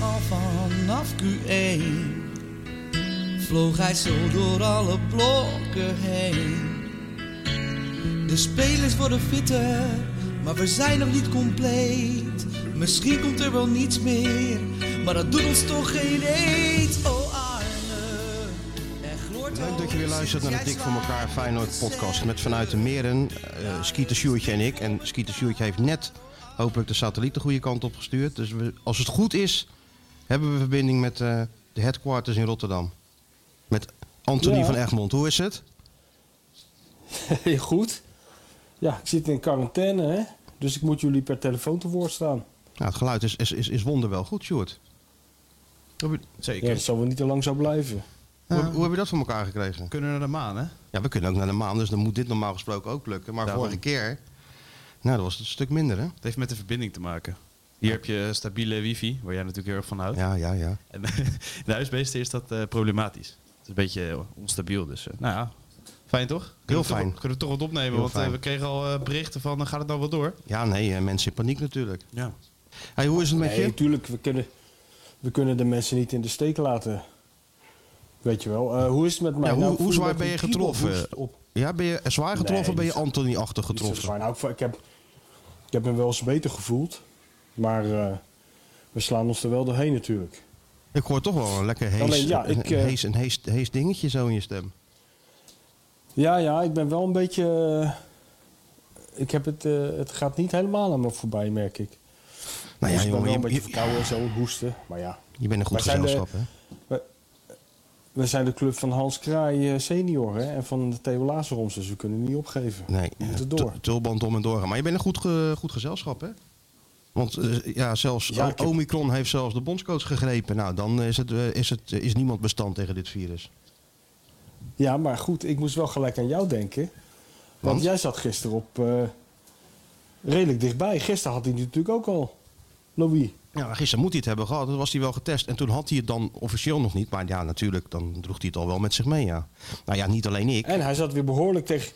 al vanaf Q1 vloog hij zo door alle blokken heen. De spelers worden fitter, maar we zijn nog niet compleet. Misschien komt er wel niets meer, maar dat doet ons toch geen eet. Oh Arne, er gloort Leuk dat je weer luistert naar de Dik voor elkaar Feyenoord podcast met vanuit de Meren, uh, Skeeter Sjoertje en ik. En Skeeter Sjoertje heeft net hopelijk de satelliet de goede kant op gestuurd. Dus we, als het goed is, hebben we verbinding met eh, de headquarters in Rotterdam. Met Anthony Ja. van Egmond. Hoe is het? Heel goed. Ja, ik zit in quarantaine, hè? Dus ik moet jullie per telefoon te woord staan. Nou, het geluid is, is, is, is wonderwel goed, Sjoerd. Zeker. Ja, dat zal wel niet te lang zo blijven. hoe, hoe heb je dat voor elkaar gekregen? We kunnen naar de maan, hè? Ja, we kunnen ook naar de maan, dus dan moet dit normaal gesproken ook lukken. Maar Daarom. vorige keer, nou, dat was het een stuk minder, hè? Het heeft met de verbinding te maken. Hier heb je stabiele wifi, waar jij natuurlijk heel erg van houdt. Ja, ja, ja. En in de huisbeesten is dat eh, problematisch. Het is een beetje eh, onstabiel, dus eh, nou ja, fijn toch? Kunnen we fijn. Toch, kunnen we toch wat opnemen, Heel want fijn. we kregen al eh, berichten van, eh, gaat het nou wel door? Ja, nee, mensen in paniek natuurlijk. Ja. Hey, hoe is het met Nee, je? natuurlijk, we kunnen, we kunnen de mensen niet in de steek laten. Weet je wel. Eh, hoe is het met mij? Ja, hoe- Nou, hoe zwaar ben je getroffen? Op, Ja, ben je zwaar getroffen Nee, of ben je niet zo getroffen? zwaar. Nou, ik, ik, heb, ik heb me wel eens beter gevoeld. Maar eh, we slaan ons er wel doorheen natuurlijk. Ik hoor toch wel een lekker hees, Alleen, ja, ik, een, eh, hees, een hees, hees dingetje zo in je stem. Ja, ja, ik ben wel een beetje... eh, ik heb het, het gaat niet helemaal aan me voorbij, merk ik. Nou ja, Dus jongen, wel een je, beetje je, verkouden en zo, hoesten. Maar ja, je bent een goed gezelschap, hè? we zijn de club van Hans Kraai senior hè, en van de Theo Lazaroms, dus we kunnen niet opgeven. Nee, we moeten door. tu- tulband om en doorgaan. Maar je bent een goed, goed gezelschap, hè? Want eh, ja, zelfs Ja, heb- Omicron heeft zelfs de bondscoach gegrepen. Nou, dan is, het, eh, is, het, is niemand bestand tegen dit virus. Ja, maar goed, ik moest wel gelijk aan jou denken. Want, Want? jij zat gisteren op eh, redelijk dichtbij. Gisteren had hij natuurlijk ook al, Louis. Ja, gisteren moet hij het hebben gehad. Dan was hij wel getest. En toen had hij het dan officieel nog niet. Maar ja, natuurlijk, dan droeg hij het al wel met zich mee, ja. Nou ja, niet alleen ik. En hij zat weer behoorlijk tegen,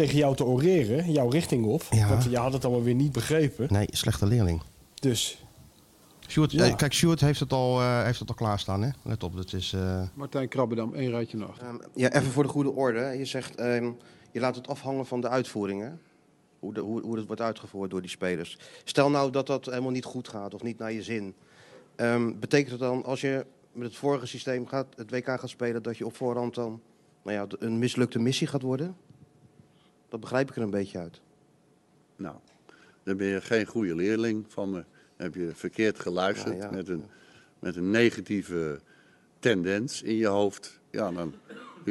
tegen jou te oreren, jouw richting op. Ja. Want je had het allemaal weer niet begrepen. Nee, slechte leerling. Dus Sjoerd, Ja. eh, kijk, Sjoerd heeft het al, eh, heeft het al klaarstaan, hè? Let op, dat is... eh, Martijn Krabbedam, één rijtje nacht. Ehm, ja, even voor de goede orde. Je zegt, ehm, je laat het afhangen van de uitvoeringen. Hoe, de, hoe, hoe dat wordt uitgevoerd door die spelers. Stel nou dat dat helemaal niet goed gaat of niet naar je zin. Ehm, betekent het dan, als je met het vorige systeem gaat, het WK gaat spelen, dat je op voorhand dan nou ja, een mislukte missie gaat worden? Dat begrijp ik er een beetje uit. Nou, dan ben je geen goede leerling van me. heb je verkeerd geluisterd Ja, ja. Met, een, met een negatieve tendens in je hoofd. Ja, dan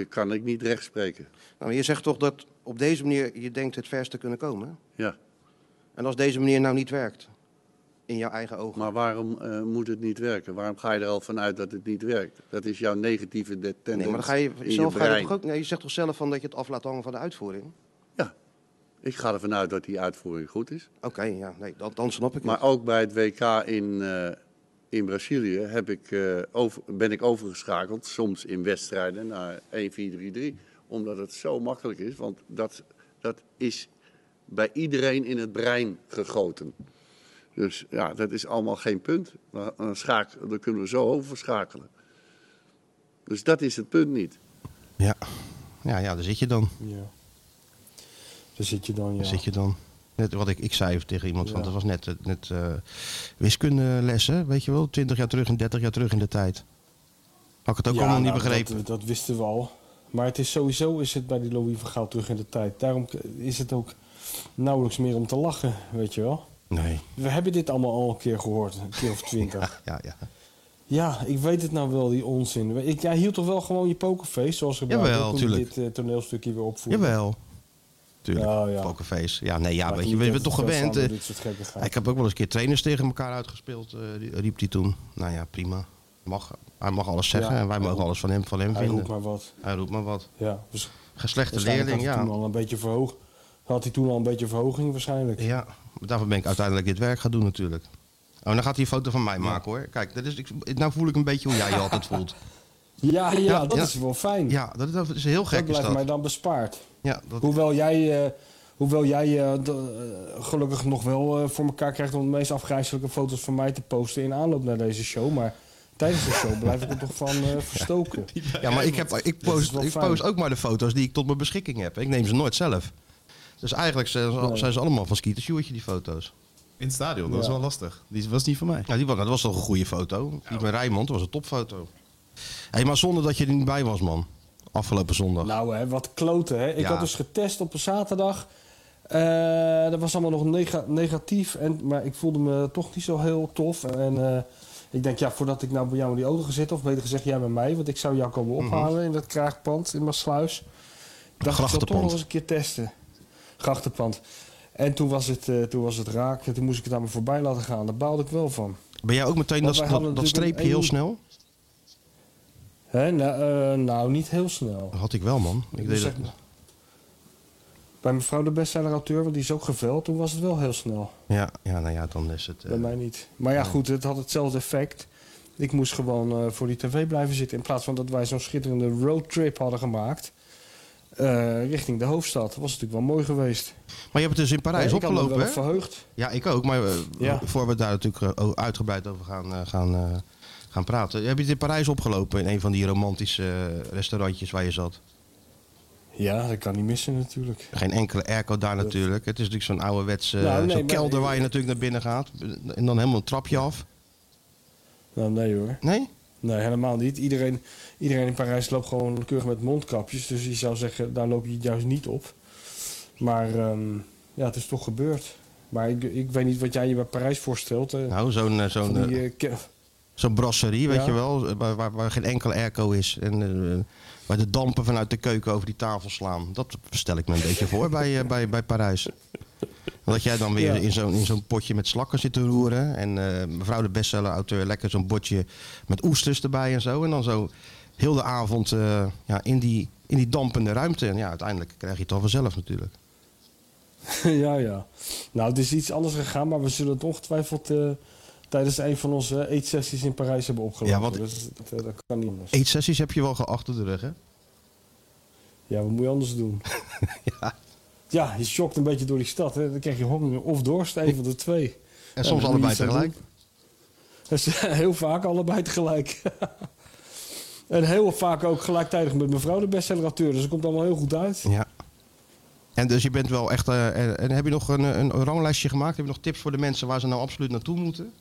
kan ik niet recht spreken. Nou, je zegt toch dat op deze manier je denkt het verst te kunnen komen? Ja, En als deze manier nou niet werkt, in jouw eigen ogen? maar waarom eh, moet het niet werken? Waarom ga je er al vanuit dat het niet werkt? Dat is jouw negatieve de- tendens Nee, maar dan ga je zelf je ga je toch ook. Nee, je zegt toch zelf van dat je het af laat hangen van de uitvoering? Ik ga ervan uit dat die uitvoering goed is. Oké, ja, nee, dan, dan snap ik Maar het. ook bij het WK in, eh, in Brazilië heb ik, eh, over, ben ik overgeschakeld, soms in wedstrijden, naar 1-4-3-3. Omdat het zo makkelijk is, want dat, dat is bij iedereen in het brein gegoten. Dus ja, dat is allemaal geen punt. Dan, schaak, dan kunnen we zo overschakelen. Dus dat is het punt niet. Ja. Ja, ja, daar zit je dan. ja. Daar zit je dan, ja. Daar zit je dan. Net wat ik, ik zei tegen iemand, van, Ja. dat was net, net eh, wiskundelessen, weet je wel, 20 jaar terug en 30 jaar terug in de tijd. Had ik het ook Ja, allemaal niet nou, begrepen. Dat, dat wisten we al. Maar het is sowieso is het bij die Louis van Gaal terug in de tijd. Daarom is het ook nauwelijks meer om te lachen, weet je wel. Nee. We hebben dit allemaal al een keer gehoord, een keer of twintig. Ja, ja. Ja, ik weet het nou wel, die onzin. Ik, jij hield toch wel gewoon je pokerface, zoals je tuurlijk. dit eh, toneelstukje weer opvoerde. Jawel. Tuurlijk, Ja, ja. pokerface. Ja, nee, ja, weet je, we hebben toch gewend. eh, ik heb ook wel eens een keer trainers tegen elkaar uitgespeeld, eh, die- riep hij toen. Nou ja, prima. Mag, hij mag alles zeggen en wij hij mogen alles van hem, van hem Hij vinden. roept maar wat. Hij roept maar wat. Ja, dus Geslechte waarschijnlijk leerling, had hij ja. toen al een beetje verhoogd. Had hij toen al een beetje verhoging waarschijnlijk. Ja, daarvoor ben ik uiteindelijk dit werk gaan doen natuurlijk. Oh, dan gaat hij een foto van mij maken hoor. Kijk, dat is, ik, nou voel ik een beetje hoe jij je altijd voelt. Ja, ja, Ja, dat ja. is wel fijn. Ja, dat is, dat is heel dat gek is blijft dat. mij dan bespaard. Ja, dat, Hoewel jij, eh, Hoewel jij eh, eh, gelukkig nog wel eh, voor elkaar krijgt om de meest afgrijzelijke foto's van mij te posten in aanloop naar deze show. Maar tijdens de show blijf ik er toch van eh, verstoken. Ja, maar ik, heb, ik, post, ik post ook maar de foto's die ik tot mijn beschikking heb. Ik neem ze nooit zelf. Dus eigenlijk zijn ze, Nee. zijn ze allemaal van Skeeter Sjoertje, die foto's. In het stadion, dat is Ja. wel lastig. Die was niet van mij. Ja, die was, dat was toch een goede foto. Die met Rijmond, dat was een topfoto. Hé, maar zonder dat je er niet bij was, man. Afgelopen zondag. Nou, hè, wat kloten, hè? Ik Ja. had dus getest op een zaterdag. Eh, dat was allemaal nog nega- negatief. En, maar ik voelde me toch niet zo heel tof. En eh, ik denk, ja, voordat ik nou bij jou in die auto ga zitten... of beter gezegd, jij bij mij... want ik zou jou komen ophalen in dat kraagpand in Maasluis. Ik dacht, ik zal toch nog eens een keer testen. Grachtenpand. En toen was, het, eh, toen was het raak. En toen moest ik het aan me voorbij laten gaan. Daar baalde ik wel van. Ben jij ook meteen Want dat, dat, dat streepje heel snel? Hè? Nou, eh, nou, niet heel snel. Dat had ik wel, man. Ik deed dat. Bij mevrouw de bestseller-auteur, want die is ook geveld, toen was het wel heel snel. Ja, ja, nou ja, dan is het... eh, Bij mij niet. Maar ja, goed, het had hetzelfde effect. Ik moest gewoon eh, voor die tv blijven zitten. In plaats van dat wij zo'n schitterende roadtrip hadden gemaakt. eh, richting de hoofdstad. Dat was natuurlijk wel mooi geweest. Maar je hebt het dus in Parijs ik had me opgelopen, wel hè? verheugd. Ja, ik ook. Maar eh, Ja. voor we daar natuurlijk eh, uitgebreid over gaan, eh, gaan, eh, gaan praten. Heb je het in Parijs opgelopen in een van die romantische eh, restaurantjes waar je zat? Ja, dat kan niet missen natuurlijk. Geen enkele airco daar natuurlijk. Het is natuurlijk zo'n ouderwetse Nou, nee, zo'n kelder waar je natuurlijk naar binnen gaat. En dan helemaal een trapje af. Nou, nee hoor. Nee? Nee, helemaal niet. Iedereen, iedereen in Parijs loopt gewoon keurig met mondkapjes. Dus je zou zeggen, daar loop je juist niet op. Maar ehm, ja, het is toch gebeurd. Maar ik, ik weet niet wat jij je bij Parijs voorstelt. eh, Nou, zo'n eh, zo'n die, zo'n brasserie, weet Ja. je wel. Waar, waar, waar geen enkele airco is. En eh, waar de dampen vanuit de keuken over die tafel slaan. Dat stel ik me een beetje voor bij, eh, bij, bij Parijs. Dat jij dan weer Ja. in zo'n in zo'n potje met slakken zit te roeren. En eh, mevrouw de bestseller-auteur lekker zo'n bordje met oesters erbij en zo. En dan zo heel de avond ja, in, die, in die dampende ruimte. En ja, uiteindelijk krijg je het al vanzelf natuurlijk. ja, ja. Nou, het is iets anders gegaan, maar we zullen het ongetwijfeld tijdens een van onze eetsessies in Parijs hebben opgelopen. Ja, want- Dus dat, eh, dat kan niet anders. Eetsessies heb je wel ge- achter de rug, hè? Ja, wat moet je anders doen? Ja. Ja, je schokt een beetje door die stad. Hè. Dan krijg je honger of dorst, een van de twee. En soms allebei tegelijk. heel vaak allebei tegelijk. en heel vaak ook gelijktijdig met mevrouw de bestseller-auteur. Dus het komt allemaal heel goed uit. Ja. En dus je bent wel echt... eh, en, en heb je nog een, een, een ranglijstje gemaakt? Heb je nog tips voor de mensen waar ze nou absoluut naartoe moeten?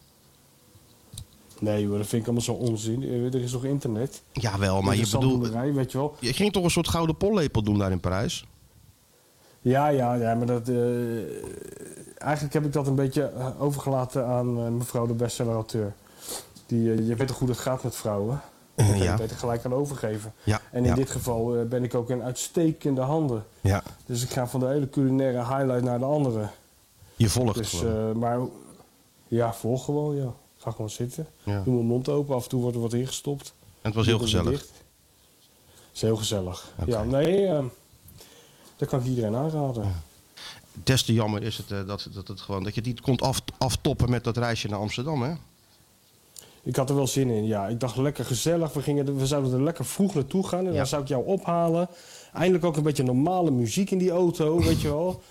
Nee hoor, dat vind ik allemaal zo onzin. Eh, Er is toch internet? Jawel, maar je bedoelt... weet je wel. Je ging toch een soort gouden pollepel doen daar in Parijs? Ja, ja, ja, maar dat... eh, eigenlijk heb ik dat een beetje eh, overgelaten aan mevrouw de bestseller-auteur. Die, je weet toch hoe dat gaat met vrouwen? Dat kan je ja. beter gelijk aan overgeven. Ja. En in ja, dit geval ben ik ook in uitstekende handen. ja. Dus ik ga van de ene culinaire highlight naar de andere. Je volgt Dus, maar ja, volg gewoon, ja. Ga gewoon zitten. Ja. Doe mijn mond open. Af en toe wordt er wat ingestopt. En het was heel het gezellig. dicht. is heel gezellig. Ja, nee, eh, dat kan ik iedereen aanraden. Des te jammer is het, eh, dat, dat, het gewoon, dat je het niet kon af, aftoppen met dat reisje naar Amsterdam, hè? Ik had er wel zin in, ja. Ik dacht lekker gezellig. We, gingen, we zouden er lekker vroeg naartoe gaan. En Ja. dan zou ik jou ophalen. Eindelijk ook een beetje normale muziek in die auto, weet je wel.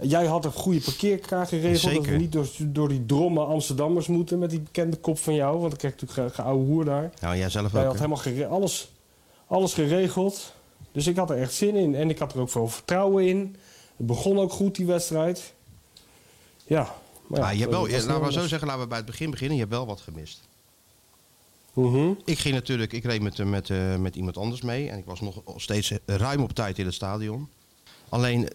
Jij had een goede parkeerkaart geregeld. Dat Zeker. we niet door, door die dromme Amsterdammers moeten met die bekende kop van jou. Want dan krijg natuurlijk ge- hoer daar. Nou, jij zelf Jij ook, had hè? helemaal alles, alles geregeld. Dus ik had er echt zin in. En ik had er ook veel vertrouwen in. Het begon ook goed, die wedstrijd. Ja. Maar Ja, je hebt wel, dat laten we zo zeggen, laten we bij het begin beginnen. Je hebt wel wat gemist. Mhm. Ik ging natuurlijk, ik reed met, eh, met, eh, met iemand anders mee. En ik was nog steeds ruim op tijd in het stadion. Alleen,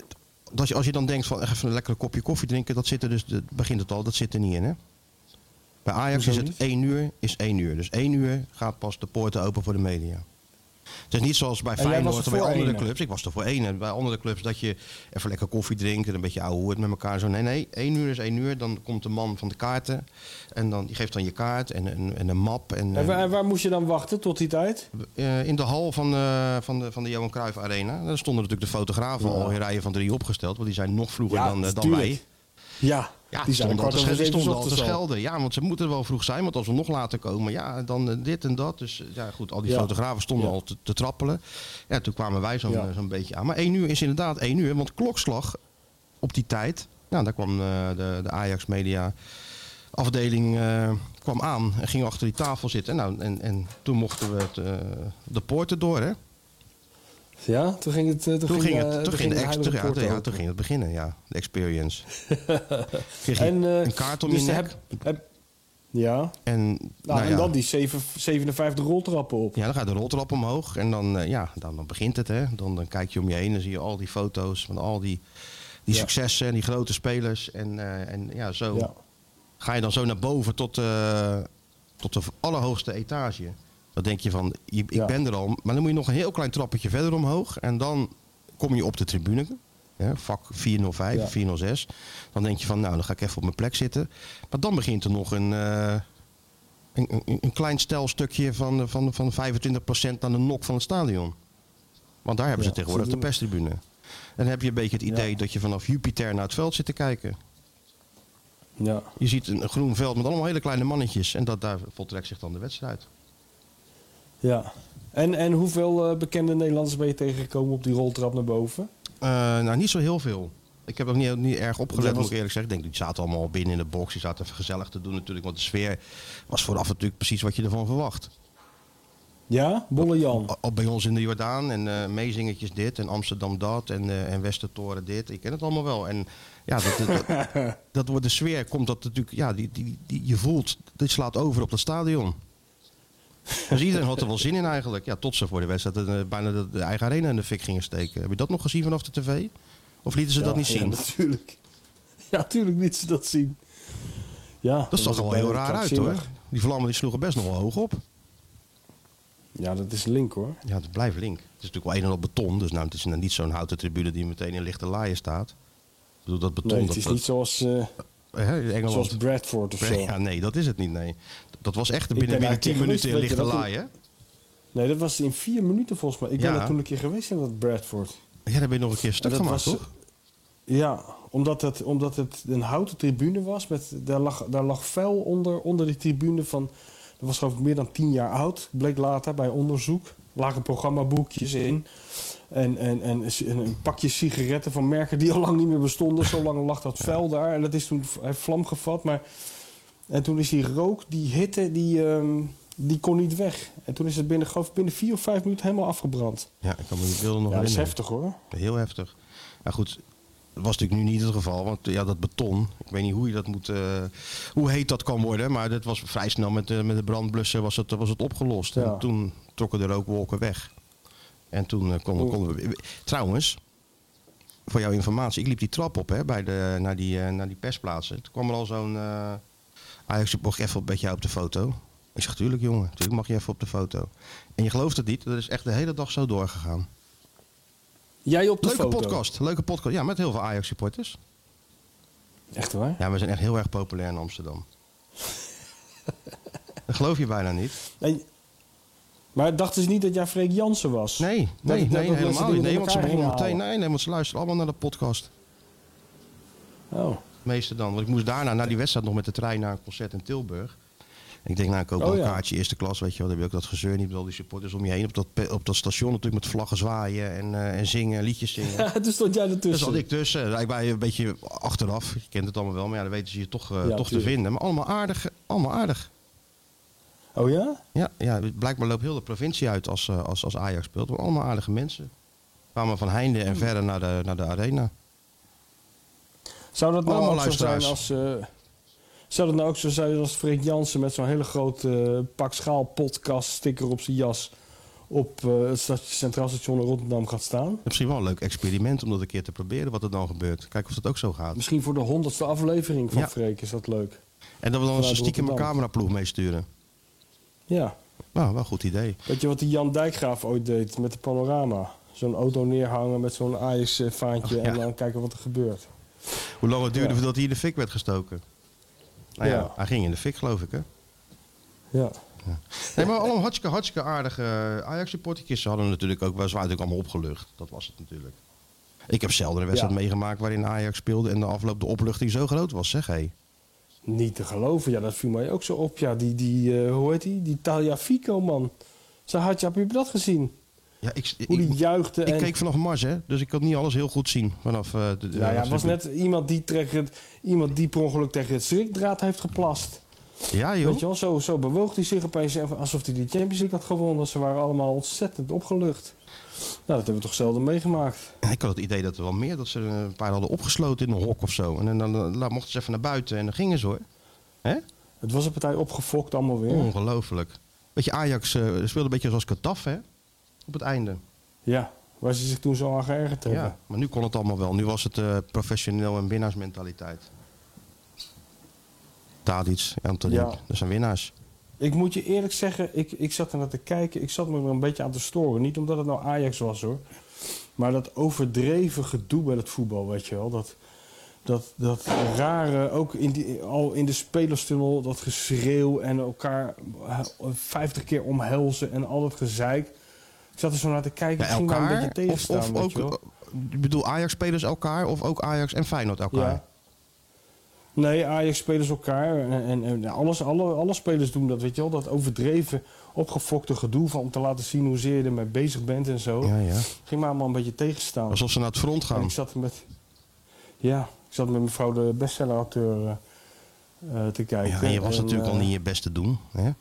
dat je, als je dan denkt van even een lekker kopje koffie drinken, dat zit er dus, dat begint het al, dat zit er niet in, hè? Bij Ajax Hoezo is het niet? één uur, is één uur. Dus één uur gaat pas de poorten open voor de media. Het is niet zoals bij Feyenoord of bij andere clubs. Ik was er voor één. En bij andere clubs dat je even lekker koffie drinkt en een beetje ouwe met elkaar. Zo, nee, nee, één uur is één uur. Dan komt de man van de kaarten. En dan, die geeft dan je kaart en, en, en een map. En, En, waar, eh, en waar moest je dan wachten tot die tijd? eh, in de hal van, eh, van, de, van de Johan Cruijff Arena. Daar stonden natuurlijk de fotografen Ja. al in rijen van drie opgesteld. Want die zijn nog vroeger Ja, dan, dan wij. Ja, Ja, die zijn stonden al te, kwart over schelden, stonden al te. Ja, want ze moeten wel vroeg zijn. Want als we nog later komen, ja, dan eh, dit en dat. Dus eh, ja, goed, al die Ja. fotografen stonden Ja. al te, te trappelen. Ja, toen kwamen wij zo'n Ja. eh, zo'n beetje aan. Maar één uur is inderdaad één uur. Want klokslag op die tijd. Nou, daar kwam de, de Ajax Media afdeling kwam aan en ging achter die tafel zitten. Nou, en, en toen mochten we het, de poorten door, hè? Ja, toen ging het... eh, Toen, Toen ging eh, het, toen ging de ja, toen- ja, open. toen ging het beginnen, ja. De experience. Kreeg En, eh, een kaart om dus je nek. heb- heb- ja, En, nou, nou en ja, dan die zeven- 57 roltrappen op. Ja, dan gaat de roltrap omhoog en dan, eh, ja, dan, dan begint het. Hè. Dan, dan kijk je om je heen en zie je al die foto's van al die, die successen en die grote spelers. En, eh, en ja, zo ga je dan zo naar boven tot, eh, tot de allerhoogste etage. Dan denk je van, ik Ja. ben er al. Maar dan moet je nog een heel klein trappetje verder omhoog. En dan kom je op de tribune. Vak 405, Ja. 406. Dan denk je van, nou, dan ga ik even op mijn plek zitten. Maar dan begint er nog een, eh, een, een, een klein stelstukje van, van, van 25% aan de nok van het stadion. Want daar hebben ze tegenwoordig de voldoende. perstribune. En dan heb je een beetje het idee dat je vanaf Jupiter naar het veld zit te kijken. Ja. Je ziet een een groen veld met allemaal hele kleine mannetjes. En dat, daar voltrekt zich dan de wedstrijd. Ja. En, en hoeveel eh, bekende Nederlanders ben je tegengekomen op die roltrap naar boven? Eh, nou, niet zo heel veel. Ik heb ook niet, niet erg opgelet, was- moet ik eerlijk zeggen. Ik denk, die zaten allemaal al binnen in de box. Die zaten even gezellig te doen natuurlijk. Want de sfeer was vooraf natuurlijk precies wat je ervan verwacht. Ja, Bolle Jan. Al bij ons in de Jordaan en eh meezingetjes dit en Amsterdam dat en, eh en Westertoren dit. Ik ken het allemaal wel. En ja, dat, dat, dat, dat wordt de sfeer komt dat natuurlijk, ja, die, die, die, je voelt, dit slaat over op dat stadion. Dus iedereen had er wel zin in eigenlijk. Ja, tot ze voor de wedstrijd eh, bijna de, de eigen arena in de fik gingen steken. Heb je dat nog gezien vanaf de tv? Of lieten ze dat niet zien? Ja, natuurlijk. Ja, natuurlijk niet ze dat zien. Ja, dat zag er wel heel raar uit hoor. Die vlammen die sloegen best nog wel hoog op. Ja, dat is link hoor. Ja, het blijft link. Het is natuurlijk wel een en al beton. Dus nou, het is nou niet zo'n houten tribune die meteen in lichte laaien staat. Ik bedoel, dat beton... Nee, het is dat- niet zoals, eh, hè, Engeland. zoals Bradford of zo. Ja, nee, dat is het niet. Nee. Dat was echt binnen, binnen daar 10 een keer minuten in lichte laaien. Nee, dat was in vier minuten volgens mij. Ik ben er toen een keer geweest in dat Bradford. Ja, daar ben je nog een keer stuk gemaakt, was- toch? Ja, omdat het, omdat het een houten tribune was. Met, daar, lag, daar lag vuil onder, onder die tribune van... Dat was geloof ik meer dan tien jaar oud. Bleek later bij onderzoek. Lagen programmaboekjes in. En, en, en, en een pakje sigaretten van merken die al lang niet meer bestonden. Zo lang lag dat vuil daar. En dat is toen vlam gevat. Maar, en toen is die rook, die hitte, die, ehm, die kon niet weg. En toen is het binnen, geloof binnen vier of vijf minuten helemaal afgebrand. Ja, ik kan me die beelden nog Ja, dat is heftig hoor. Heel heftig. Ja, goed. Dat was natuurlijk nu niet het geval, want ja, dat beton, ik weet niet hoe je dat moet, eh, hoe heet dat kan worden, maar dat was vrij snel met, de met de brandblussen was het, was het opgelost. Ja. En toen trokken de rookwolken weg. En toen eh, konden, konden we. Trouwens, voor jouw informatie, ik liep die trap op hè, bij de, naar, die, eh, naar die persplaatsen. Toen kwam er al zo'n Ajax, mag je even met jou op de foto? Ik zeg, tuurlijk jongen, tuurlijk mag je even op de foto. En je gelooft het niet, dat is echt de hele dag zo doorgegaan. Jij op de Leuke foto. podcast, leuke podcast. Ja, met heel veel Ajax supporters. Echt waar? Ja, we zijn echt heel erg populair in Amsterdam. dat geloof je bijna niet. Nee. Maar dachten ze niet dat jij Freek Jansen was? Nee, Dat- nee, dat- nee helemaal niet. Nee, want ze begonnen meteen. Nee, nee, want ze luisteren allemaal naar de podcast. Oh. Meeste dan. Want ik moest daarna, na die wedstrijd, nog met de trein naar een concert in Tilburg. En ik denk, nou, ik koop Oh, wel een ja. kaartje eerste klas, weet je wel. Dan heb je ook dat gezeur niet met al die supporters om je heen. Op dat, op dat station natuurlijk met vlaggen zwaaien en, eh, en zingen, liedjes zingen. Ja, toen stond jij ertussen. zat ik tussen. Ik ben een beetje achteraf. Je kent het allemaal wel, maar ja, dan weten ze je toch, eh, Ja, toch te vinden. Maar allemaal aardig. Allemaal aardig. Oh ja? Ja, ja, blijkbaar loopt heel de provincie uit als, eh, als, als Ajax speelt. Maar allemaal aardige mensen. Kwamen van Heinde en verder naar de, naar de arena. Zou dat nou Allemaal ook zo zijn als... eh, zou dat nou ook zo zijn als Freek Jansen met zo'n hele grote eh, pak schaal podcast sticker op zijn jas op eh, het Centraal Station in Rotterdam gaat staan? Misschien wel een leuk experiment om dat een keer te proberen wat er dan gebeurt. Kijken of dat ook zo gaat. Misschien voor de honderdste aflevering van Ja. Freek is dat leuk. En dat we dan Vanuit stiekem een cameraploeg meesturen. Ja. Nou, wel een goed idee. Weet je wat die Jan Dijkgraaf ooit deed met de panorama? Zo'n auto neerhangen met zo'n Ajax-vaantje Oh, ja. en dan kijken wat er gebeurt. Hoe lang het duurde voordat hij in de fik werd gestoken? Nou ja, hij ging in de fik, geloof ik, hè? Ja. Nee, maar allemaal hartstikke, hartstikke aardige Ajax-supportertjes. Ze hadden natuurlijk ook, we waren natuurlijk allemaal opgelucht. Dat was het natuurlijk. Ik heb zelden een wedstrijd Ja. meegemaakt waarin Ajax speelde en de afloop de opluchting zo groot was, zeg hé. Niet te geloven. Ja, dat viel mij ook zo op. Ja, die, die eh, hoe heet die? Die Talia Fico, man. Zo had je, heb je dat gezien? Ja, ik, Hoe die ik, juichte. ik en, keek vanaf Mars, hè, dus ik kon niet alles heel goed zien. Vanaf, eh, de, de- ja, ja, was de- net iemand die, tegen het, iemand die per ongeluk tegen het schrikdraad heeft geplast. Ja, joh. Weet je wel, zo, zo bewoog hij zich opeens en alsof hij die Champions League had gewonnen. Ze waren allemaal ontzettend opgelucht. Nou, dat hebben we toch zelden meegemaakt. Ja, Ik had het idee dat er wel meer, dat ze een paar hadden opgesloten in een hok of zo. En dan, dan, dan mochten ze even naar buiten en dan gingen ze hoor. Hè? Het was een partij opgefokt allemaal weer. Ongelooflijk. Weet je, Ajax eh, speelde een beetje zoals Kataf, hè? Op het einde. Ja, waar ze zich toen zo aan geërgerd hebben. Ja, maar nu kon het allemaal wel. Nu was het eh, professioneel en winnaarsmentaliteit. Tadic, Anthony, Ja. dat zijn winnaars. Ik moet je eerlijk zeggen, ik, ik zat er naar te kijken. Ik zat me er een beetje aan te storen. Niet omdat het nou Ajax was hoor. Maar dat overdreven gedoe bij het voetbal, weet je wel. Dat, dat, dat rare, ook in die, al in de spelerstunnel, dat geschreeuw en elkaar eh, vijftig keer omhelzen en al dat gezeik. Ik zat er zo naar te kijken. Ik ging daar een beetje elkaar? Of, tegenstaan, of weet ook, je wel. eh, ik bedoel Ajax-spelers elkaar of ook Ajax en Feyenoord elkaar? Ja. Nee, Ajax spelers elkaar. En, en, en alles, alle, alle spelers doen dat, weet je wel. Dat overdreven, opgefokte gedoe van om te laten zien hoe je ermee bezig bent en zo. Ja, ja. Ging me allemaal een beetje tegenstaan. Alsof ze naar het front En gaan. ik zat met... Ja, ik zat met mevrouw de bestsellerauteur eh, eh, te kijken. Ja, en je was natuurlijk al niet je best te doen. Hè?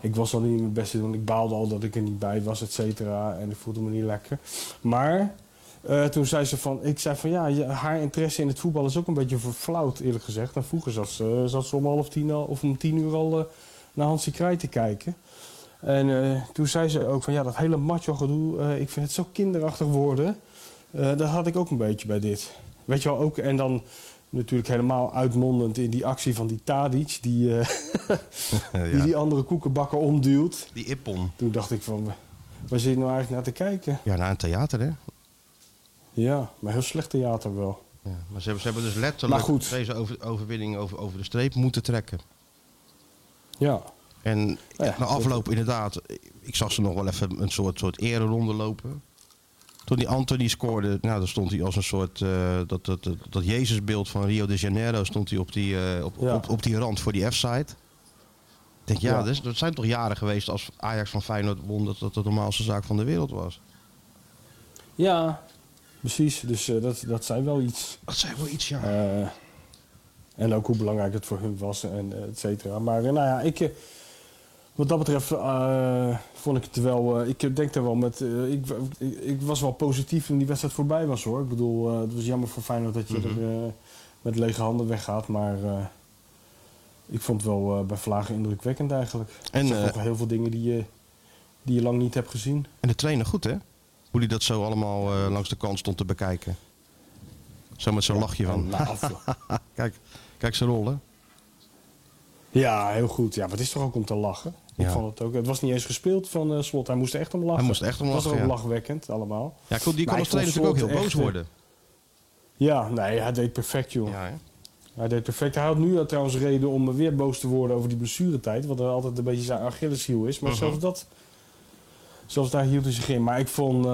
Ik was al niet mijn best te doen. Ik baalde al dat ik er niet bij was, et cetera. En ik voelde me niet lekker. Maar eh, toen zei ze van... Ik zei van ja, haar interesse in het voetbal is ook een beetje verflauwd, eerlijk gezegd. En vroeger zat ze, zat ze om half tien al, of om tien uur al eh, naar Hansie Kraai te kijken. En eh, toen zei ze ook van ja, dat hele macho gedoe, eh, ik vind het zo kinderachtig worden. Eh, dat had ik ook een beetje bij dit. Weet je wel, ook, en dan natuurlijk helemaal uitmondend in die actie van die Tadic, die, eh, Ja. die die andere koekenbakker omduwt. Die Ippon. Toen dacht ik van, waar zit je nou eigenlijk naar te kijken? Ja, naar een theater, hè? Ja, maar heel slecht theater wel. Ja, maar ze hebben, ze hebben dus letterlijk deze over, overwinning over, over de streep moeten trekken. Ja, En Ja, na afloop inderdaad, ik zag ze nog wel even een soort, soort ereronde lopen. Toen die Anthony scoorde, nou, dan stond hij als een soort, eh, dat, dat, dat, dat Jezusbeeld van Rio de Janeiro stond hij op die, eh, op, Ja. op, op die rand voor die F-side. Ik denk, ja, Ja. Dat, is- dat zijn toch jaren geweest als Ajax van Feyenoord won, dat dat de normaalste zaak van de wereld was. ja precies. Dus eh, dat, dat zei wel iets. Dat zijn wel iets, ja. En ook hoe belangrijk het voor hun was en et cetera. Maar nou ja, ik, wat dat betreft eh, vond ik het wel... eh, ik denk er wel met... eh, ik, ik, ik was wel positief toen die wedstrijd voorbij was hoor. Ik bedoel, het was jammer voor Feyenoord dat je Mhm. er met lege handen weggaat. Maar ik vond het wel bij Vlagen indrukwekkend eigenlijk. En, wel heel veel dingen die je, die je lang niet hebt gezien. En de trainer goed, hè? Hoe die dat zo allemaal langs de kant stond te bekijken. Zo met zo'n lachje van. Kijk, kijk ze rollen. Ja, heel goed. Ja, maar het is toch ook om te lachen. Ik Ja. vond het ook. Het was niet eens gespeeld van eh, Slot. Hij moest echt om lachen. Hij moest echt om Het was lachen, ook ja. lachwekkend allemaal. Ja, kon- die kon als ik vond trainer natuurlijk ook heel boos eh, worden. Ja, nee, hij deed perfect, joh. Ja? Hij deed perfect. Hij had nu trouwens reden om weer boos te worden over die blessuretijd. Wat er altijd een beetje zijn Achilleshiel is. Maar Mhm. zelfs dat... Zelfs daar hield hij zich in. Maar ik vond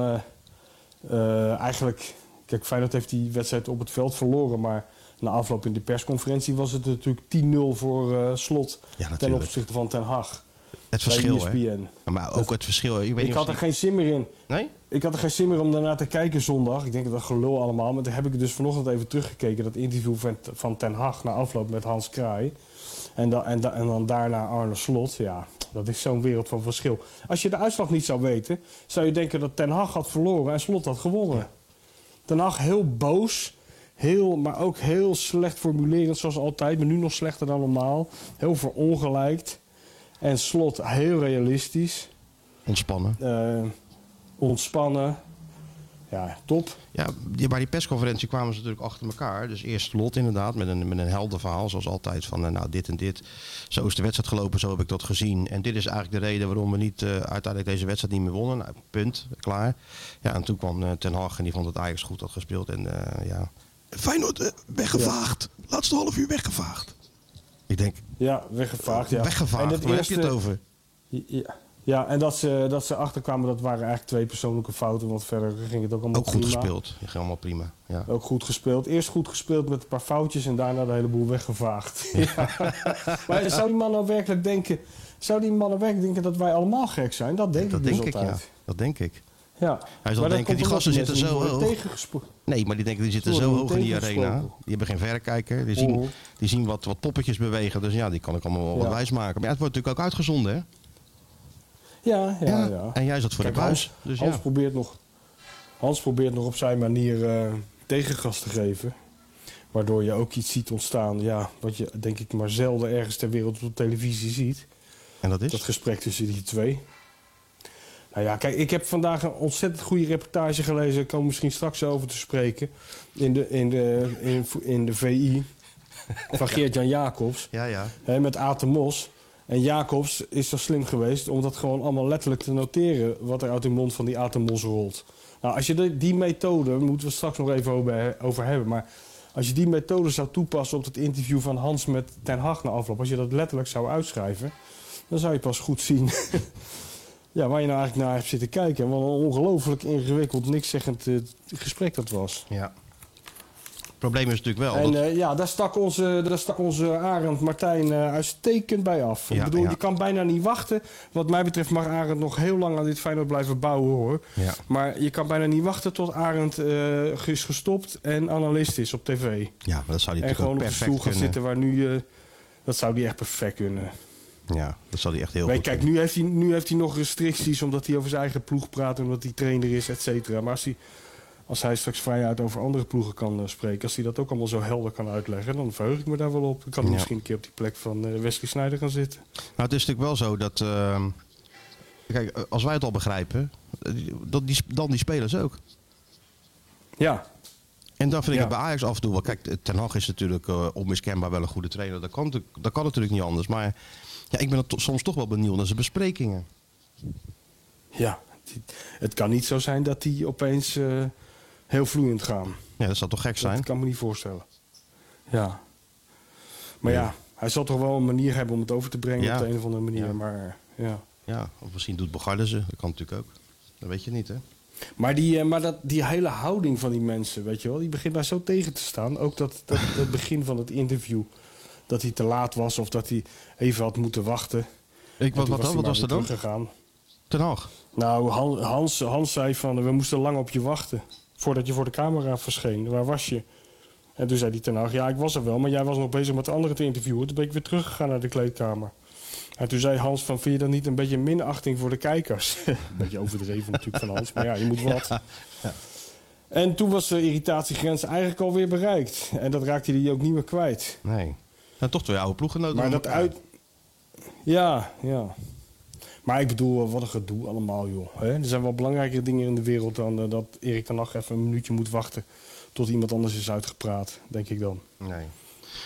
eh, eigenlijk... Kijk, Feyenoord heeft die wedstrijd op het veld verloren. Maar na afloop in de persconferentie was het natuurlijk 10-0 voor Slot. Ja, ten opzichte van Ten Hag. Het verschil, hè? ESPN. Ja, Maar ook het verschil. Ik, weet Ik niet had of er geen zin meer in. Nee? Ik had er geen zin meer om daarna te kijken zondag. Ik denk dat gelul allemaal. Maar toen heb ik dus vanochtend even teruggekeken. Dat interview van, van Ten Hag na afloop met Hans Kraai. En dan, en, dan, en dan daarna Arne Slot. Ja, dat is zo'n wereld van verschil. Als je de uitslag niet zou weten, zou je denken dat Ten Hag had verloren en Slot had gewonnen. Ten Hag heel boos. Heel, maar ook heel slecht formulerend zoals altijd. Maar nu nog slechter dan normaal. Heel verongelijkt. En Slot heel realistisch. Ontspannen. Eh, ontspannen. Ja, top. Ja, bij die persconferentie kwamen ze natuurlijk achter elkaar. Dus eerst Lot inderdaad, met een, met een helder verhaal, zoals altijd. Van eh, nou, dit en dit. Zo is de wedstrijd gelopen, zo heb ik dat gezien. En dit is eigenlijk de reden waarom we niet eh, uiteindelijk deze wedstrijd niet meer wonnen. Nou, punt, klaar. Ja, en toen kwam Ten Hag en die vond dat Ajax goed had gespeeld. En eh, ja... Feyenoord, eh, weggevaagd. Laatste half uur weggevaagd. Ik denk, Ja, weggevaagd. Ja. weggevaagd, En het waar heb je het eerste- over? Ja, Ja, en dat ze, dat ze achterkwamen, dat waren eigenlijk twee persoonlijke fouten. Want verder ging het ook allemaal Ook goed prima. gespeeld. Ging allemaal prima. Ja. Ook goed gespeeld. Eerst goed gespeeld met een paar foutjes en daarna de hele boel weggevaagd. Ja. maar zou die man nou werkelijk denken... Zou die man nou werkelijk denken dat wij allemaal gek zijn? Dat denk dat ik dus ja. altijd. Dat denk ik. Ja. Hij zal Maar dat denken, die gasten zitten zo hoog. Nee, maar die denken, die zitten zo hoog in die arena. Die hebben geen verrekijker. Die zien, Mhm. die zien wat, wat poppetjes bewegen. Dus ja, die kan ik allemaal wel wat wijs maken. Maar ja, het wordt natuurlijk ook uitgezonden, hè? Ja, ja, ja. En jij zat voor Kijk, de buis. Hans, Dus Hans, ja. probeert nog, Hans probeert nog op zijn manier eh, tegengas te geven. Waardoor je ook iets ziet ontstaan. Ja, wat je denk ik maar zelden ergens ter wereld op televisie ziet. En dat is? Dat gesprek tussen die twee. Nou ja, kijk, ik heb vandaag een ontzettend goede reportage gelezen. Ik kom misschien straks over te spreken. In de, in de, in, in de VI. Van Geert-Jan Jacobs. Ja, ja. Hè, met Aten Mos. En Jacobs is zo slim geweest om dat gewoon allemaal letterlijk te noteren. wat er uit de mond van die Aten Mos rolt. Nou, als je die, die methode, moeten we straks nog even over, over hebben. Maar als je die methode zou toepassen op het interview van Hans met Ten Hag na afloop. als je dat letterlijk zou uitschrijven. dan zou je pas goed zien. ja, waar je nou eigenlijk naar hebt zitten kijken. Wat een ongelooflijk ingewikkeld, niks zeggend eh, gesprek dat was. ja. Het probleem is natuurlijk wel... En dat- eh, ja, daar stak onze, daar stak onze Arend Martijn eh, uitstekend bij af. Ja, ik bedoel, ja. je kan bijna niet wachten. Wat mij betreft mag Arend nog heel lang aan dit Feyenoord blijven bouwen hoor. ja. Maar je kan bijna niet wachten tot Arend is gestopt en analist is op tv. ja, maar dat zou hij En gewoon op de perfect stoel kunnen. zitten waar nu... dat zou die echt perfect kunnen. Ja, dat zou hij echt heel goed kijk, kunnen. nu heeft, hij, nu heeft hij nog restricties omdat hij over zijn eigen ploeg praat... omdat hij trainer is, et cetera. Maar als hij, als hij straks vrijuit over andere ploegen kan eh, spreken... als hij dat ook allemaal zo helder kan uitleggen... dan verheug ik me daar wel op. Dan kan hij Ja. misschien een keer op die plek van eh, Wesley Sneijder gaan zitten. Nou, het is natuurlijk wel zo dat... ehm, kijk, eh, als wij het al begrijpen... Dat die, dan die spelers ook. Ja, En dan vind ik Ja. het bij Ajax af en toe wel. Kijk, Ten Hag is natuurlijk onmiskenbaar wel een goede trainer. Dat kan, dat kan natuurlijk niet anders. Maar ja, ik ben er to- soms toch wel benieuwd naar zijn besprekingen. ja. Het kan niet zo zijn dat die opeens eh, heel vloeiend gaan. Ja, dat zou toch gek zijn? Dat kan me niet voorstellen. Ja. Maar ja, hij zal toch wel een manier hebben om het over te brengen Ja. op de een of andere manier. Ja. Maar, ja. Ja, of misschien doet Bogarde ze. Dat kan natuurlijk ook. Dat weet je niet, hè? maar, die, eh, maar dat, die hele houding van die mensen, weet je wel, die begint mij zo tegen te staan. Ook dat, dat, het begin van het interview, dat hij te laat was of dat hij even had moeten wachten. Ik, wat, wat, dan? hij wat was er dan? teruggegaan. Ten. Nou, Han- Hans, Hans zei van, we moesten lang op je wachten. Voordat je voor de camera verscheen. Waar was je? En toen zei hij ten ja, ik was er wel. Maar jij was nog bezig met de anderen te interviewen. Toen ben ik weer teruggegaan naar de kleedkamer. En toen zei Hans van, vind je dat niet een beetje minachting voor de kijkers? een beetje overdreven natuurlijk van Hans. Maar ja, je moet wat. En toen was de irritatiegrens eigenlijk alweer bereikt. En dat raakte hij ook niet meer kwijt. Nee. Toch twee oude ploeggenoten. Maar dat uit... Ja, ja. Maar ik bedoel, wat een gedoe allemaal, joh. Hè? Er zijn wel belangrijkere dingen in de wereld dan eh, dat Erik ten Hag even een minuutje moet wachten tot iemand anders is uitgepraat, denk ik dan. Nee.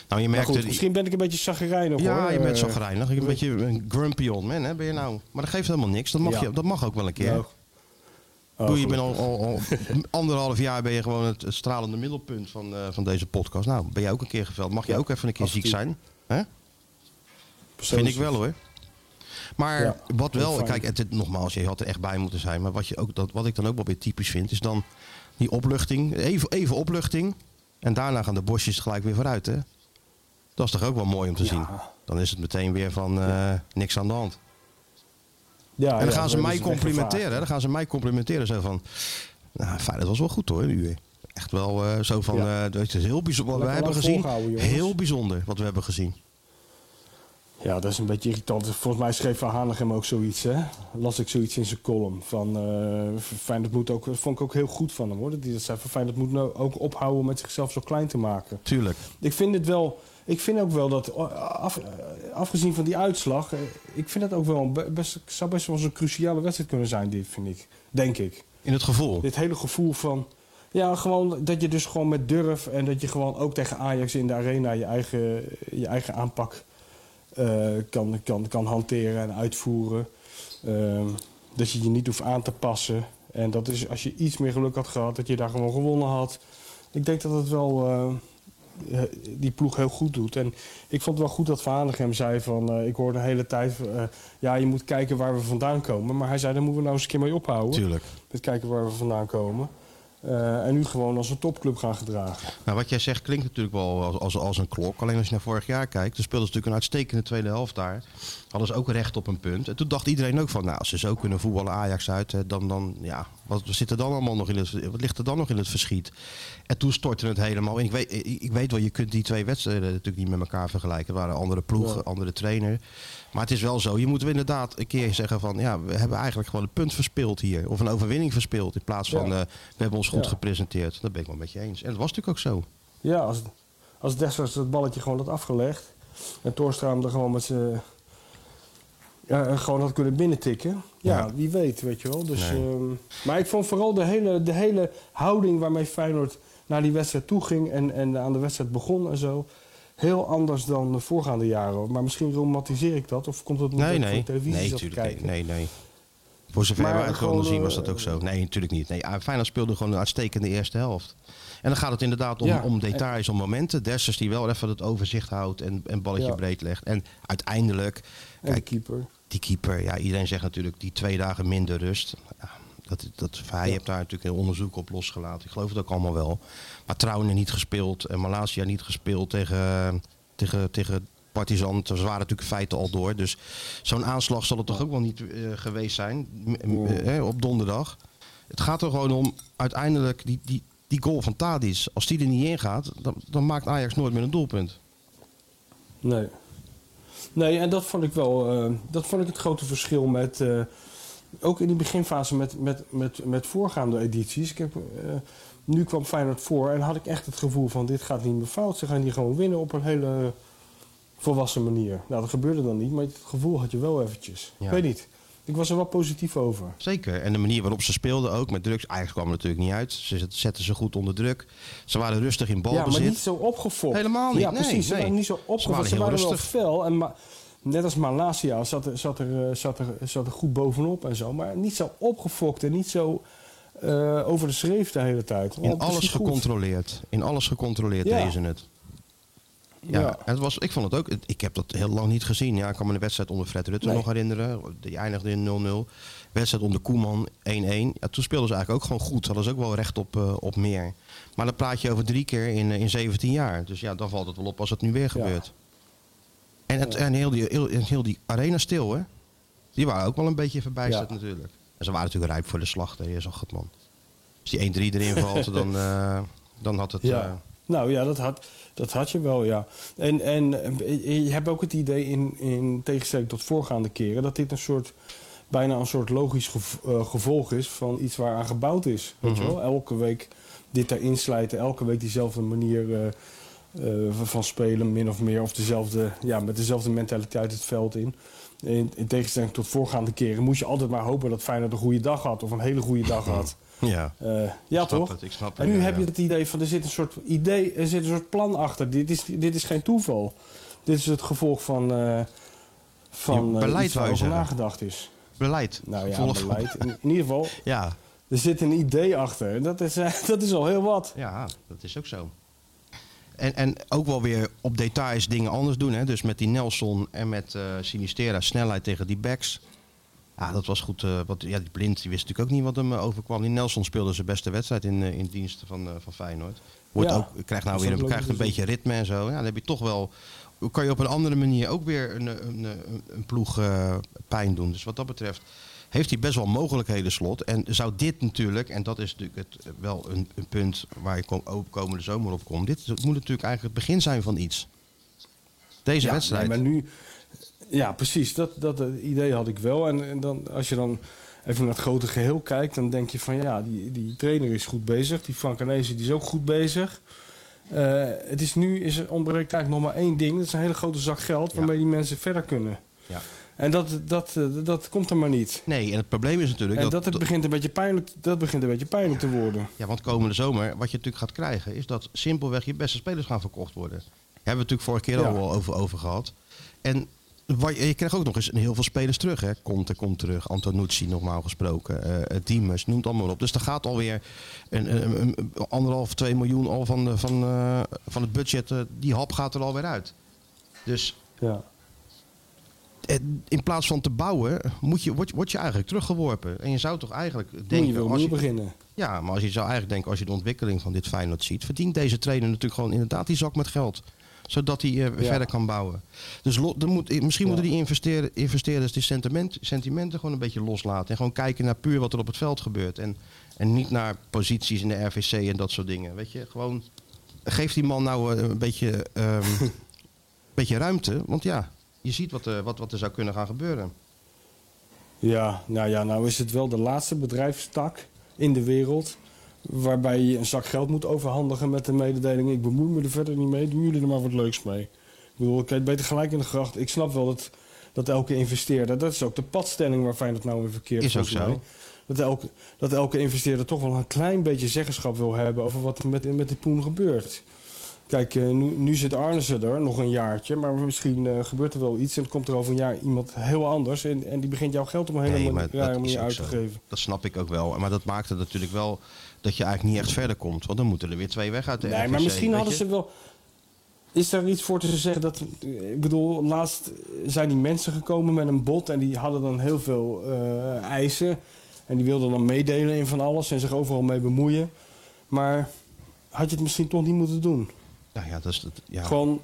Nou, je merkt... goed, misschien ben ik een beetje chagrijnig, Ja, hoor. je bent Eh, zo grijnig. Een beetje een grumpy old man, hè, ben je nou. Maar dat geeft helemaal niks. Dat mag, Ja. je, dat mag ook wel een keer. nou, oh, Doe, je bent al, gelukkig. al, al anderhalf jaar ben je gewoon het, het stralende middelpunt van, eh, van deze podcast. Nou, ben jij ook een keer geveld. Mag je Ja, ook even een keer ziek zijn? Hè? Vind ik wel hoor. Maar Ja, wat wel, kijk, het, nogmaals, je had er echt bij moeten zijn. Maar wat, je ook, dat, wat ik dan ook wel weer typisch vind, is dan die opluchting. Even, even opluchting. En daarna gaan de bosjes gelijk weer vooruit. Hè? Dat is toch ook wel mooi om te Ja. zien. Dan is het meteen weer van eh, niks aan de hand. Ja, en dan ja, gaan ze mij complimenteren. Dan gaan ze mij complimenteren. Zo van, nou fijn, dat was wel goed hoor, nu weer. Echt wel eh, zo van, Ja. eh, dat is heel bijzonder. Wat we hebben gezien, heel bijzonder wat we hebben gezien. Ja, dat is een beetje irritant. Volgens mij schreef Van Hanegem ook zoiets, hè? Las ik zoiets in zijn column. Van, eh Feyenoord moet ook, dat vond ik ook heel goed van hem, hoor. Dat hij dat zei van Feyenoord moet nou ook ophouden met zichzelf zo klein te maken. Tuurlijk. Ik vind het wel... Ik vind ook wel dat, af, afgezien van die uitslag... eh, Ik vind het ook wel een be- best, zou best wel een cruciale wedstrijd kunnen zijn, dit, vind ik. Denk ik. In het gevoel. Dit hele gevoel van... Ja, gewoon dat je dus gewoon met durf... en dat je gewoon ook tegen Ajax in de arena je eigen, je eigen aanpak eh, kan, kan, kan hanteren en uitvoeren. Ehm, dat je je niet hoeft aan te passen. En dat is als je iets meer geluk had gehad, dat je daar gewoon gewonnen had. Ik denk dat het wel, eh, eh, die ploeg heel goed doet. En ik vond het wel goed dat Van Hanegem zei van... eh, ik hoor de hele tijd, eh, ja, je moet kijken waar we vandaan komen. Maar hij zei, daar moeten we nou eens een keer mee ophouden. Tuurlijk. Met kijken waar we vandaan komen. Eh, en nu gewoon als een topclub gaan gedragen. Nou, wat jij zegt klinkt natuurlijk wel als, als, als een klok. Alleen als je naar vorig jaar kijkt, toen speelden ze natuurlijk een uitstekende tweede helft daar. Hadden ze ook recht op een punt. En toen dacht iedereen ook van, nou, als ze zo kunnen voetballen Ajax uit, dan, dan, ja, wat zit er dan allemaal nog in het, wat ligt er dan nog in het verschiet? En toen stortte het helemaal in. Ik weet, ik, ik weet wel, je kunt die twee wedstrijden natuurlijk niet met elkaar vergelijken. Het waren andere ploegen, Ja. andere trainer. Maar het is wel zo, je moet inderdaad een keer zeggen van, ja, we hebben eigenlijk gewoon een punt verspeeld hier. Of een overwinning verspeeld. In plaats van, Ja. eh, we hebben ons goed Ja. gepresenteerd. Dat ben ik wel met je eens. En dat was natuurlijk ook zo. Ja, als, als Dessers het balletje gewoon had afgelegd... en Torstra hem er gewoon met zijn... Ja, gewoon had kunnen binnentikken. Ja, Ja. wie weet, weet je wel. Dus, Nee. ehm, maar ik vond vooral de hele, de hele houding waarmee Feyenoord naar die wedstrijd toe ging... En, en aan de wedstrijd begon en zo... heel anders dan de voorgaande jaren. Maar misschien romantiseer ik dat, of komt het omdat Nee, nee. de televisie Nee, natuurlijk kijken? nee, nee, nee. Voor zover Maar wij het konden gewoon, zien was eh, dat ook zo. Nee, natuurlijk niet. Nee, ah, Feyenoord speelde gewoon een uitstekende eerste helft. En dan gaat het inderdaad om, Ja. om details, om momenten. Dessers die wel even het overzicht houdt en een balletje Ja. breed legt. En uiteindelijk, En de kijk, keeper. die keeper, ja, iedereen zegt natuurlijk die twee dagen minder rust. Ja, dat, dat, hij Ja. heeft daar natuurlijk een onderzoek op losgelaten. Ik geloof het ook allemaal wel. Maar Trouwen niet gespeeld en Malasia niet gespeeld tegen, tegen, tegen Partizan. Ze waren natuurlijk feiten al door. Dus zo'n aanslag zal het toch ook wel niet eh, geweest zijn eh, op donderdag. Het gaat er gewoon om uiteindelijk die, die, die goal van Tadis. Als die er niet in gaat, dan, dan maakt Ajax nooit meer een doelpunt. Nee. Nee, en dat vond ik wel. eh, dat vond ik het grote verschil met. Ook in die beginfase met, met, met, met voorgaande edities. Ik heb, eh, nu kwam Feyenoord voor en had ik echt het gevoel van: dit gaat niet meer fout. Ze gaan hier gewoon winnen op een hele volwassen manier. Nou, dat gebeurde dan niet, maar het gevoel had je wel eventjes. Ja. Ik weet niet. Ik was er wel positief over. Zeker. En de manier waarop ze speelden ook met drugs. Ajax kwam er natuurlijk niet uit. Ze zet- zetten ze goed onder druk. Ze waren rustig in Ja, balbezit. maar niet zo opgefokt. Helemaal niet, Ja, nee, precies. Ze nee. waren niet zo Ze opgefokt. waren Ze heel waren, wel rustig. fel. En ma- net als Malasia zat er, zat, er, eh, zat, er, zat er goed bovenop en zo. Maar niet zo opgefokt en niet zo eh, over de schreef de hele tijd. In alles goed. gecontroleerd. In alles gecontroleerd Ja. deden ze het. Ja, Het was, ik vond het ook. Ik heb dat heel lang niet gezien. Ja, ik kan me de wedstrijd onder Fred Rutte Nee. nog herinneren. Die eindigde in 0-0. Wedstrijd onder Koeman 1-1. Ja, toen speelden ze eigenlijk ook gewoon goed. Hadden ze ook wel recht op, eh, op meer. Maar dan praat je over drie keer in, in 17 jaar. Dus ja, dan valt het wel op als het nu weer gebeurt. En, het, en heel, die, heel, die arena stil, hè? Die waren ook wel een beetje verbijsterd Ja. natuurlijk. En ze waren natuurlijk rijp voor de slag. Hè? Je zag het, man. Als die 1-3 erin valt, dan, eh, dan had het... Ja. eh, Nou ja, dat had, dat had je wel, ja. En, en eh, je hebt ook het idee, in, in tegenstelling tot voorgaande keren, dat dit een soort, bijna een soort logisch gev- gevolg is van iets waar aan gebouwd is. Weet je Mhm. wel? Elke week dit erin slijten, elke week diezelfde manier van spelen, min of meer. Of dezelfde, ja, met dezelfde mentaliteit het veld in. In, in tegenstelling tot voorgaande keren moest je altijd maar hopen dat Feyenoord een goede dag had. Of een hele goede dag had. ja. Eh, ja, toch? het, ik snap het, En nu ja, heb ja. je het idee van er zit een soort idee, er zit een soort plan achter. Dit is, dit is geen toeval. Dit is het gevolg van, eh van Ja, eh, beleid waarover nagedacht is. Beleid. Nou ja, Volg- beleid. In, in ieder geval, Ja, er zit een idee achter. Dat is, eh, dat is al heel wat. ja, dat is ook zo. En, en ook wel weer op details dingen anders doen. Hè? Dus met die Nelson en met eh Sinistera snelheid tegen die backs. Ja, dat was goed. eh wat, ja, die Blind die wist natuurlijk ook niet wat hem eh, overkwam. Die Nelson speelde zijn beste wedstrijd in, in dienst van, van Feyenoord. Wordt Ja, ook, krijgt nou weer een, krijgt een beetje ritme en zo. Ja, dan heb je toch wel... Kan je op een andere manier ook weer een, een, een, een ploeg pijn doen. Dus wat dat betreft heeft hij best wel mogelijkheden slot. En zou dit natuurlijk, en dat is natuurlijk het, wel een, een punt waar je kom, ook komende zomer op komt. Dit moet natuurlijk eigenlijk het begin zijn van iets. Deze Ja, wedstrijd. nee, maar nu, ja, precies. Dat, dat eh, idee had ik wel. En, en dan, als je dan even naar het grote geheel kijkt, dan denk je van ja, die, die trainer is goed bezig. Die Frank Arnezen die is ook goed bezig. Eh, het is nu is er ontbreekt eigenlijk nog maar één ding. Dat is een hele grote zak geld waarmee die mensen verder kunnen. Ja. En dat, dat, eh, dat komt er maar niet. Nee, en het probleem is natuurlijk En dat, dat, het begint een beetje pijnlijk, dat begint een beetje pijnlijk te worden. Ja, want komende zomer, wat je natuurlijk gaat krijgen, is dat simpelweg je beste spelers gaan verkocht worden. Daar hebben we het natuurlijk vorige keer Ja. al over, over gehad. En Wat- Je krijgt ook nog eens heel veel spelers terug. Hè. Conte komt terug, Antonucci normaal gesproken, eh Diemers, noemt allemaal op. Dus er gaat alweer een, een, anderhalf, twee miljoen al van, de- van, van het budget. die hap gaat er alweer uit. Dus Ja. Eh, in plaats van te bouwen, moet je, word, je- word je eigenlijk teruggeworpen. En je zou toch eigenlijk Moet je denken... wel als opnieuw je, beginnen. ja, maar als je zou eigenlijk denken, als je de ontwikkeling van dit Feyenoord ziet... verdient deze trainer natuurlijk gewoon inderdaad die zak met geld. Zodat hij eh, Ja. verder kan bouwen. Dus lo- er moet, misschien Ja. moeten die investeer- investeerders die sentiment, sentimenten gewoon een beetje loslaten. En gewoon kijken naar puur wat er op het veld gebeurt. En, en niet naar posities in de RVC en dat soort dingen. Weet je, gewoon geef die man nou eh, een beetje, ehm, beetje ruimte. Want ja, je ziet wat, er- wat, wat er zou kunnen gaan gebeuren. Ja, nou ja, nou is het wel de laatste bedrijfstak in de wereld. Waarbij je een zak geld moet overhandigen met de mededeling: ik bemoei me er verder niet mee, doen jullie er maar wat leuks mee. Ik bedoel, ik kan het beter gelijk in de gracht. Ik snap wel dat, dat elke investeerder, dat is ook de padstelling waar Feyenoord nou in verkeerd Is ook zo. Dat elke, dat elke investeerder toch wel een klein beetje zeggenschap wil hebben over wat er met, met die poen gebeurt. Kijk, eh, nu, nu zit Arnissen er, nog een jaartje, maar misschien eh, gebeurt er wel iets en komt er over een jaar iemand heel anders en, en die begint jouw geld op een hele Nee, rare manier uit te geven. Dat snap ik ook wel. Maar dat maakt het natuurlijk wel dat je eigenlijk niet echt verder komt. Want dan moeten er weer twee weg uit de Nee, RVC, maar misschien hadden je? ze wel. Is er iets voor te zeggen dat. Ik bedoel, laatst zijn die mensen gekomen met een bot en die hadden dan heel veel eh, eisen. En die wilden dan meedelen in van alles en zich overal mee bemoeien. Maar had je het misschien toch niet moeten doen? Nou ja, dat is, dat, ja. Gewoon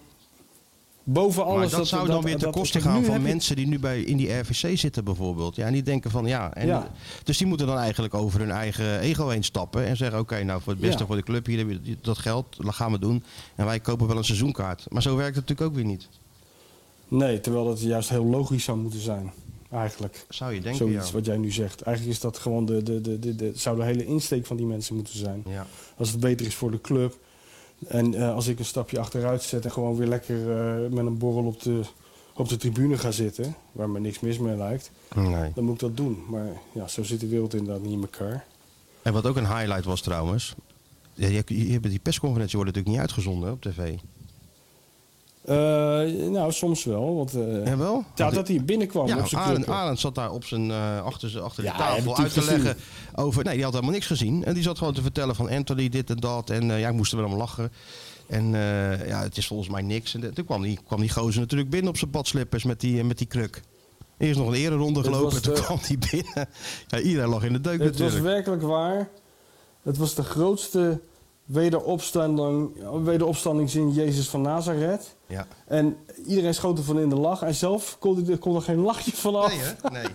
boven alles. maar dat, zou dan weer ten koste gaan van mensen die nu bij, in die RVC zitten bijvoorbeeld. Ja, en die denken van ja. En, Ja. Dus die moeten dan eigenlijk over hun eigen ego heen stappen. En zeggen oké, nou voor het beste Ja. voor de club, hier heb je dat geld, dat gaan we doen. En wij kopen wel een seizoenkaart. Maar zo werkt het natuurlijk ook weer niet. Nee, terwijl dat juist heel logisch zou moeten zijn. Eigenlijk. Zou je denken, Zoiets ja. wat jij nu zegt. Eigenlijk is dat gewoon de, de, de, de, de, zou de hele insteek van die mensen moeten zijn. Ja. Als het beter is voor de club. En eh, als ik een stapje achteruit zet en gewoon weer lekker eh, met een borrel op de, op de tribune ga zitten, waar me niks mis mee lijkt, Nee. dan moet ik dat doen. Maar ja, zo zit de wereld inderdaad niet in elkaar. En wat ook een highlight was trouwens. Ja, je, je, hebt- die persconferentie wordt natuurlijk niet uitgezonden op tv. Eh, nou, soms wel. Want, eh, Ja, wel? ja, dat hij binnenkwam Ja, op zijn Arend, zat daar op zijn, eh, achter, achter de tafel uit te gezien. leggen over... Nee, die had helemaal niks gezien. En die zat gewoon te vertellen van Anthony dit en dat. En ja, ik moest er wel om lachen. En ja, het is volgens mij niks. En de- toen kwam die, kwam die gozer natuurlijk binnen op zijn badslippers met die, met die kruk. Eerst nog een ereronde gelopen, toen de- kwam hij binnen. Ja, iedereen lag in de deuk Het was natuurlijk. werkelijk waar. Het was de grootste wederopstanding, wederopstandingszin Jezus van Nazareth. Ja. En iedereen schoot ervan in de lach. En zelf kon, hij, kon er geen lachje van af. Nee, hè? Nee.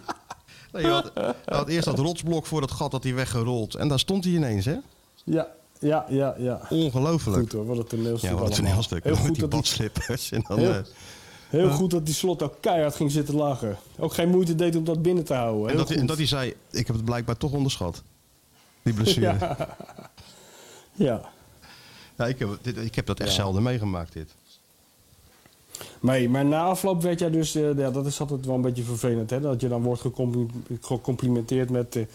nee je had, had eerst dat rotsblok voor dat gat dat hij weggerold. En daar stond hij ineens, hè? Ja, ja, ja, ja. Ongelooflijk. Goed hoor, wat een toneelstuk Ja, wat een toneelstuk. Heel goed, die dat die. En dan, Heel- eh, heel goed dat die slot ook keihard ging zitten lachen. Ook geen moeite deed om dat binnen te houden. En dat, hij, en dat hij zei, ik heb het blijkbaar toch onderschat. Die blessure. Ja, Ja. Ja. ik, heb, dit, ik heb dat echt Ja. zelden meegemaakt, dit. Maar, maar na afloop werd jij dus... eh, ja, dat is altijd wel een beetje vervelend, hè? Dat je dan wordt gecompli- gecomplimenteerd met... eh,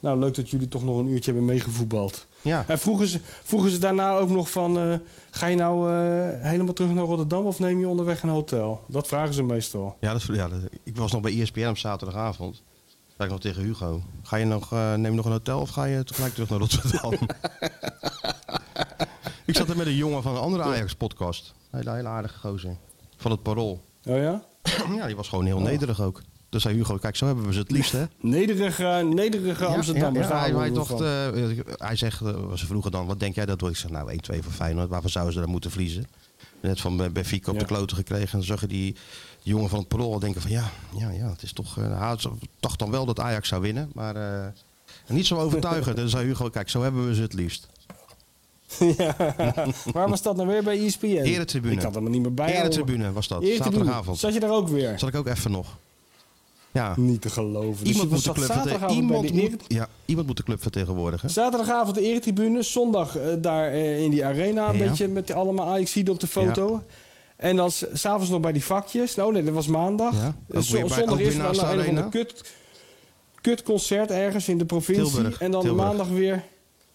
nou, leuk dat jullie toch nog een uurtje hebben meegevoetbald. Ja, En vroegen ze, vroegen ze daarna ook nog van... eh, ga je nou helemaal terug naar Rotterdam of neem je onderweg een hotel? Dat vragen ze meestal. ja, dat, ja dat- ik was nog bij ESPN op zaterdagavond. Zei ik nog tegen Hugo. Ga je nog, eh, neem je nog een hotel of ga je tegelijk terug naar Rotterdam? ik zat er met een jongen van een andere Ajax-podcast. Hele, hele aardige gozer. Van het Parool. Oh ja? ja, die was gewoon heel nederig ook. Dus zei Hugo, kijk, zo hebben we ze het liefst, hè? Nederige, nederige Amsterdammers. Ja, ja, daar hij, dacht, eh, hij zegt, eh, ze vroegen dan, wat denk jij dat wordt? Ik zeg, nou 1-2 voor Feyenoord. Waarvan zouden ze daar moeten verliezen? Net van bij Benfica op Ja. de kloten gekregen. En dan zag je die, die jongen van het Parool denken van, ja, ja, ja het is toch... hij dacht dan wel dat Ajax zou winnen, maar eh, niet zo overtuigend. en dan zei Hugo, kijk, zo hebben we ze het liefst. ja. Waar was dat nou weer bij ESPN? Eretribune. Ik had er niet meer bij. Eretribune was dat, zaterdagavond. Zat je daar ook weer? Zat ik ook even nog. Ja, Niet te geloven. Dus iemand, je moet de club zaterdagavond iemand, de moet, ja, iemand moet de club vertegenwoordigen. Zaterdagavond de eretribune, zondag eh, daar eh, in die arena een Ja. beetje met die allemaal ajax op de foto. En dan s- s'avonds nog bij die vakjes. Nou nee, dat was maandag. Ja, Eh, zondag is er dan een kut, kut concert ergens in de provincie. Tilburg, en dan Tilburg. maandag weer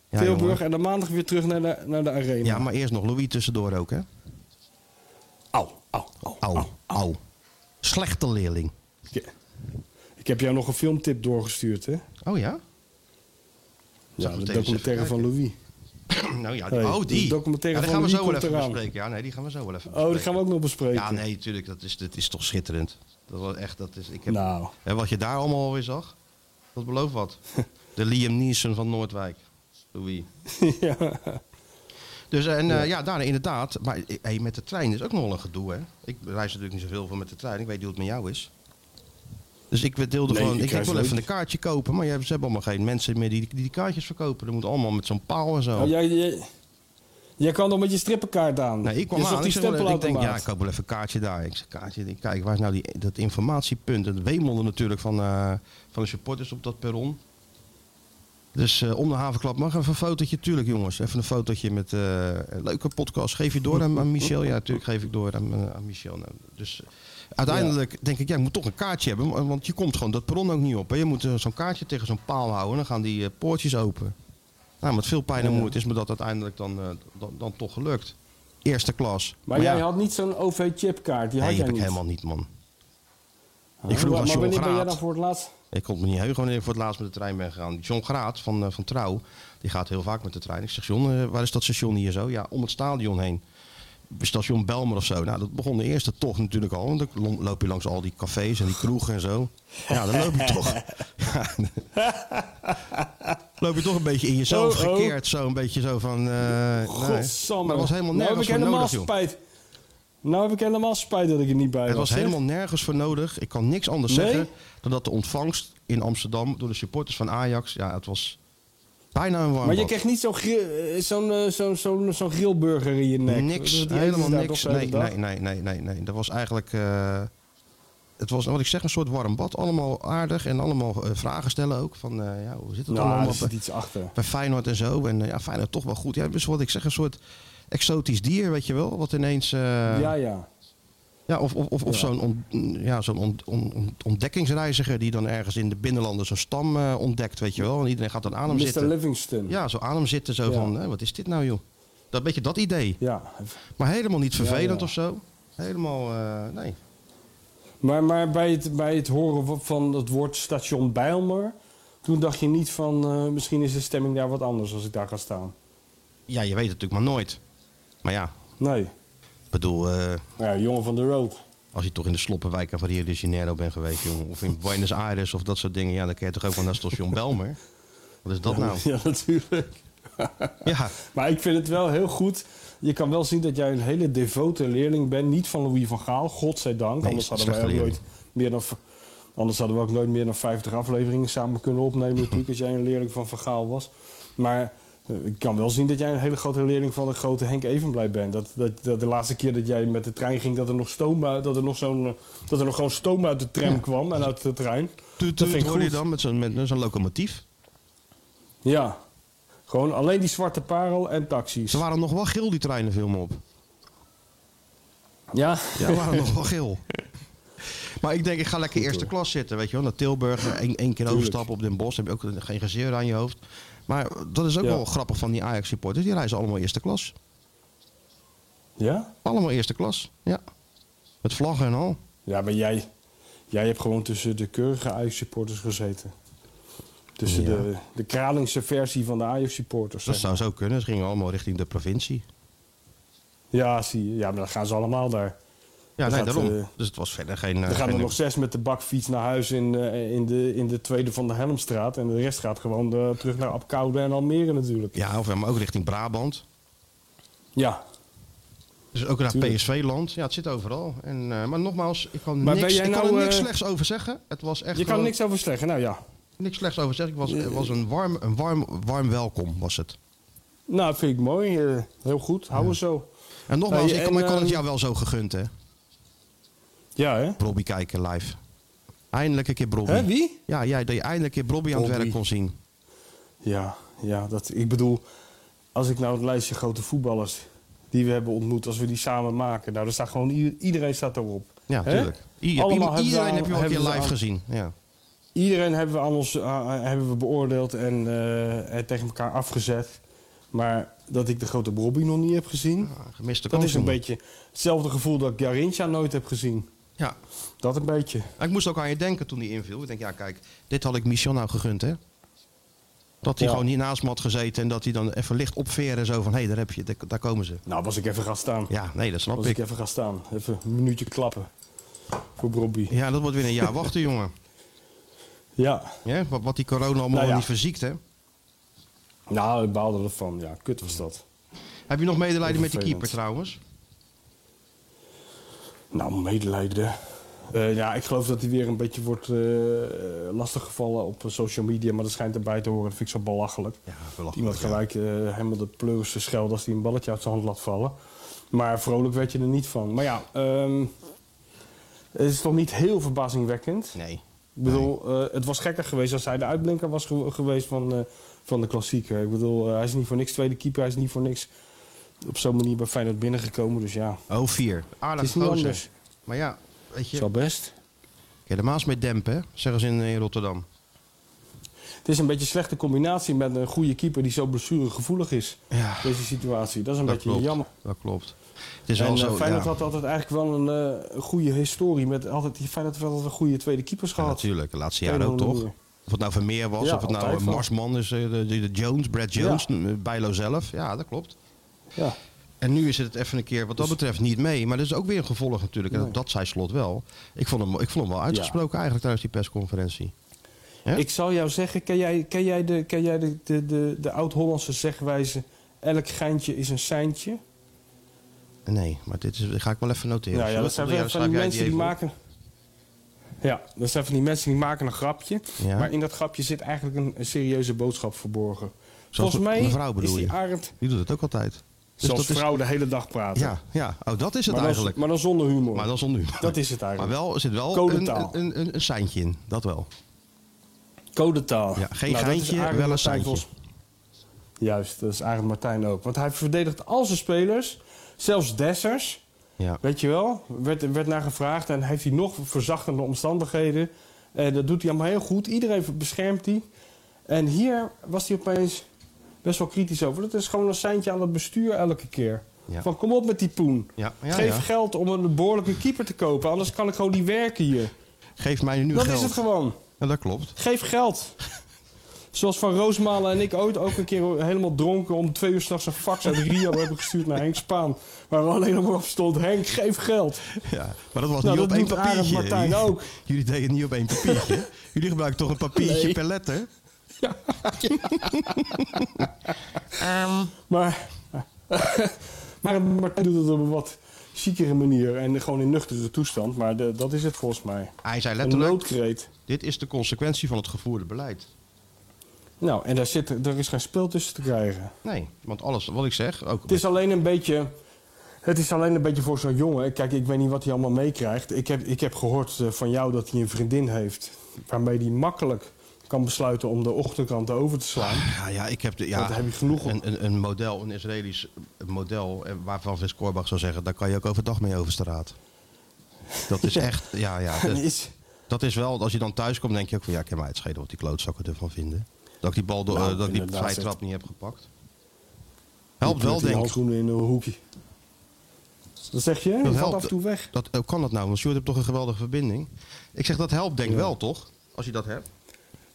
Ja, Tilburg. jongen. En dan maandag weer terug naar de, naar de arena. Ja, maar eerst nog Louis tussendoor ook, hè? Au, au, au. Au, au. Slechte leerling. Ik heb jou nog een filmtip doorgestuurd, hè? Oh ja? Ja, de documentaire van Louis. nou ja, Hey, oh die. documentaire ja, die van gaan we zo wel even eraan. bespreken. Ja, nee, die gaan we zo wel even Oh, die gaan we bespreken. ook nog bespreken. Ja, nee, natuurlijk. Dat is, dat is toch schitterend. Dat was echt, dat is, ik heb, Nou, En wat je daar allemaal alweer zag, dat belooft wat. De Liam Neeson van Noordwijk. Louis. ja. Dus en ja, ja daar inderdaad. Maar eh, hey, met de trein is ook nog wel een gedoe, hè? Ik reis natuurlijk niet zoveel van met de trein. Ik weet niet hoe het met jou is. Dus ik deelde Nee, gewoon, ik ik, wil even een kaartje kopen. Maar ze hebben allemaal geen mensen meer die die, die kaartjes verkopen. Dat moet allemaal met zo'n paal en zo. Jij, jij, jij kan nog met je strippenkaart aan. Nee, ik kwam aan. die Ik, zeg wel, ik denk, ja, ik koop wel even een kaartje daar. Ik zeg, kaartje, ik kijk, waar is nou die, dat informatiepunt? Het wemelde natuurlijk van, eh, van de supporters op dat perron. Dus eh, om de havenklap mag even een fotootje, tuurlijk jongens. Even een fotootje met eh, een leuke podcast. Geef je door aan, aan Michel? Ja, natuurlijk geef ik door aan, aan Michel. Nou, dus uiteindelijk denk ik, ja, ik moet toch een kaartje hebben. wa- Want je komt gewoon dat perron ook niet op. Hè. Je moet eh, zo'n kaartje tegen zo'n paal houden. Dan gaan die eh, poortjes open. Nou, met veel pijn en moeite is me dat uiteindelijk dan, eh, dan, dan toch gelukt. Eerste klas. Maar, jij ja, had niet zo'n OV-chipkaart. Die had Nee, jij heb ik niet. helemaal niet, man. Ah, Ik vroeg maar aan John wanneer ben jij dan voor het laatst? Ik kon me niet heugen wanneer ik voor het laatst met de trein ben gegaan. John Graat van, van Trouw, die gaat heel vaak met de trein. Ik zeg, John, waar is dat station hier zo? Ja, om het stadion heen. Station Belmer of zo. Nou, dat begon de eerste tocht natuurlijk al. Want dan lo- loop je langs al die cafés en die kroegen en zo. Ja, dan loop je toch... Ja, loop je toch een beetje in jezelf Oh, oh. gekeerd. Zo een beetje zo van... nee. Godsamme. Maar er was helemaal nou heb nergens ik voor helemaal nodig, spijt. Nou heb ik helemaal spijt dat ik er niet bij Het was. was zeg. helemaal nergens voor nodig. Ik kan niks anders Nee? zeggen dan dat de ontvangst in Amsterdam door de supporters van Ajax, ja, het was bijna een warm Maar je kreeg niet zo'n eh, zo'n eh, zo'n zo'n grillburger in je nek. niks, helemaal niks. de Nee, nee, nee, nee, nee, nee. Dat was eigenlijk, eh, het was wat ik zeg, een soort warm bad. Allemaal aardig en allemaal eh, vragen stellen ook. Van, eh, ja, hoe zit het Nou, allemaal er zit bij, iets achter. bij Feyenoord en zo. En eh, ja, Feyenoord toch wel goed. Ja, dus wat ik zeg, een soort exotisch dier, weet je wel. Wat ineens... eh, ja, ja. Ja, of, of, of, of Ja. zo'n on- ja, zo'n on- on- on- ontdekkingsreiziger die dan ergens in de binnenlanden zo'n stam eh, ontdekt, weet je wel. En iedereen gaat dan aan hem Mr. zitten. Livingston. Ja, zo aan hem zitten, zo Ja. van, hè, wat is dit nou joh? Dat beetje dat idee. Ja. Maar helemaal niet vervelend of zo. Helemaal, eh, nee. Maar, maar bij, het, bij het horen van het woord station Bijlmer... toen dacht je niet van... eh, misschien is de stemming daar wat anders als ik daar ga staan. Ja, je weet het natuurlijk maar nooit. Maar ja, Nee. Ik bedoel, eh, ja, jongen van de road. als je toch in de sloppenwijken van Rio de Janeiro bent geweest, jongen. Of in Buenos Aires of dat soort dingen. Ja, dan kun je toch ook wel naar station Belmer. Wat is dat nou? Ja, natuurlijk. Ja, Maar ik vind het wel heel goed. Je kan wel zien dat jij een hele devote leerling bent. Niet van Louis van Gaal, godzijdank. Nee, anders, hadden slechte ook nooit meer dan, anders hadden we ook nooit meer dan 50 afleveringen samen kunnen opnemen. Natuurlijk, als jij een leerling van Van Gaal was. Maar ik kan wel zien dat jij een hele grote leerling van de grote Henk Evenblij bent. Dat, dat, dat de laatste keer dat jij met de trein ging, dat er nog, stoom, dat er nog, zo'n, eh, dat er nog gewoon stoom uit de tram kwam en uit de trein. Tuut, Dat tuut, vind ik hoor je dan met zo'n met zo'n locomotief. Ja. Gewoon alleen die zwarte parel en taxis. Ze waren nog wel geel, die treinen viel me op. Ja? Ja, waren nog wel geel. Maar ik denk, ik ga lekker eerste klas zitten, weet je wel. Naar Tilburg, één, één keer overstappen op Den Bosch. Heb je ook geen gezeur aan je hoofd. Maar dat is ook Ja. wel grappig van die Ajax-supporters. Die reizen allemaal eerste klas. Ja? Allemaal eerste klas, ja. Met vlaggen en al. Ja, maar jij, jij hebt gewoon tussen de keurige Ajax-supporters gezeten. Tussen Ja. de, de Kralingse versie van de Ajax-supporters. Dat zou zo kunnen. Ze gingen allemaal richting de provincie. Ja, zie je. Ja, maar dan gaan ze allemaal daar. Ja, Er nee, gaat, daarom. eh, dus het was verder geen... Er eh, gaan er nog zes met de bakfiets naar huis in, eh, in, de, in de tweede van de Helmstraat. En de rest gaat gewoon terug naar Apkoude en Almere natuurlijk. Ja, of, maar ook richting Brabant. Ja. Dus ook naar. PSV-land. Ja, het zit overal. En, maar nogmaals, ik kan, Maar niks, ik kan nou, er niks slechts over zeggen. Het was echt Je kan gewoon- niks over zeggen. Nou ja. niks slechts over zeggen. Het was, het was een, warm, een warm, warm welkom, was het. Nou, vind ik mooi. heel goed. Hou eens zo. En nogmaals, Hey, ik, kan, en, ik kan het ehm, jou wel zo gegund, hè. Ja, hè? Brobby kijken live. Eindelijk een keer Brobby. Hè, wie? Ja, jij dat je eindelijk een keer Brobby aan het werk kon zien. Ja, ja dat, ik bedoel, als ik nou het lijstje grote voetballers die we hebben ontmoet, als we die samen maken, nou, dan staat gewoon iedereen staat erop. Ja, tuurlijk. Allemaal iedereen heb je een keer we live aan- gezien. Ja. Iedereen hebben we aan ons uh, hebben we beoordeeld en eh, en tegen elkaar afgezet. Maar dat ik de grote Bobby nog niet heb gezien, Ah, gemiste dat is een beetje hetzelfde gevoel dat ik Garincha nooit heb gezien. Ja. Dat een beetje. Ik moest ook aan je denken toen hij inviel. Ik denk, ja kijk, dit had ik Michel nou gegund, hè? Dat hij Ja. gewoon hier naast me had gezeten en dat hij dan even licht opveren. Zo van, hé, hey, daar heb je, daar, daar komen ze. Nou, was ik even gaan staan. Ja, nee, dat snap was ik. ik even gaan staan. Even een minuutje klappen. Voor Bobby. Ja, dat wordt weer een jaar wachten, jongen. Ja. Ja, wat, wat die corona allemaal Nou ja. niet verziekt, hè? Nou, ik baalde ervan. Ja, kut was dat. Heb je nog medelijden met die keeper trouwens? Nou, medelijden. Eh, ja, ik geloof dat hij weer een beetje wordt eh lastiggevallen op eh, social media. Maar dat schijnt erbij te horen. Dat vind ik zo belachelijk. Ja, Iemand gelijk eh, helemaal de pleuris schelden als hij een balletje uit zijn hand laat vallen. Maar vrolijk werd je er niet van. Maar ja, ehm, het is toch niet heel verbazingwekkend. Nee. Ik bedoel, het was gekker geweest als hij de uitblinker was ge- geweest van, van de klassieker. Ik bedoel, hij is niet voor niks tweede keeper. Hij is niet voor niks op zo'n manier bij Feyenoord binnengekomen. Dus ja, Oh, vier. Aardig het is niet gozer. anders. Maar ja, weet Het je, is wel best. ja, de Maas met dempen, zeggen ze in, in Rotterdam. Het is een beetje een slechte combinatie met een goede keeper die zo blessuregevoelig is. Ja, Deze situatie. Dat is een dat beetje klopt. jammer. Dat klopt. Het is En eh, zo, Feyenoord ja. had altijd eigenlijk wel een, eh, goede historie. Met altijd, Feyenoord heeft altijd een goede tweede keepers Ja, gehad. natuurlijk, de laatste jaren ook toch? Of het nou Vermeer was, Ja, of het nou. Marsman is, eh, de, de, Jones, Brad Jones, Ja. eh, Bijlo zelf. Ja, dat klopt. Ja. En nu is het even een keer wat dat betreft niet mee. Maar dat is ook weer een gevolg natuurlijk. En Dus- Nee. dat zei Slot wel. Ik vond hem, ik vond hem wel uitgesproken eigenlijk tijdens die persconferentie. Ja? Ik zou jou zeggen, ken jij, ken jij de, ken jij de, de, de, de oud-Hollandse zegwijze... elk geintje is een seintje? Nee, maar dit is, ga ik wel even noteren. Nou ja, dat zijn van, die mensen die maken... Ja, dat zijn van die mensen die maken een grapje. Ja. Maar in dat grapje zit eigenlijk een, een serieuze boodschap verborgen. Zoals Volgens mij mevrouw bedoel is die? Arend... Die doet het ook altijd. Dus zoals dat is- vrouw de hele dag praten. Ja, ja. Oh, dat is het maar, eigenlijk. Dan, maar dan zonder humor. Maar dan zonder nu. Dat is het Maar eigenlijk. wel, er zit wel een, een, een, een seintje in. Dat wel. Codetaal. Ja, geen Nou, geintje, wel een seintje. Vos. Juist, dat is Arend Martijn ook. Want hij verdedigt al zijn spelers. Zelfs Dessers. Ja. Weet je wel? Werd, werd naar gevraagd en heeft hij nog verzachtende omstandigheden. En dat doet hij allemaal heel goed. Iedereen beschermt hij. En hier was hij opeens best wel kritisch over. Dat is gewoon een seintje aan het bestuur elke keer. Ja. Van kom op met die poen. Ja, ja, Geef geld om een behoorlijke keeper te kopen. Anders kan ik gewoon niet werken hier. Geef mij nu dat geld. is het gewoon. Ja, dat klopt. Geef geld. Zoals Van Roosmalen en ik ooit ook een keer helemaal dronken... om twee uur s'nachts een fax uit Rio hebben gestuurd naar Henk Spaan. Waar alleen nog maar op stond, Henk, geef geld. Ja, maar dat was Nou, niet op dat één papiertje. Martijn Jullie- ook. Jullie deden het niet op één papiertje. Jullie gebruiken toch een papiertje Nee. per letter? Maar, maar Martijn doet het op een wat ziekere manier en gewoon in nuchtere toestand. Maar de- dat is het volgens mij. Hij zei Een letterlijk, noodkreet. dit is de consequentie van het gevoerde beleid. Nou, en daar, zit, er is geen speel tussen te krijgen. Nee, want alles wat ik zeg, ook Het is alleen een beetje... Het is alleen een beetje voor zo'n jongen. Kijk, ik weet niet wat hij allemaal meekrijgt. Ik heb, ik heb gehoord eh, van jou dat hij een vriendin heeft... waarmee hij makkelijk kan besluiten om de ochtendkrant over te slaan. Ja, ja, ik heb de, ja, Want daar heb je genoeg een, een, een model, een Israëlisch model, eh, waarvan Vince Korbach zou zeggen, daar kan je ook overdag mee over straat. Dat is echt, ja, ja. Dat, is, dat is wel, als je dan thuis komt, denk je ook van, ja, ik heb mij het schelen wat die klootzakken ervan vinden. Dat ik die bal, door, Nou, eh, dat ik die vrije trap niet heb gepakt. Helpt wel, denk ik. handschoenen in een hoekje. Dat zeg je? Dat valt helpt. af en toe weg. Dat, hoe kan dat nou? Want Sjoerd heeft toch een geweldige verbinding. Ik zeg, dat helpt denk ik Ja. wel, toch? Als je dat hebt.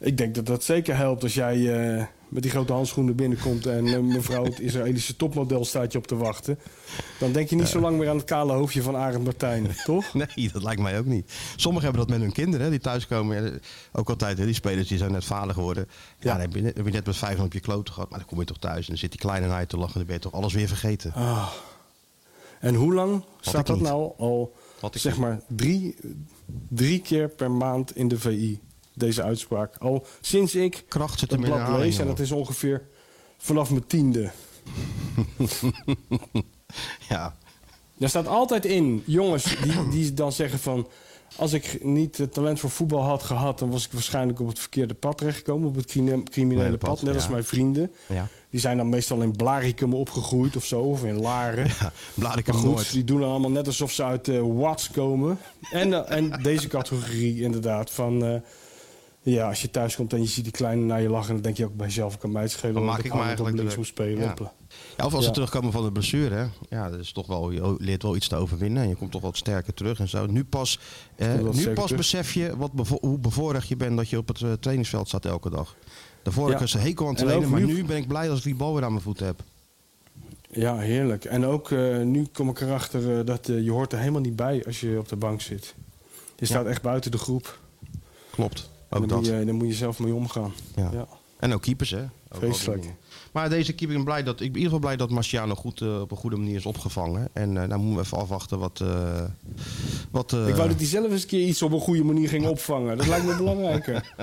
Ik denk dat dat zeker helpt als jij eh, met die grote handschoenen binnenkomt en eh, mevrouw het Israëlische topmodel staat je op te wachten. Dan denk je niet zo lang meer aan het kale hoofdje van Arend Martijn, toch? Nee, dat lijkt mij ook niet. Sommigen hebben dat met hun kinderen, hè, die thuiskomen. Ook altijd, hè, die spelers die zijn net vader geworden. Ja, Ja. dan heb je, net- heb je net met vijf op je kloten gehad. Maar dan kom je toch thuis en dan zit die kleine naar je te lachen. Dan ben je toch alles weer vergeten. Ah. En hoe lang staat dat niet. nou al, zeg niet. maar, drie, drie keer per maand in de VI? Deze uitspraak. Al sinds ik Kracht zit het blad lees, en dat is ongeveer vanaf mijn tiende. Ja, Daar staat altijd in, jongens die, die dan zeggen van... als ik niet het talent voor voetbal had gehad... dan was ik waarschijnlijk op het verkeerde pad terechtgekomen. Op het criminele pad, pad, net als mijn vrienden. ja. Die zijn dan meestal in Blaricum opgegroeid of zo, of in Laren. ja. Goed, nooit. die doen allemaal net alsof ze uit eh Watts komen. En, eh, en deze categorie inderdaad van... eh, Ja, als je thuis komt en je ziet die kleine naar je lachen... dan denk je ook bij jezelf, ik kan mij het schelen... Dan maak ik me op eigenlijk links moet spelen. Ja. Ja, of als ze Ja. terugkomen van de blessure, hè. Ja, dat is toch wel, je leert wel iets te overwinnen. En je komt toch wat sterker terug en zo. Nu pas, eh, nu pas terug. besef je wat bevo- hoe bevoorrecht je bent dat je op het eh, trainingsveld staat elke dag. Daarvoor Ja. ik een hekel aan En trainen, maar nu- ben ik blij als ik die bal weer aan mijn voeten heb. Ja, heerlijk. En ook eh, nu kom ik erachter dat je hoort er helemaal niet bij als je op de bank zit. Je staat echt buiten de groep. Klopt, ook dan, moet je, dan moet je zelf mee omgaan. Ja. Ja. En ook keepers, hè. Ook. Maar deze keeper, ik ben, blij dat, ik ben in ieder geval blij dat Marciano goed, eh, op een goede manier is opgevangen. En nou moeten we even afwachten wat... eh, wat Ik wou dat hij zelf eens een keer iets op een goede manier ging opvangen. Dat lijkt me belangrijker.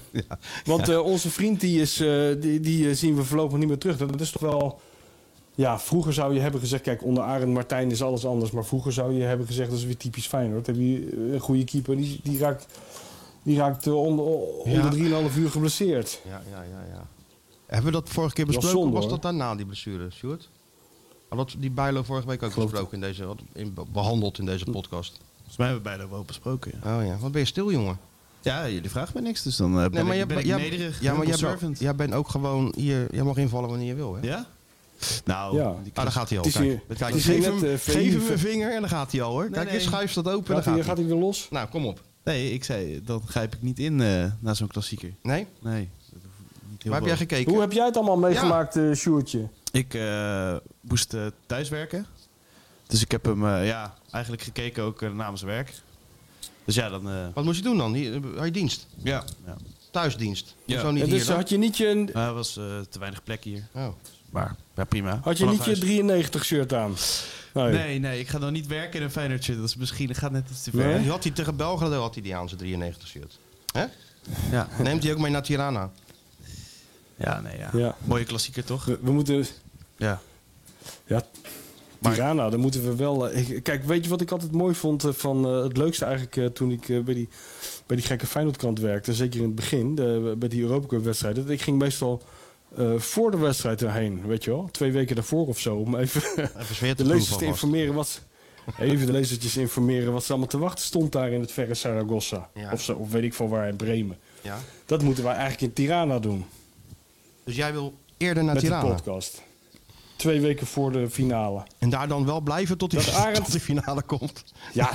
Want eh, onze vriend die is, die, die zien we voorlopig niet meer terug. Dat is toch wel... Ja, vroeger zou je hebben gezegd... Kijk, onder Arend Martijn is alles anders. Maar vroeger zou je hebben gezegd... Dat is weer typisch Feyenoord. Heb je een goede keeper. Die, die raakt, die raakt eh, onder, onder 3,5 uur geblesseerd. Ja, ja, ja, ja. Hebben we dat vorige keer besproken? zonde, was dat daarna, die blessure, Stuart? Had dat die Bijlo vorige week ook besproken in deze, in, behandeld in deze podcast? Volgens mij hebben we beide wel besproken. Ja. Oh ja, wat ben je stil, jongen? ja, jullie vragen me niks, dus dan eh, ben Nee, maar ik, jij, ben ik jij- nederig. ja, maar jij, bent- servant. jij bent ook gewoon hier, jij mag invallen wanneer je wil, hè? Ja? Nou, Ja. die Ah, daar gaat hij al. Kijk, Kijk, geef hem, geef een vinger en dan gaat hij al, hoor. Kijk, nee. je schuift dat open en Gaat dan hij, gaat gaat hij weer los? Nou, kom op. Nee, ik zei, dan grijp ik niet in eh na zo'n klassieker. Nee? Nee. niet heel Waar heb jij gekeken? Hoe heb jij het allemaal meegemaakt, eh Sjoerdje? Ik eh, moest eh, thuiswerken. Dus ik heb hem eh, ja, eigenlijk gekeken ook namens werk. Dus ja, dan... eh, Wat moest je doen dan? Hier, Had je dienst? ja. ja. Thuisdienst? Ja. Hoezo niet dus had je niet je, Maar er was eh, te weinig plek hier. Oh. Maar ja, prima. had je, Vanaf niet je huis. 93 shirt aan? Nee. Nee, nee, ik ga dan niet werken in een Feyenoordje. Dat is misschien, dat gaat net iets te ver. Nee? Die had hij tegen Belgrado had hij die aan zijn 93 shirt. Hè? Ja. Neemt hij ook mee naar Tirana? ja, nee, ja. Ja. Mooie klassieker, toch? We, we moeten... Ja. Ja, Maar- Tirana, dan moeten we wel... eh, ik- kijk, weet je wat ik altijd mooi vond eh, van... eh, het leukste eigenlijk eh, toen ik eh, bij, die, bij die gekke Feyenoordkrant werkte... zeker in het begin, de, bij die Europa Cup wedstrijden... ik ging meestal eh, voor de wedstrijd erheen, weet je wel. Twee weken daarvoor of zo. Om even Even de lezers te informeren wat... Even de lezertjes informeren wat ze allemaal te wachten stond daar in het verre Saragossa. Ja. Of, zo, of weet ik veel waar in Bremen. Ja. Dat moeten wij eigenlijk in Tirana doen. Dus jij wil eerder naar met de Tirana? podcast. Twee weken voor de finale. En daar dan wel blijven tot die, Dat Arend- tot die finale komt? Ja,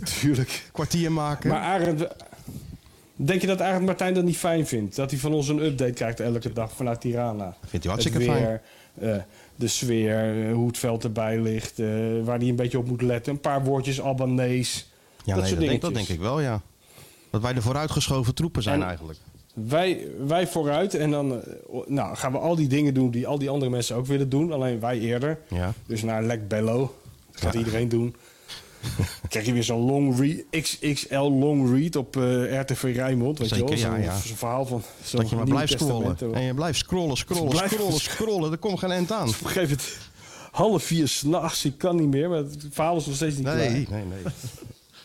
natuurlijk. Kwartier maken? Maar Arend, denk je dat Arend Martijn dat niet fijn vindt? Dat hij van ons een update krijgt elke dag vanuit Tirana? Vindt hij hartstikke het fijn. eh, de sfeer, eh, hoe het veld erbij ligt, eh, waar hij een beetje op moet letten. Een paar woordjes Albanees. Ja, dat nee, soort dat, denk, dat denk ik wel, ja. Dat wij de vooruitgeschoven troepen zijn En- eigenlijk. Wij, wij vooruit en dan nou, gaan we al die dingen doen die al die andere mensen ook willen doen. Alleen wij eerder. Ja. Dus naar Lek Bello. Dat gaat Ja. iedereen doen. Krijg je weer zo'n long read, XXL long read op eh, RTV Rijnmond. Weet Zeker, je wel? ja, Zo'n ja. zo'n verhaal van zo'n Dat je maar blijft scrollen. En je blijft scrollen, scrollen, scrollen, scrollen. Er komt geen eind aan. Op een gegeven moment half vier s'nachts, ik kan niet meer. Maar het verhaal is nog steeds niet Nee, klaar. nee, nee.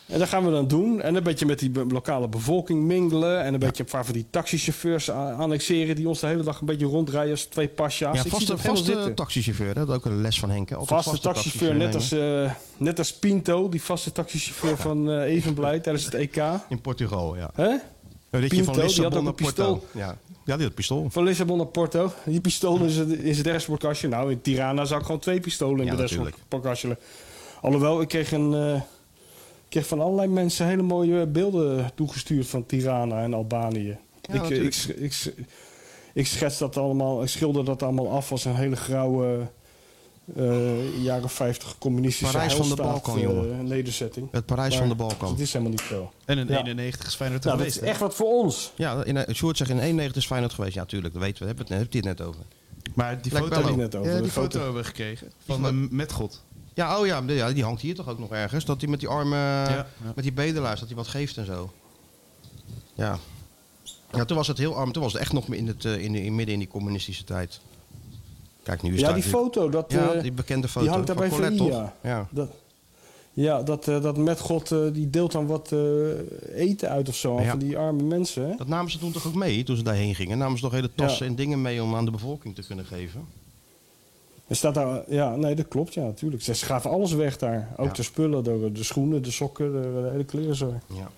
En dat gaan we dan doen. En een beetje met die lokale bevolking mingelen. En een beetje een paar van die taxichauffeurs annexeren... die ons de hele dag een beetje rondrijden als twee pasja's. Ja, Ik vaste, taxichauffeur. Dat is ook een les van Henk. Vaste taxichauffeur, net als, eh, net als Pinto, die vaste taxichauffeur van eh Evenblij tijdens het EK. In Portugal, ja. Hè? Pinto, van die had Lissabon ook naar een Porto. pistool. Ja. ja, die had pistool. Van Lissabon naar Porto. Die pistool zijn, in zijn dashboardkastje. Nou, in Tirana zou ik gewoon twee pistolen in Ja, de dashboardkastje. Alhoewel, ik kreeg, een, eh, kreeg van allerlei mensen hele mooie beelden toegestuurd van Tirana en Albanië. Ja, ik, eh, ik, ik, ik schets dat allemaal, ik schilder dat allemaal af als een hele grauwe eh jaren 50 communistische Parijs van de Balkan, eh, jongen. nederzetting. Het Parijs Maar van de Balkan. Het is helemaal niet zo. En een Ja. 91 is Feyenoord Nou, dat geweest. is hè? echt wat voor ons. Ja, in, eh, Sjoerd zegt in 91 is Feyenoord geweest. Ja, tuurlijk, dat weten we. Hebben we het, heb je het net over. Maar die Lijkt foto, ook. net over, ja, die foto foto. hebben we gekregen. Van Die eh, met God. Ja, oh ja, ja, die hangt hier toch ook nog ergens. Dat hij met die armen, ja. met die bedelaars, dat hij wat geeft en zo. Ja. Ja, toen was het heel arm. Toen was het echt nog in het, eh, in de, in, midden in die communistische tijd. Kijk, nu is Ja, die foto, dat, Ja, eh, die bekende foto. hangt daar van bij Colette, VI, ja. Ja. dat, ja, dat, eh, dat met God, die deelt dan wat eh, eten uit of zo Ja. van die arme mensen. Hè? Dat namen ze toen toch ook mee, toen ze daarheen gingen? Namen ze toch hele tassen en dingen mee om aan de bevolking te kunnen geven? Er staat daar, ja, nee, dat klopt, ja, natuurlijk. Ze gaven alles weg daar. Ook Ja. de spullen, de, de schoenen, de sokken, de, de hele klerenzooi. Ja.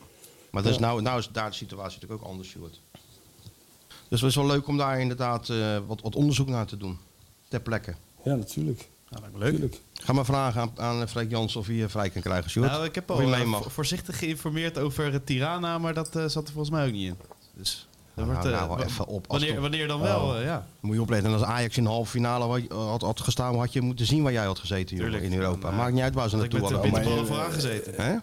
Maar dus Ja. nou, nou is daar de situatie natuurlijk ook anders, Sjoerd. Dus het is wel leuk om daar inderdaad eh, wat, wat onderzoek naar te doen. Ter plekke. Ja, natuurlijk. Nou, me leuk. natuurlijk. Ga maar vragen aan, aan Freek Jans of hij je vrij kan krijgen, Sjoerd. Nou, ik heb al eh, voorzichtig geïnformeerd over eh, Tirana, maar dat eh, zat er volgens mij ook niet in. Dus dat Nou, wordt, eh, nou, even op. Wanneer, wanneer dan wel, Oh. eh, ja. Moet je opletten. En als Ajax in de halve finale had, had, had gestaan, had je moeten zien waar jij had gezeten Tuurlijk. in Europa. Dan, Maakt niet uit waar ze ik naartoe hadden. bitterballen maar, vooraan eh, gezeten. Hè?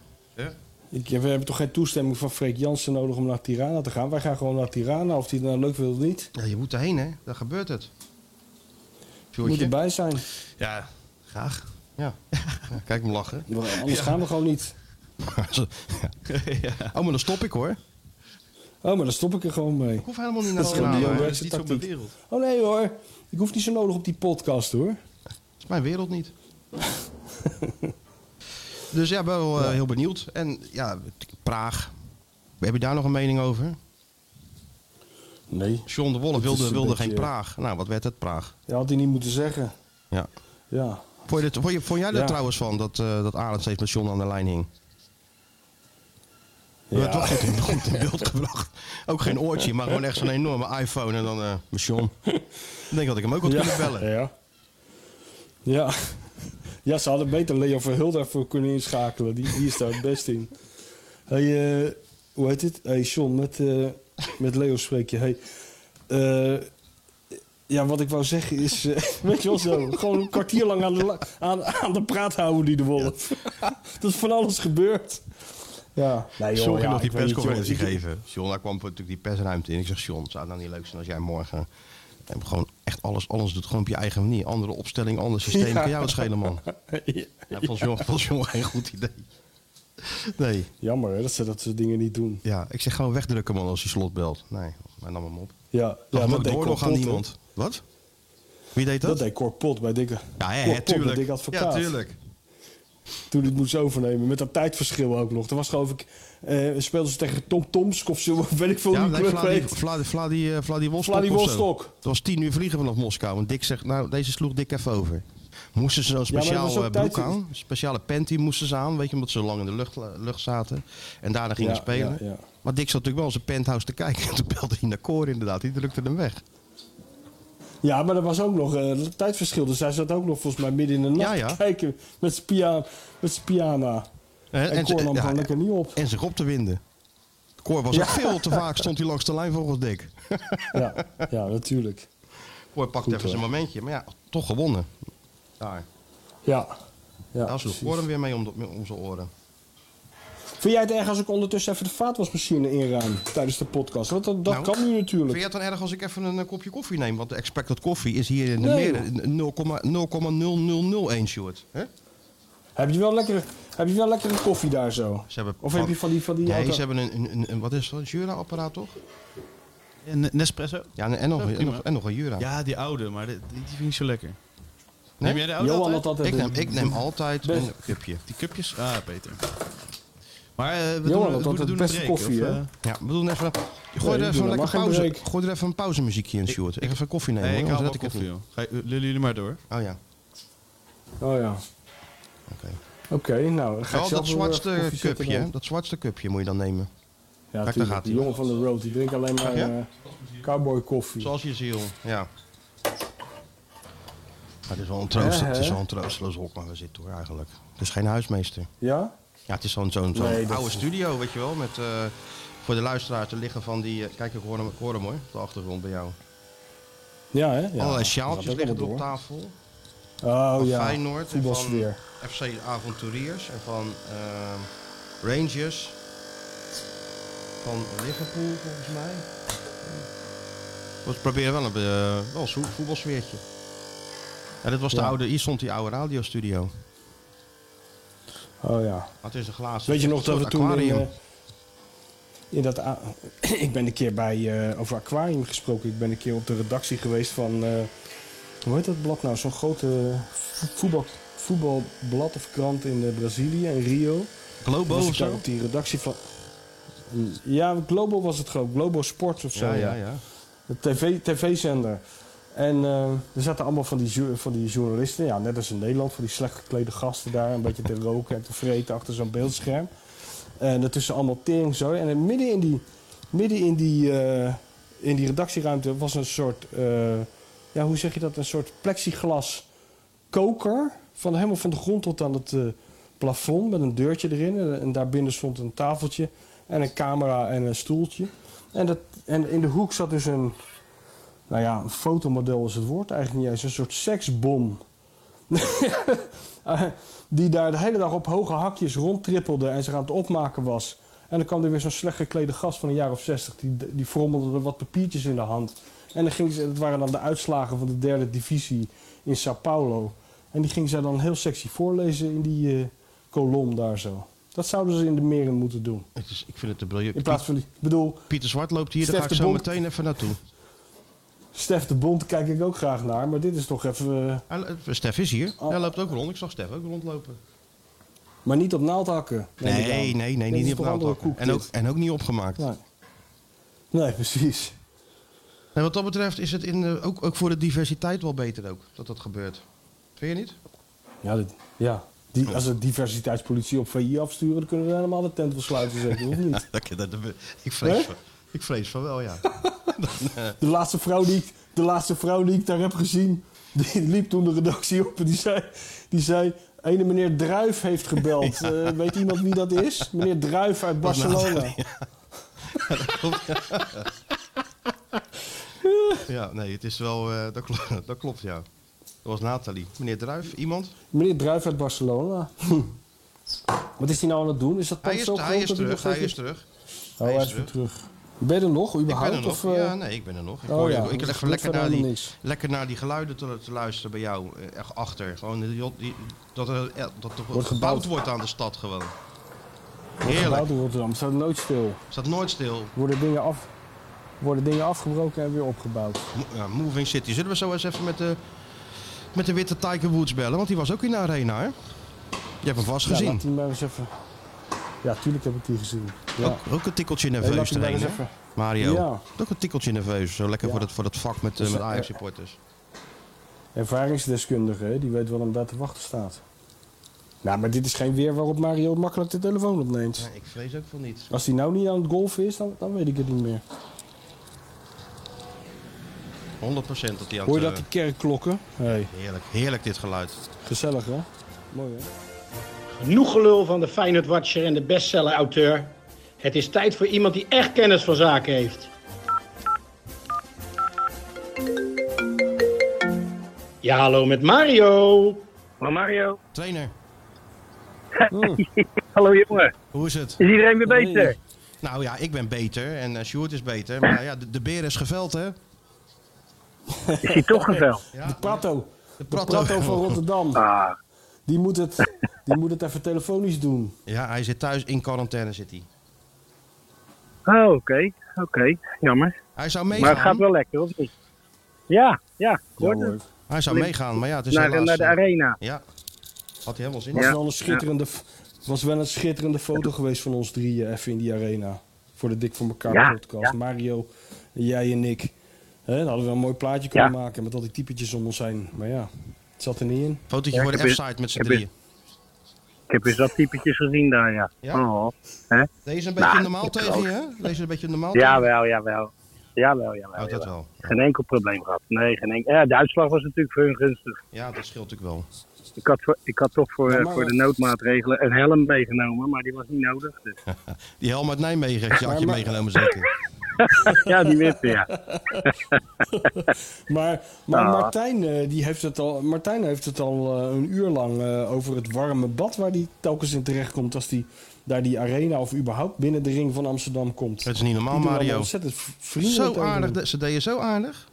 Ik, we hebben toch geen toestemming van Freek Jansen nodig om naar Tirana te gaan? Wij gaan gewoon naar Tirana, of hij het nou leuk wil of niet. Ja, je moet erheen, hè? Daar gebeurt het. Moet Sjoerdje? erbij zijn. Ja, graag. Ja. Ja, Kijk hem lachen. Anders gaan we gewoon niet. ja. Oh, maar dan stop ik hoor. Oh, maar dan stop ik er gewoon mee. Ik hoef helemaal niet naar Dat is gewoon Tirana. die hoor. jongen. dat is niet van mijn wereld. Oh nee hoor, ik hoef niet zo nodig op die podcast hoor. Dat is mijn wereld niet. dus ja, wel eh, heel benieuwd. En ja, Praag. Heb je daar nog een mening over? Nee, John de Wolf wilde, wilde geen Praag. Nou, wat werd het? Praag. dat had hij niet moeten zeggen. Ja. Ja. Vond, je dit, vond, je, vond jij er Ja. trouwens van dat, eh dat steeds met John aan de lijn hing? Ja. toch goed in, goed in beeld gebracht. Ook geen oortje, maar gewoon echt zo'n enorme iPhone. En dan eh met John. Ik denk dat ik hem ook had kunnen bellen. Ja. Ja. Ja, ze hadden beter Leo Verhul daarvoor kunnen inschakelen. Die, die is daar het best in. Hey, eh, hoe heet het? Hey, John, met, eh, met Leo spreek je. Hey, eh, ja, wat ik wou zeggen is... eh, weet je wel zo, gewoon een kwartier lang aan de, aan, aan de praat houden die de wolf. Dat is van alles gebeurd. Ja, nee, joh, John ging ja, nog die persconferentie geven. John, daar kwam natuurlijk die persruimte in. Ik zeg, John, zou het nou niet leuk zijn als jij morgen... eh, gewoon echt alles, alles doet gewoon op je eigen manier. Andere opstelling, ander systeem. Ja. Kan jou het schelen, man. Ja, Ja, vond John, vond John geen goed idee. Nee. Jammer hè, dat ze dat soort dingen niet doen. Ja, ik zeg gewoon wegdrukken, man, als hij slot belt. Nee, maar nam hem op. Ja, Ja, dat dat deed door nog aan niemand. Wat? Wie deed dat? Dat deed Cor Pot bij Dikke. ja, ja, Cor bij tuurlijk. Advocaat. Ja, tuurlijk. Toen het moest overnemen. Met dat tijdverschil ook nog. Toen was geloof ik... eh speelden ze tegen Tom Tomsk of zo. Weet ik veel Ja, nee, club Vladi, eh, Vladivostok. Vladivostok. zo. Het was tien uur vliegen vanaf Moskou. En Dick zegt, nou, deze sloeg Dick even over. Moesten ze zo'n speciaal eh, broek tijd- aan. Een speciale panty moesten ze aan. Weet je, omdat ze lang in de lucht, lucht zaten. En daarna gingen Ja, spelen. ja, ja. Maar Dick zat natuurlijk wel in zijn penthouse te kijken. En toen belde hij naar Cor inderdaad. Die drukte hem weg. Ja, maar er was ook nog eh, een tijdverschil. Dus hij zat ook nog volgens mij midden in de nacht Ja, ja. te kijken. Met zijn pia- piana. En, En Cor nam gewoon lekker niet op. en zich op te winden. Cor was ook veel te vaak, stond hij langs de lijn volgens Dick. Ja, ja natuurlijk. Cor pakte Goed, even zijn momentje. Maar ja, toch gewonnen. Daar. Ja. ja Daar sloeg. Cor hem weer mee om, de- om zijn oren. Vind jij het erg als ik ondertussen even de vaatwasmachine inruim tijdens de podcast? Want dat, dat Nou, kan nu Vind natuurlijk. je het dan erg als ik even een eh, kopje koffie neem? Want de expected koffie is hier in de Nee, meer 0,0001 short. Hè? Heb je wel lekker, heb je wel lekker een koffie daar zo? Ze hebben Of heb je van die, van die Nee, auto- ze hebben een, een, een, een- wat is dat, een Jura-apparaat toch? En Nespresso? Ja, en, en, nog, Ja, en, nog, en nog een Jura. Ja, die oude, maar die, die vind ik zo lekker. Nee? Neem jij de oude Johan altijd? had altijd... ik, neem, een- ik neem altijd Best- een cupje. Die cupjes? Ah, beter. Maar eh, we Johan doen, had we doen een beste break, koffie, of, hè? eh, Ja, we doen even, gooi Nee, er even lekker pauze. break. Gooi er even een pauzemuziekje in, Sjoerd. Ik ga even koffie nemen. nee, ik haal wel koffie, joh. Ga, je- lullen jullie maar door. Oh ja, Oh ja. oké. Oké, nou, dan ga zelf dat eh, zwartste cupje, dan. dat zwartste cupje moet je dan nemen. Ja, daar tuurlijk. gaat Die jongen van de road, die drinkt alleen maar Ja? eh, cowboy koffie. Zoals je ziel, ja. Maar het is wel een, troost, Ja, het is wel een troosteloos hok waar we zitten hoor eigenlijk. Het is geen huismeester. Ja? Ja, het is zo'n zo'n zo'n Nee, dat oude is- studio, weet je wel. Met eh, voor de luisteraars te liggen van die... eh, kijk, ik hoor hem, ik hoor hem hoor, op de achtergrond bij jou. Ja, hè? Ja, Allerlei dat sjaaltjes liggen er op tafel. Oh van ja, Feyenoord en van. FC Avonturiers en van ehm, Rangers. Van Liverpool volgens mij. We proberen wel een wel een zo- voetbalsfeertje. Ja, dit was de Ja. oude, hier stond die oude radiostudio. Oh ja. Het is een glazen Weet je nog dat we toen in, eh, in dat... ik ben een keer bij, eh, over aquarium gesproken. Ik ben een keer op de redactie geweest van... eh, hoe heet dat blad nou? Zo'n grote vo- voetbal, voetbalblad of krant in Brazilië, in Rio. Globo of zo? op die redactie van... Ja, Globo was het geloof ik. Globo Sport of zo. Ja, ja, ja. De tv, tv-zender. En eh, er zaten allemaal van die, van die journalisten, ja, net als in Nederland, van die slecht geklede gasten daar, een beetje te roken en te vreten achter zo'n beeldscherm. En ertussen allemaal tering zo. En midden in die, midden in die, eh, in die redactieruimte was een soort, eh, ja, hoe zeg je dat? Een soort plexiglas koker. Van helemaal van de grond tot aan het plafond met een deurtje erin. En, en daarbinnen stond een tafeltje en een camera en een stoeltje. En, dat, en in de hoek zat dus een, nou ja, een fotomodel is het woord eigenlijk niet eens. Een soort seksbom. Die daar de hele dag op hoge hakjes rondtrippelde en zich aan het opmaken was. En dan kwam er weer zo'n slecht geklede gast van een jaar of zestig. Die, die frommelde er wat papiertjes in de hand. En dan ging ze, het waren dan de uitslagen van de derde divisie in Sao Paulo. En die ging zij dan heel sexy voorlezen in die eh, kolom daar zo. Dat zouden ze in de meren moeten doen. Het is, ik vind het te briljant. In plaats van die, bedoel, Pieter Zwart loopt hier, daar Stef ga ik de zo meteen even naartoe. Stef de Bond kijk ik ook graag naar. Maar dit is toch even... eh, lo- Stef is hier. Oh. Hij loopt ook rond. Ik zag Stef ook rondlopen. maar niet op naaldhakken. Nee, nee, nee, Dit niet, op naaldhakken. En ook, en ook niet opgemaakt. Nee. nee, precies. En wat dat betreft is het in, de- ook, ook voor de diversiteit wel beter ook, dat dat gebeurt. Vind je niet? Ja, dit, ja. Die, als we diversiteitspolitie op VI afsturen, dan kunnen we helemaal de tent wel sluiten, zeker, of niet? Dat, dat, dat- ik, vrees? Ik vrees van wel, ja. De laatste, vrouw die ik, de laatste vrouw die ik daar heb gezien, die liep toen de redactie op en die zei... Die zei ene meneer Druif heeft gebeld. Eh, weet iemand wie dat is? Meneer Druif uit Barcelona. Ja, nee, het is wel, eh, dat, klopt, dat klopt, ja. Dat was Nathalie. Meneer Druif, iemand? Meneer Druif uit Barcelona. Wat is hij nou aan het doen? Is dat Hij is, zo hij groot is terug, hij steeds- is terug. Oh, hij is weer terug. Ben je er nog, Ik überhaupt? ben er nog. Of, eh, ja, nee, ik ben er nog. Ik, oh hoor je- ik dus leg er lekker naar, die, niks. lekker naar die geluiden te, te luisteren bij jou. eh, Echt achter. Gewoon die, die- dat er, ja, dat er Wordt gebouwd wordt aan de stad gewoon. Wordt Heerlijk. in Rotterdam. Het staat nooit stil. Staat nooit stil. Worden dingen, af, worden dingen afgebroken en weer opgebouwd. Mo- Ja, Moving City. Zullen we zo eens even met de, met de witte Tiger Woods bellen? Want die was ook in de arena, hè? Je hebt hem vast Ja, gezien. laat maar eens even... Ja, tuurlijk heb ik die gezien. Ja. Ook, ook een tikkeltje nerveus hè? even... Mario. Ja. Ook een tikkeltje nerveus. Zo lekker Ja. voor, dat, voor dat vak met, eh, Dus, met eh, Ajax supporters. Ervaringsdeskundige, die weet wel hem daar te wachten staat. Nou, maar dit is geen weer waarop Mario makkelijk de telefoon opneemt. Ja, ik vrees ook van niet. Als hij nou niet aan het golfen is, dan, dan weet ik het niet meer. 100% dat hij aan Hoor je dat, die kerkklokken? Hey, eh, Heerlijk, heerlijk dit geluid. gezellig hè? Mooi hè? Genoeg gelul van de Feyenoord Watcher en de bestseller-auteur. Het is tijd voor iemand die echt kennis van zaken heeft. Ja, hallo met Mario. Hallo Mario. Trainer, Hallo jongen. hoe is het? Is iedereen weer Hey. beter? Nou ja, ik ben beter en uh, Sjoerd is beter. Maar ja, de, de beer is geveld, hè? Is hij toch geveld? Ja, De Prato. de De Prato van Rotterdam. Ah, Die moet, het, die moet het even telefonisch doen. Ja, hij zit thuis in quarantaine, zit hij. oh, oké. Oké, jammer. Hij zou Maar het gaat meegaan. wel lekker, of niet? Ja, ja, ik Ja, hoorde hoor. het. Hij zou meegaan, maar ja, het is Naar, de- helaas... naar de eh, arena. Ja, had hij helemaal zin Was in. Ja. wel een schitterende, was wel een schitterende foto geweest van ons drieën even in die arena. Voor de Dik voor elkaar Ja, podcast. ja. Mario, jij en ik. Hè, dan hadden we een mooi plaatje kunnen Ja. maken met al die typetjes om ons heen. Maar ja, het zat er niet in. Fotootje Ja, voor de F-site met z'n drieën. Ik heb eens dat typetjes gezien daar, ja. Ja? Oh, hè? Deze een beetje Nou, normaal tegen je, hè? Deze een beetje normaal tegen Jawel, jawel. Jawel, jawel. Oh, dat jawel. wel. Geen enkel probleem gehad. Nee, geen enkel. Ja, de uitslag was natuurlijk voor hun gunstig. Ja, dat scheelt natuurlijk wel. Ik had, voor- ik had toch voor, Ja, maar- voor de noodmaatregelen een helm meegenomen, maar die was niet nodig. Dus. Die helm uit Nijmegen had je maar- meegenomen zeker. ja, die witte, ja. Maar, maar Ah. Martijn, eh, die heeft het al, Martijn heeft het al eh, een uur lang eh, over het warme bad waar hij telkens in terecht komt als hij daar die arena of überhaupt binnen de ring van Amsterdam komt. Het is niet normaal, Mario. ontzettend vriendelijk Zo aardig. de- Ze deden zo aardig.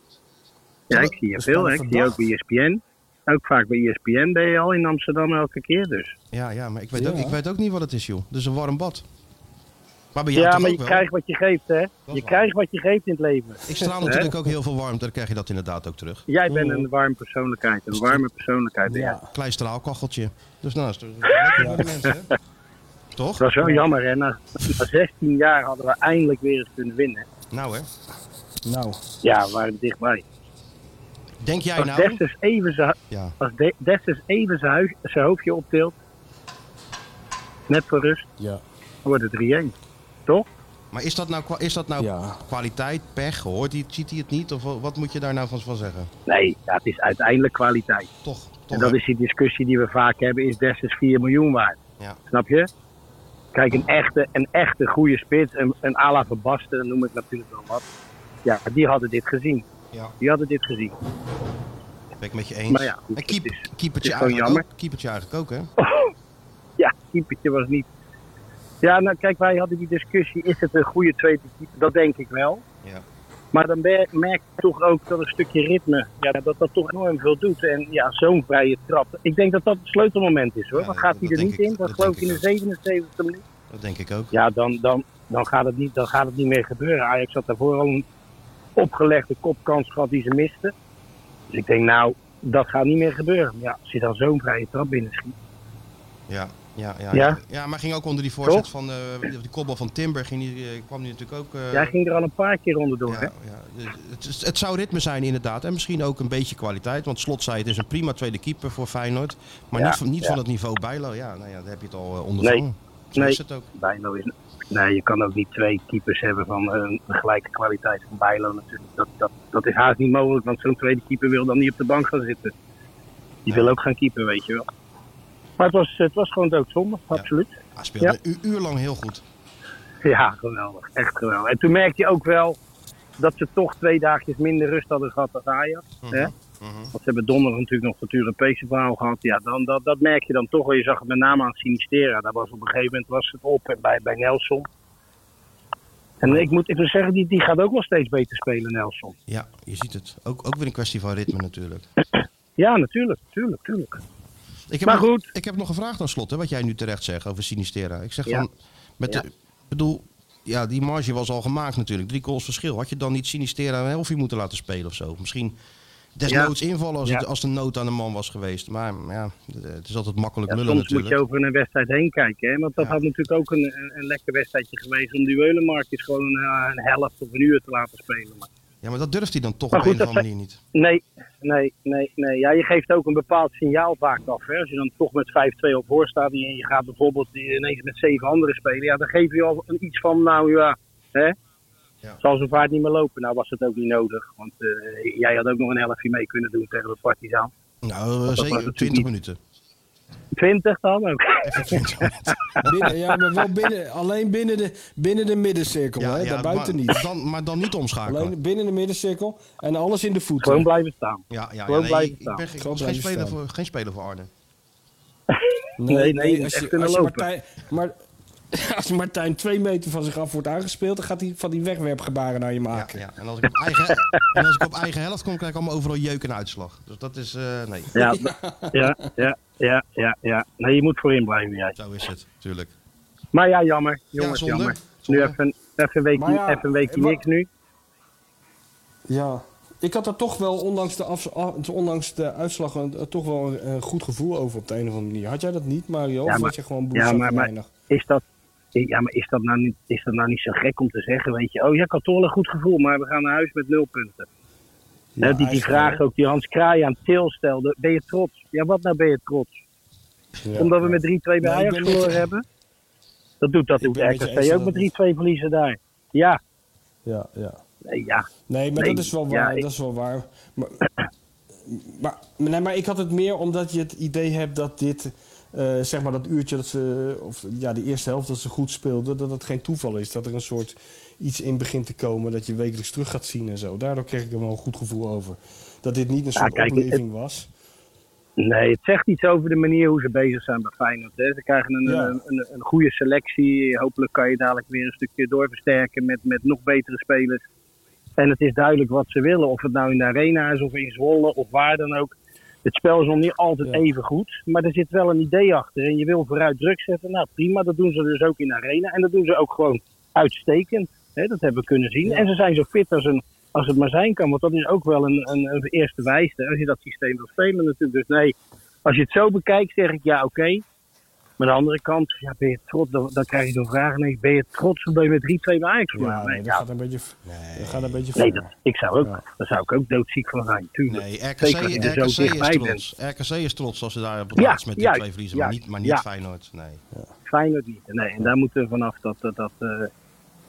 Ja, ik zie je Dat veel. Ik zie je ook bij. ESPN. Ook vaak bij ESPN ben je al in Amsterdam elke keer. Dus. Ja, ja, maar ik weet, Ja. Ook, ik weet ook niet wat het is, joh. Dus een warm bad. Maar bij jou Ja, toch maar ook je wel? krijgt wat je geeft, hè? is Je krijgt wat je geeft in het leven. Ik straal natuurlijk ook heel veel warmte, dan krijg je dat inderdaad ook terug. Jij bent een warme persoonlijkheid. Een warme persoonlijkheid. Ja. Klein straalkacheltje. Dus nou, is het lekker voor de mensen, hè? Toch? Het was wel jammer, hè? Na, na 16 jaar hadden we eindelijk weer eens kunnen winnen. Nou, hè. Nou, Ja, we waren dichtbij. Denk jij Als nou... Destus even zijn Ja. als De- Destus even zijn hoofdje optilt. Net voor rust. ja. wordt het 3-1. Toch? Maar is dat nou, is dat nou Ja. kwaliteit, pech? Hoort hij, ziet hij het niet? Of wat moet je daar nou van, van zeggen? Nee, ja, het is uiteindelijk kwaliteit. Toch, toch En dat hè? is die discussie die we vaak hebben, is Dessers 4 miljoen waard. Ja. Snap je? Kijk, een echte, een echte goede spits, een, een Ala van Basten, dat noem ik natuurlijk wel wat. Ja, die hadden dit gezien. Ja. Die hadden dit gezien. Ben ik met je eens. Maar ja, goed, en keep, het is- keepertje, het is gewoon eigenlijk ook, keepertje eigenlijk ook, hè? Ja, keepertje was niet. Ja, nou kijk, wij hadden die discussie, is het een goede tweede keeper? Dat denk ik wel. Ja. Maar dan mer- merk je toch ook dat een stukje ritme, ja, dat dat toch enorm veel doet. En ja, zo'n vrije trap. Ik denk dat dat het sleutelmoment is hoor. Ja, dat- gaat hij er niet ik- in, dan dat geloof ik in de ik ook. 77e minuut. Dat denk ik ook. Ja, dan, dan, dan, gaat het niet, dan gaat het niet meer gebeuren. Ajax had daarvoor al een opgelegde kopkans gehad die ze misten. Dus ik denk, nou, dat gaat niet meer gebeuren. Ja, als je dan zo'n vrije trap binnenschiet. Ja, ja, ja. Ja? ja maar ging ook onder die voorzet Toch? van eh, die koppel van Timber, ging die, eh, kwam die natuurlijk ook... eh, Jij ging er al een paar keer onderdoor, hè? ja, ja. Dus Het, het zou ritme zijn inderdaad. En misschien ook een beetje kwaliteit. Want Slot zei het is een prima tweede keeper voor Feyenoord. Maar Ja, niet, van, niet ja. van het niveau Bijlo. Ja, nou ja, daar heb je het al ondervangen. Zo nee. het ook. Bijlo is. Nee, je kan ook niet twee keepers hebben van een gelijke kwaliteit van Bijlo natuurlijk. Dat, dat, dat is haast niet mogelijk, want zo'n tweede keeper wil dan niet op de bank gaan zitten. Die wil ook gaan keeper, weet je wel. Maar het was, het was gewoon doodzonde, absoluut. Hij speelde een uur, lang heel goed. Ja, geweldig. Echt geweldig. En toen merkte je ook wel dat ze toch twee dagjes minder rust hadden gehad dan Ajax. Hè? mhm. Want ze hebben donderdag natuurlijk nog het Europese verhaal gehad. Ja, dan, dat, dat merk je dan toch wel. Je zag het met name aan Sinistera. Daar was op een gegeven moment was het op en bij, bij Nelson. En ik moet even zeggen, die, die gaat ook wel steeds beter spelen, Nelson. Ja, je ziet het. Ook, ook weer een kwestie van ritme natuurlijk. Ja, natuurlijk, natuurlijk, natuurlijk. Ik heb Maar nog, goed. Ik heb nog gevraagd aan slot, hè, wat jij nu terecht zegt over Sinistera. Ik zeg Ja. van, met Ja. de, ik bedoel, ja, die marge was al gemaakt natuurlijk. Drie goals verschil. Had je dan niet Sinistera een helftje moeten laten spelen of zo? Misschien desnoods invallen als, Ja. het, als de nood aan de man was geweest. Maar ja, het is altijd makkelijk Ja, lullen soms moet natuurlijk. je over een wedstrijd heen kijken. Hè? Want dat Ja. had natuurlijk ook een, een, een lekker wedstrijdje geweest om die Eulenmarkjes gewoon eh, een helft of een uur te laten spelen. Maar Ja, maar dat durft hij dan toch Maar op goed, een of andere manier niet. Nee, nee, nee, nee. Ja, je geeft ook een bepaald signaal vaak af. Hè. Als je dan toch met 5-2 op voor staat en je gaat bijvoorbeeld ineens met zeven anderen spelen. Ja, dan geef je al een iets van, nou ja, hè. Ja. Zal zo vaart niet meer lopen. Nou was het ook niet nodig. Want eh, jij had ook nog een helftje mee kunnen doen tegen de Partizan. Nou, was zeker natuurlijk 20 niet- minuten. 20 dan ook. Even 20 minuten. Binnen, ja, maar wel binnen, alleen binnen de, binnen de middencirkel, hè? daarbuiten maar, niet. Dan, maar dan niet omschakelen. Alleen binnen de middencirkel en alles in de voeten. Gewoon blijven staan. Ja, ja, Gewoon ja, nee, blijven ik staan. ben, ik Gewoon was geen speler, staan. voor, geen speler voor Arne. Nee, nee, je moet als je, als je lopen. Martijn, maar, als Martijn twee meter van zich af wordt aangespeeld, dan gaat hij van die wegwerpgebaren naar je Ja, maken. ja. En, als ik op eigen, en als ik op eigen helft kom, krijg ik allemaal overal jeuk en uitslag. Dus dat is, eh, nee, Ja, ja, ja, ja, ja, ja. Nee, je moet voorin blijven, jij. zo is het, tuurlijk. Maar ja, jammer. Jongens, zonde. jammer. Zonde. Nu even, even een weekje, ja, even een weekje wa- niks nu. Ja. Ik had er toch wel, ondanks de, af, af- ondanks de uitslag, een, toch wel een, een goed gevoel over op de een of andere manier. Had jij dat niet, Mario? Ja, of maar- was je gewoon ja, maar- maar- Is dat, ja, maar is dat, nou niet, is dat nou niet zo gek om te zeggen? Weet je, oh ja, een goed gevoel, maar we gaan naar huis met nul punten. Hè, die, die vraag ook die Hans Kraai aan Til stelde. Ben je trots? Ja, wat nou ben je trots? Omdat we met 3-2 bij Nee, ik Ajax met verloren hebben? Dat doet, dat je RKC ook met 3-2 verliezen daar. Ja, Ja, ja. nee, ja. Nee, maar Nee, dat is wel ja, waar. ik- Dat is wel waar. Maar, maar, nee, maar ik had het meer omdat je het idee hebt dat dit, eh, zeg maar dat uurtje dat ze, of ja, de eerste helft dat ze goed speelden, dat het geen toeval is. Dat er een soort iets in begint te komen dat je wekelijks terug gaat zien en zo. Daardoor kreeg ik er wel een goed gevoel over. Dat dit niet een Ja, soort kijk, opleving was. Nee, het zegt iets over de manier hoe ze bezig zijn bij Feyenoord. Hè. Ze krijgen een, Ja. een, een, een goede selectie. Hopelijk kan je dadelijk weer een stukje doorversterken met, met nog betere spelers. En het is duidelijk wat ze willen. Of het nou in de arena is of in Zwolle of waar dan ook. Het spel is nog niet altijd Ja. even goed. Maar er zit wel een idee achter. En je wil vooruit druk zetten. Nou prima, dat doen ze dus ook in de arena. En dat doen ze ook gewoon uitstekend. Dat hebben we kunnen zien. Ja. En ze zijn zo fit als, een, als het maar zijn kan. Want dat is ook wel een, een, een eerste wijste. Als je dat systeem wil spelen natuurlijk. Dus nee, als je het zo bekijkt zeg ik ja oké. Maar aan de andere kant, ja, ben je trots, dan, dan krijg je zo'n vraag ineens, ben je trots omdat je met 3-2 bij Ajax Ja, nee, Nee, dat ja, gaat een beetje, dat gaat een beetje nee dat, ik zou ook, Ja. daar zou ik ook doodziek van zijn, tuurlijk. Nee, RKC, Zeker er RKC, zo is dichtbij bent. trots. RKC is trots als ze daar op het Ja, met die twee verliezen, maar niet, maar niet ja. Feyenoord. Nee. Feyenoord niet. Nee, en daar moeten we vanaf dat, dat, dat, eh,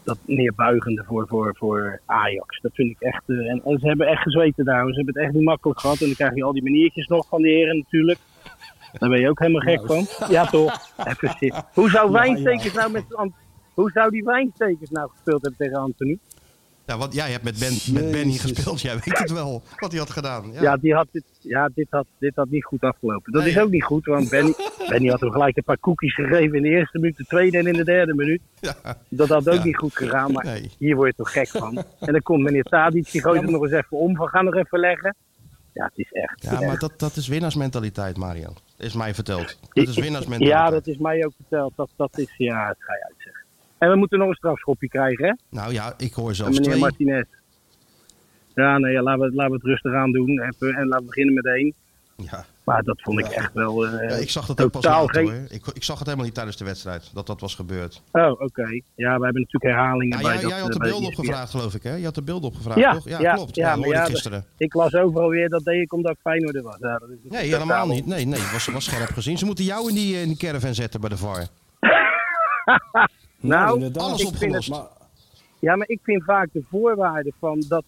dat neerbuigende voor, voor, voor Ajax. Dat vind ik echt. eh, en, en ze hebben echt gezweten daar. Ze hebben het echt niet makkelijk gehad. En dan krijg je al die maniertjes nog van de heren natuurlijk. Daar ben je ook helemaal gek van. Ja, toch? Even zitten. Hoe zou Wijnstekers nou met. Hoe zou die Wijnstekers nou gespeeld hebben tegen Anthony? Ja, want jij hebt met, ben, met Benny gespeeld, jij weet het wel wat hij had gedaan. Ja. Ja, die had dit, ja dit, had, dit had niet goed afgelopen. Dat Nee. is ook niet goed, want Benny, Benny had hem gelijk een paar koekjes gegeven in de eerste minuut, de tweede en in de derde minuut. Ja. Dat had ook Ja. niet goed gegaan, maar Nee. hier word je toch gek van. En dan komt meneer Tadic, die gooit Ja, hem nog eens even om, van ga nog even leggen. Ja, het is echt. Ja, maar dat, dat is winnaarsmentaliteit, Mario. Is mij verteld. Dat is winnaarsmentaliteit. Ja, dat is mij ook verteld. Dat, dat is, ja, het ga je uitzeggen. En we moeten nog een strafschopje krijgen, hè? Nou ja, ik hoor zelfs meneer twee. Martinez. Ja, nee, ja, laten, we, laten we het rustig aan doen. Even, en laten we beginnen met één. Ja. Maar dat vond ik echt wel. eh, Ja, ik zag dat ook pas totaal later, geen- hoor. Ik, ik zag het helemaal niet tijdens de wedstrijd, dat dat was gebeurd. Oh, oké. Ja, we hebben natuurlijk herhalingen Ja, bij jij, dat, jij had eh, de beelden opgevraagd, geloof ik, hè? Je had de beelden opgevraagd, Ja, toch? Ja, ja, klopt. ja, Ja, maar dat hoorde ja, ik gisteren. Ik las overal weer, dat deed ik omdat ik Feyenoorder was. Ja, dat is Nee, helemaal niet. Nee, nee, was, was scherp gezien. Ze moeten jou in die, in die caravan zetten bij de VAR. Nou, inderdaad. alles ik vind opgelost. het, Maar, ja, maar ik vind vaak de voorwaarden van dat...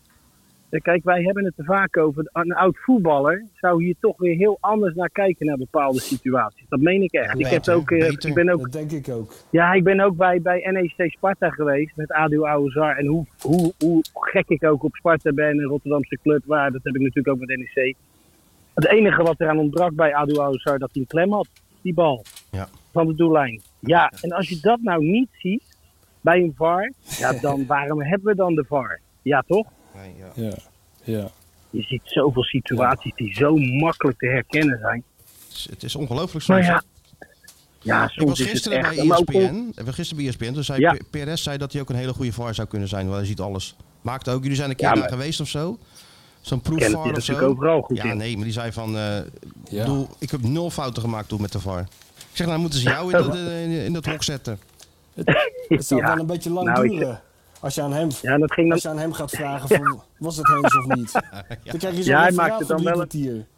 eh, Kijk, wij hebben het er vaak over. Een oud voetballer zou hier toch weer heel anders naar kijken naar bepaalde situaties. Dat meen ik echt. ik, heb ook, eh, beter. ik ben ook dat denk ik ook. Ja, ik ben ook bij, bij NEC Sparta geweest met Adil Ouazar. En hoe, hoe, hoe gek ik ook op Sparta ben, een Rotterdamse club, waar, dat heb ik natuurlijk ook met NEC. Het enige wat eraan ontbrak bij Adil Ouazar, dat hij een klem had, die bal Ja. van de doellijn. Ja, en als je dat nou niet ziet bij een VAR, ja, dan waarom hebben we dan de VAR? Ja, toch? Nee, ja. Ja, ja. Je ziet zoveel situaties die zo makkelijk te herkennen zijn. Het is- Het is ongelooflijk Maar soms. ja, ja Ik soms was is het gisteren echt... bij ook- ESPN. Ik was gisteren bij ESPN. Toen zei Ja. PRS zei dat hij ook een hele goede VAR zou kunnen zijn. Want hij ziet alles. Maakte ook. Jullie zijn een keer Ja, maar- geweest of zo? Zo'n proefvar of zo? overal goed ja, in. nee, maar die zei van... eh, Ja. ik heb nul fouten gemaakt toen met de VAR. Ik zeg, nou moeten ze jou in dat, eh, in, in dat hok zetten. Het zou Ja. wel een beetje lang Nou, ik- duren. Als je aan hem, Ja, dat ging dan als je aan hem gaat vragen van, was het Hens of niet? Dan krijg je zo'n Ja, hij referaat maakt het dan wel een-.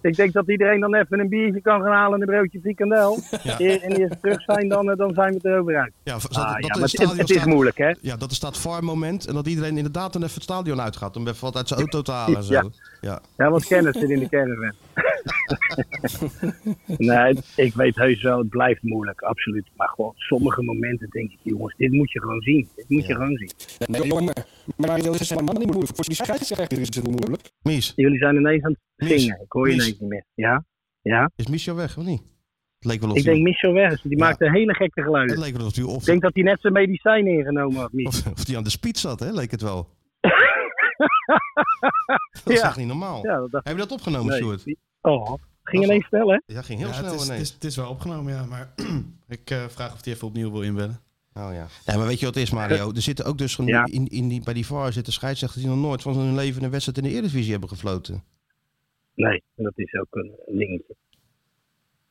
Ik denk dat iedereen dan even een biertje kan gaan halen en een broodje frikandel. Ja. En eerst terug zijn, dan, eh, dan zijn we het erover uit. Ja, Ah, dat, ja, dat het het, stadion het is staat- moeilijk, hè? Ja, dat er staat VAR-moment en dat iedereen inderdaad dan even het stadion uitgaat. Om even wat uit zijn auto te halen en zo. Ja. Ja. Ja, want kennis zit in de caravan. nee, ik weet heus wel, het blijft moeilijk, absoluut. Maar gewoon sommige momenten denk ik, jongens, dit moet je gewoon zien. Dit moet je gewoon zien. Nee, jongen, maar, het is helemaal niet moeilijk. Voor die scheidsrechter is het moeilijk. Mies, Jullie zijn ineens aan het Mies, zingen. Ik hoor je Mies. ineens niet meer. Ja? Ja? is Michel weg of niet? Het leek wel of Ik denk Michel weg. Die Ja. maakt een hele gekke het geluiden. leek wel of hij of, Ik denk dat hij net zijn medicijn ingenomen had, Mies. of, of die aan de speed zat, hè? leek het wel. dat is Ja. echt niet normaal. Ja, dat dacht Heb je dat opgenomen, nee. Stuart? Oh, ging ineens snel, hè? Ja, ging heel Ja, snel het, is, het, is, het is wel opgenomen, ja. Maar ik eh, vraag of hij even opnieuw wil inbellen. Oh ja. Nee, maar weet je wat het is, Mario? Er zitten ook dus gewoon Ja. in, in die, bij die VAR zitten scheidsrechters die nog nooit van hun leven een wedstrijd in de Eredivisie hebben gefloten. Nee, dat is ook een dingetje.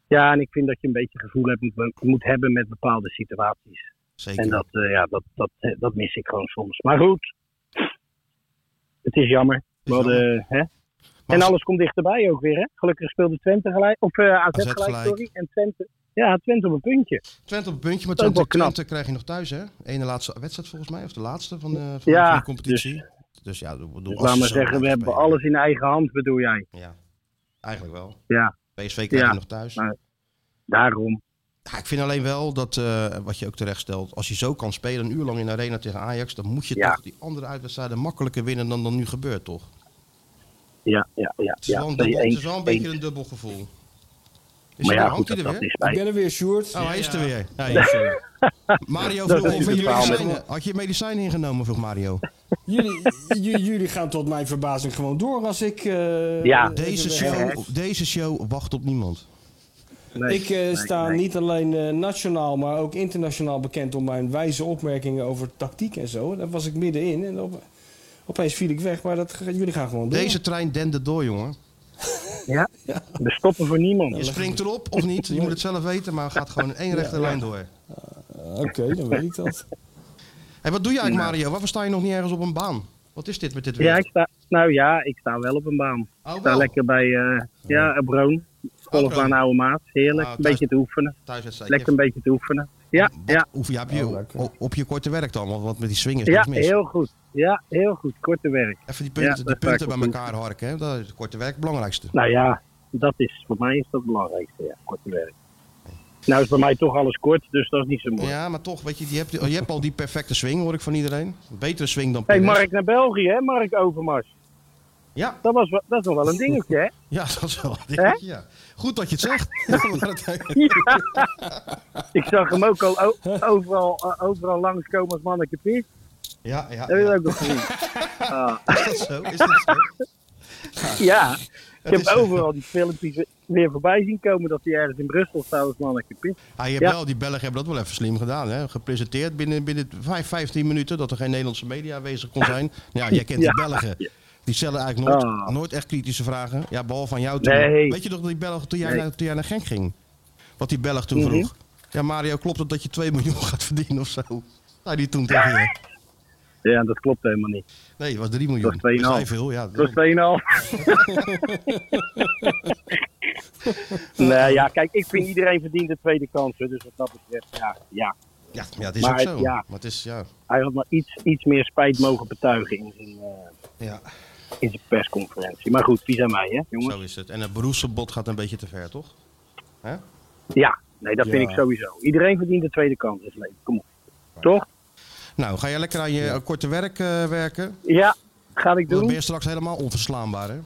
Ja, en ik vind dat je een beetje gevoel hebt, moet, moet hebben met bepaalde situaties. Zeker. En dat, eh, ja, dat, dat, eh, dat mis ik gewoon soms. Maar goed, het is jammer. Jammer. hadden, hè? En alles komt dichterbij ook weer, hè? Gelukkig speelde Twente gelijk, of eh, AZ, AZ gelijk, gelijk. sorry. En Twente, ja, Twente op een puntje. Twente op een puntje, maar Twente. Twente krijg je nog thuis, hè? Ene laatste wedstrijd volgens mij, of de laatste van de, van de, Ja, de competitie. Dus, ja, ik bedoel, Dus laat maar zeggen, we hebben spelen. alles in eigen hand, bedoel jij. Ja, eigenlijk wel. Ja, PSV krijg Ja. je nog thuis. Maar- daarom. Ja, ik vind alleen wel dat, eh, wat je ook terecht stelt, als je zo kan spelen een uur lang in de arena tegen Ajax, dan moet je Ja. toch die andere uitwedstrijden makkelijker winnen dan dan nu gebeurt, toch? Ja, ja, ja. Het is, ja. wel, een Nee, dubbel, het is wel een beetje een dubbel gevoel. Is Maar ja, goed, Hangt dat, hij er dat weer? is Ik bij. ben er weer, Sjoerd. Oh, hij is er weer. Er. Mario vroeg of met- medicijnen, had je medicijnen ingenomen, vroeg Mario. Jullie, jullie gaan tot mijn verbazing gewoon door als ik... eh, Ja. Deze show, deze show wacht op niemand. Nee, ik eh, nee, sta nee. niet alleen eh, nationaal, maar ook internationaal bekend om mijn wijze opmerkingen over tactiek en zo. Daar was ik middenin en op, opeens viel ik weg, maar dat, jullie gaan gewoon door. Deze trein dende door, jongen. Ja, We stoppen voor niemand. Je springt erop of niet, je moet het zelf weten, maar gaat gewoon in één rechte lijn door. Oké, dan weet ik dat. En wat doe je eigenlijk, Mario? Waarvoor sta je nog niet ergens op een baan? Wat is dit met dit weer? Ja, ik sta, nou ja, ik sta wel op een baan. Oh, ik sta lekker bij eh ja, Broon. Golfbaan Oude Maat. Heerlijk. Ah, een beetje te oefenen. Lekker een beetje te oefenen. Ja, ja. Oefen, ja, heb je Oh, op, op je korte werk dan, want- met die swing is ja mis. heel goed. Ja, heel goed. Korte werk. Even die punten, Ja, die punten bij op elkaar harken, hè? dat is het korte werk het belangrijkste. Nou ja, dat is, voor mij is dat het belangrijkste. Ja, korte werk. Nou is bij mij toch alles kort, dus dat is niet zo moeilijk. Ja, maar toch, weet je, je hebt, je hebt al die perfecte swing, hoor ik van iedereen. Een betere swing dan Hé, hey. Mark naar België, hè? Mark Overmars. Ja, Dat, was, dat is nog wel een dingetje, hè? ja, dat is wel een dingetje, ja. Goed dat je het zegt. Ik zag hem ook al overal, eh, overal langskomen als manneke pis. ja, ja, dat ja. ook nog gezien? Ah, Is dat zo? Is dat zo? ja, ik heb is- overal die filmpjes weer voorbij zien komen dat hij ergens in Brussel staat als manneke pis. Ah, je hebt Ja. wel, die Belgen hebben dat wel even slim gedaan. Hè? Gepresenteerd binnen, binnen 5, 15 minuten dat er geen Nederlandse media aanwezig kon zijn. Ja, jij kent die Belgen. Die stellen eigenlijk nooit, Ah. nooit echt kritische vragen. Ja, behalve aan jou toen. Nee. Weet je nog dat die Belg toen jij, Nee. naar, toen jij naar Genk ging? Wat die Belg toen Mhm. vroeg. Ja, Mario, klopt het dat je 2 miljoen gaat verdienen of zo? Zei die toen tegen je. Ja, dat klopt helemaal niet. Nee, het was 3 miljoen. Dat was 2,5. vrij veel, ja. Dat was 2,5. nee, ja, kijk, ik vind iedereen verdient de tweede kans. Dus wat dat betreft, ja, ja. Ja, ja, het is Maar ook het- zo. ja. Maar het is, ja. Hij had maar iets, iets meer spijt mogen betuigen in zijn, eh, ja, in zijn persconferentie. Maar goed, wie zijn wij, hè, jongens? zo is het. En het beroepsverbod gaat een beetje te ver, toch? Ja, nee, dat vind ik sowieso. Iedereen verdient de tweede kans in het leven. Kom op. Toch? Nou, ga jij lekker aan je korte werk eh, werken? Ja, ga ik Dan doen. ben je straks helemaal onverslaanbaar, hè?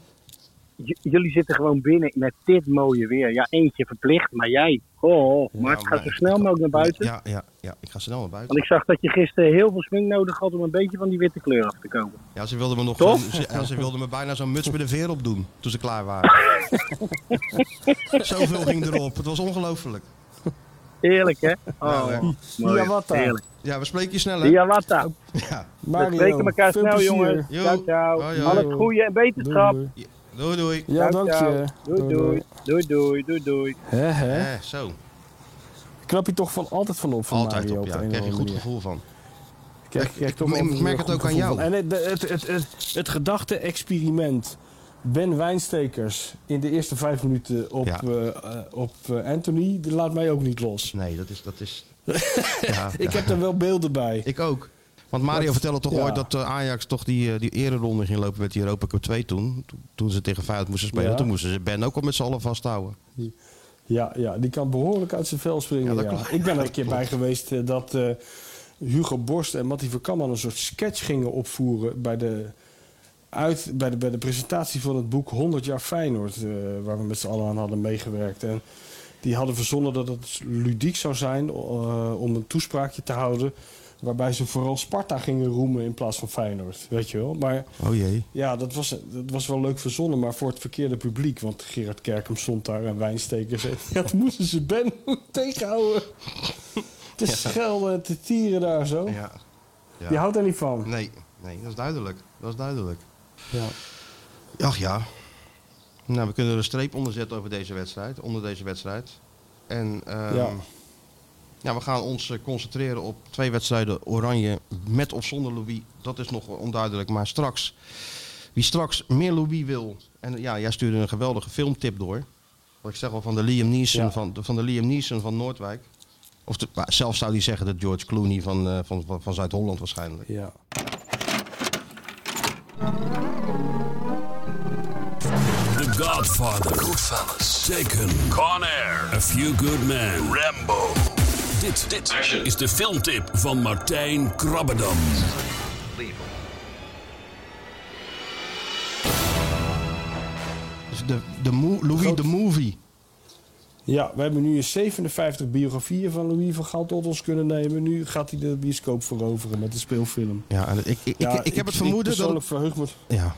J- jullie zitten gewoon binnen met dit mooie weer. Ja, eentje verplicht, maar jij. Oh, Ja, maar het gaat zo snel mogelijk naar buiten. Ja, ja, ja, ik ga snel naar buiten. Want ik zag dat je gisteren heel veel swing nodig had om een beetje van die witte kleur af te komen. Ja, ze wilden me nog Toch? zo'n- ze, ja, ze wilden me bijna zo'n muts met een veer op doen toen ze klaar waren. Zoveel ging erop. Het was ongelooflijk. Heerlijk, hè? Oh. Hiawatha. Heerlijk. Ja, we spreken je snel, hè? Hiawatha. Ja. We spreken elkaar veel snel, plezier. jongens. Jo. Ciao, ciao. Alles goede en beterschap. Doei. Doei, doei. Ja, Ciao, dank je. Doei, doei. Doei, doei, doei, doei. Eh, zo. Knap je toch van altijd van op van Altijd Mario op, ja. Daar een krijg je een goed gevoel van. manier. Krijg- Ik- krijg ik toch merk het ook aan jou. van. En het, het, het, het, het gedachte-experiment. Ben Wijnstekers in de eerste vijf minuten op, Ja. eh, eh, op eh, Anthony, die laat mij ook niet los. Nee, dat is... Dat is ja, Ik ja. heb er wel beelden bij. Ik ook. Want Mario vertelde toch Ja. ooit dat eh, Ajax toch die, eh, die ereronde ging lopen met die Europa Cup 2 toen. Toen- ze tegen Feyenoord moesten spelen. Ja. Toen moesten ze Ben ook al met z'n allen vasthouden. Ja, ja, die kan behoorlijk uit zijn vel springen. Ja. Ik ben er een keer bij geweest eh, dat Hugo Borst en Mattie Verkamman een soort sketch gingen opvoeren bij de, uit, bij de, bij de presentatie van het boek 100 jaar Feyenoord, eh, waar we met z'n allen aan hadden meegewerkt. En die hadden verzonnen dat het ludiek zou zijn om een toespraakje te houden. Waarbij ze vooral Sparta gingen roemen in plaats van Feyenoord. Weet je wel? Maar Oh jee. ja, dat was, dat was wel leuk verzonnen, maar voor het verkeerde publiek. Want Gerard Kerkem stond daar en wijnstekers. En ja, toen moesten ze Ben tegenhouden. Te schelden en te tieren daar zo. Ja. ja. Die houdt er niet van. Nee, nee, dat is duidelijk. Dat is duidelijk. Ja. Ach ja. Nou, we kunnen er een streep onder zetten over deze wedstrijd. Onder deze wedstrijd. En ehm, Ja. Ja, we gaan ons eh, concentreren op twee wedstrijden Oranje met of zonder Louis. Dat is nog onduidelijk. Maar straks, wie straks meer Louis wil. En ja, jij stuurde een geweldige filmtip door. Wat ik zeg al van de Liam Neeson, Ja. van, van de Liam Neeson van Noordwijk. Of de, maar zelf zou hij zeggen dat George Clooney van, eh, van, van, van Zuid-Holland waarschijnlijk. ja. The Godfather. Goodfellas. Taken. Con Air. A Few Good Men. Rambo. Dit, dit is de filmtip van Martijn Krabbedam. Dus de, de Louis Groot- the Movie. ja, we hebben nu 57 biografieën van Louis van Gaal tot ons kunnen nemen. Nu gaat hij de bioscoop veroveren met de speelfilm. Ja, en ik, ik, Ja, ik, ik heb het vermoeden dat... persoonlijk verheug me, Ja,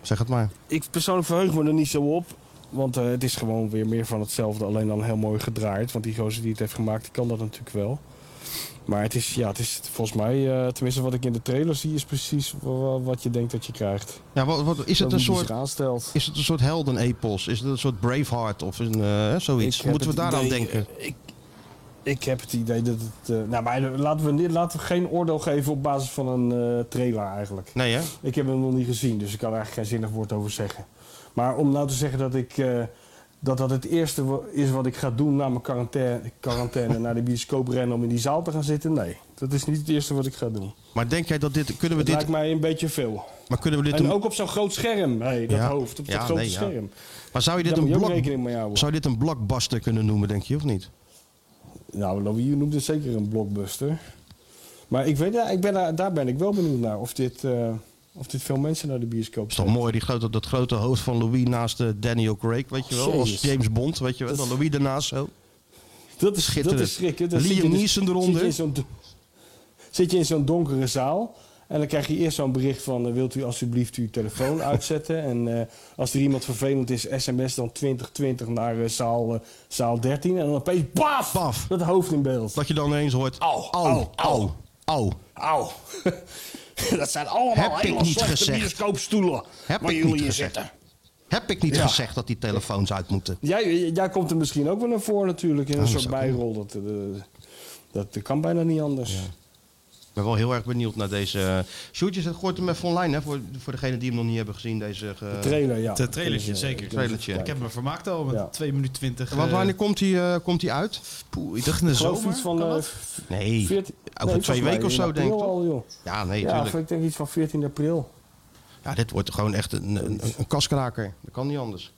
zeg het maar. ik persoonlijk verheug me er niet zo op. Want eh, het is gewoon weer meer van hetzelfde, alleen dan heel mooi gedraaid. Want die gozer die het heeft gemaakt, die kan dat natuurlijk wel. Maar het is, ja, het is volgens mij, eh, tenminste wat ik in de trailer zie, is precies wa- wa- wat je denkt dat je krijgt. Ja, wat, wat, is, het een soort, is het een soort heldenepos? Is het een soort Braveheart of een, eh, zoiets? Ik Moeten we het daaraan idee, denken? Ik, ik heb het idee dat het... eh, nou, maar laten we, laten we geen oordeel geven op basis van een trailer eigenlijk. Nee, hè? Ik heb hem nog niet gezien, dus ik kan er eigenlijk geen zinnig woord over zeggen. Maar om nou te zeggen dat ik... eh, dat dat het eerste is wat ik ga doen na mijn quarantaine, quarantaine naar de bioscoop rennen om in die zaal te gaan zitten. Nee, dat is niet het eerste wat ik ga doen. Maar denk jij dat dit... Kunnen we Het dit, lijkt mij een beetje veel. maar kunnen we dit En ook op zo'n groot scherm, hey, dat Ja. hoofd, op dat Ja, grote nee, ja. scherm. Maar zou je dit Daar een blok, zou je dit een blockbuster kunnen noemen, denk je, of niet? Nou, Louis noemt het zeker een blockbuster. Maar ik weet, ja, ik ben daar, daar ben ik wel benieuwd naar. Of dit, eh, of dit veel mensen naar de bioscoop is toch mooi, die grote, dat grote hoofd van Louis naast eh, Daniel Craig, weet je wel? Als Jezus. James Bond, weet je wel? Dan Louis daarnaast zo. Dat is, Schitterend. dat is schrikken. Dan zit je Liam Neeson eronder. zit je in zo'n donkere zaal. En dan krijg je eerst zo'n bericht van... eh, wilt u alsjeblieft uw telefoon uitzetten? En eh, als er iemand vervelend is, sms dan 2020 naar zaal, zaal 13. En dan opeens, baf! Paf. Dat hoofd in beeld. Dat je dan ineens hoort... Au, au, au, au, au. Dat zijn allemaal Heb ik hele niet slechte gezegd. bioscoopstoelen. Heb waar ik jullie in zitten. Heb ik niet Ja. gezegd dat die telefoons uit moeten? Jij, jij komt er misschien ook wel naar voren natuurlijk. In een dat soort bijrol. Dat, eh, dat, dat kan bijna niet anders. Ben wel heel erg benieuwd naar deze... Uh, Sjoerdjes, het gooit hem even online, hè? Voor, voor degenen die hem nog niet hebben gezien. Deze, eh, De trailer, ja. Het trailertje, eh, zeker. trailertje. Ik heb me vermaakt al met Ja. 2 minuten 20. Want eh, wanneer komt hij eh, komt hij uit? poeh, ik dacht in de zomer. iets van eh, Nee, 14 over nee, twee weken of zo, denk ik. al, joh. Ja, nee, Ja, tuurlijk. ik denk iets van 14 april. Ja, dit wordt gewoon echt een, een, een kaskraker. Dat kan niet anders.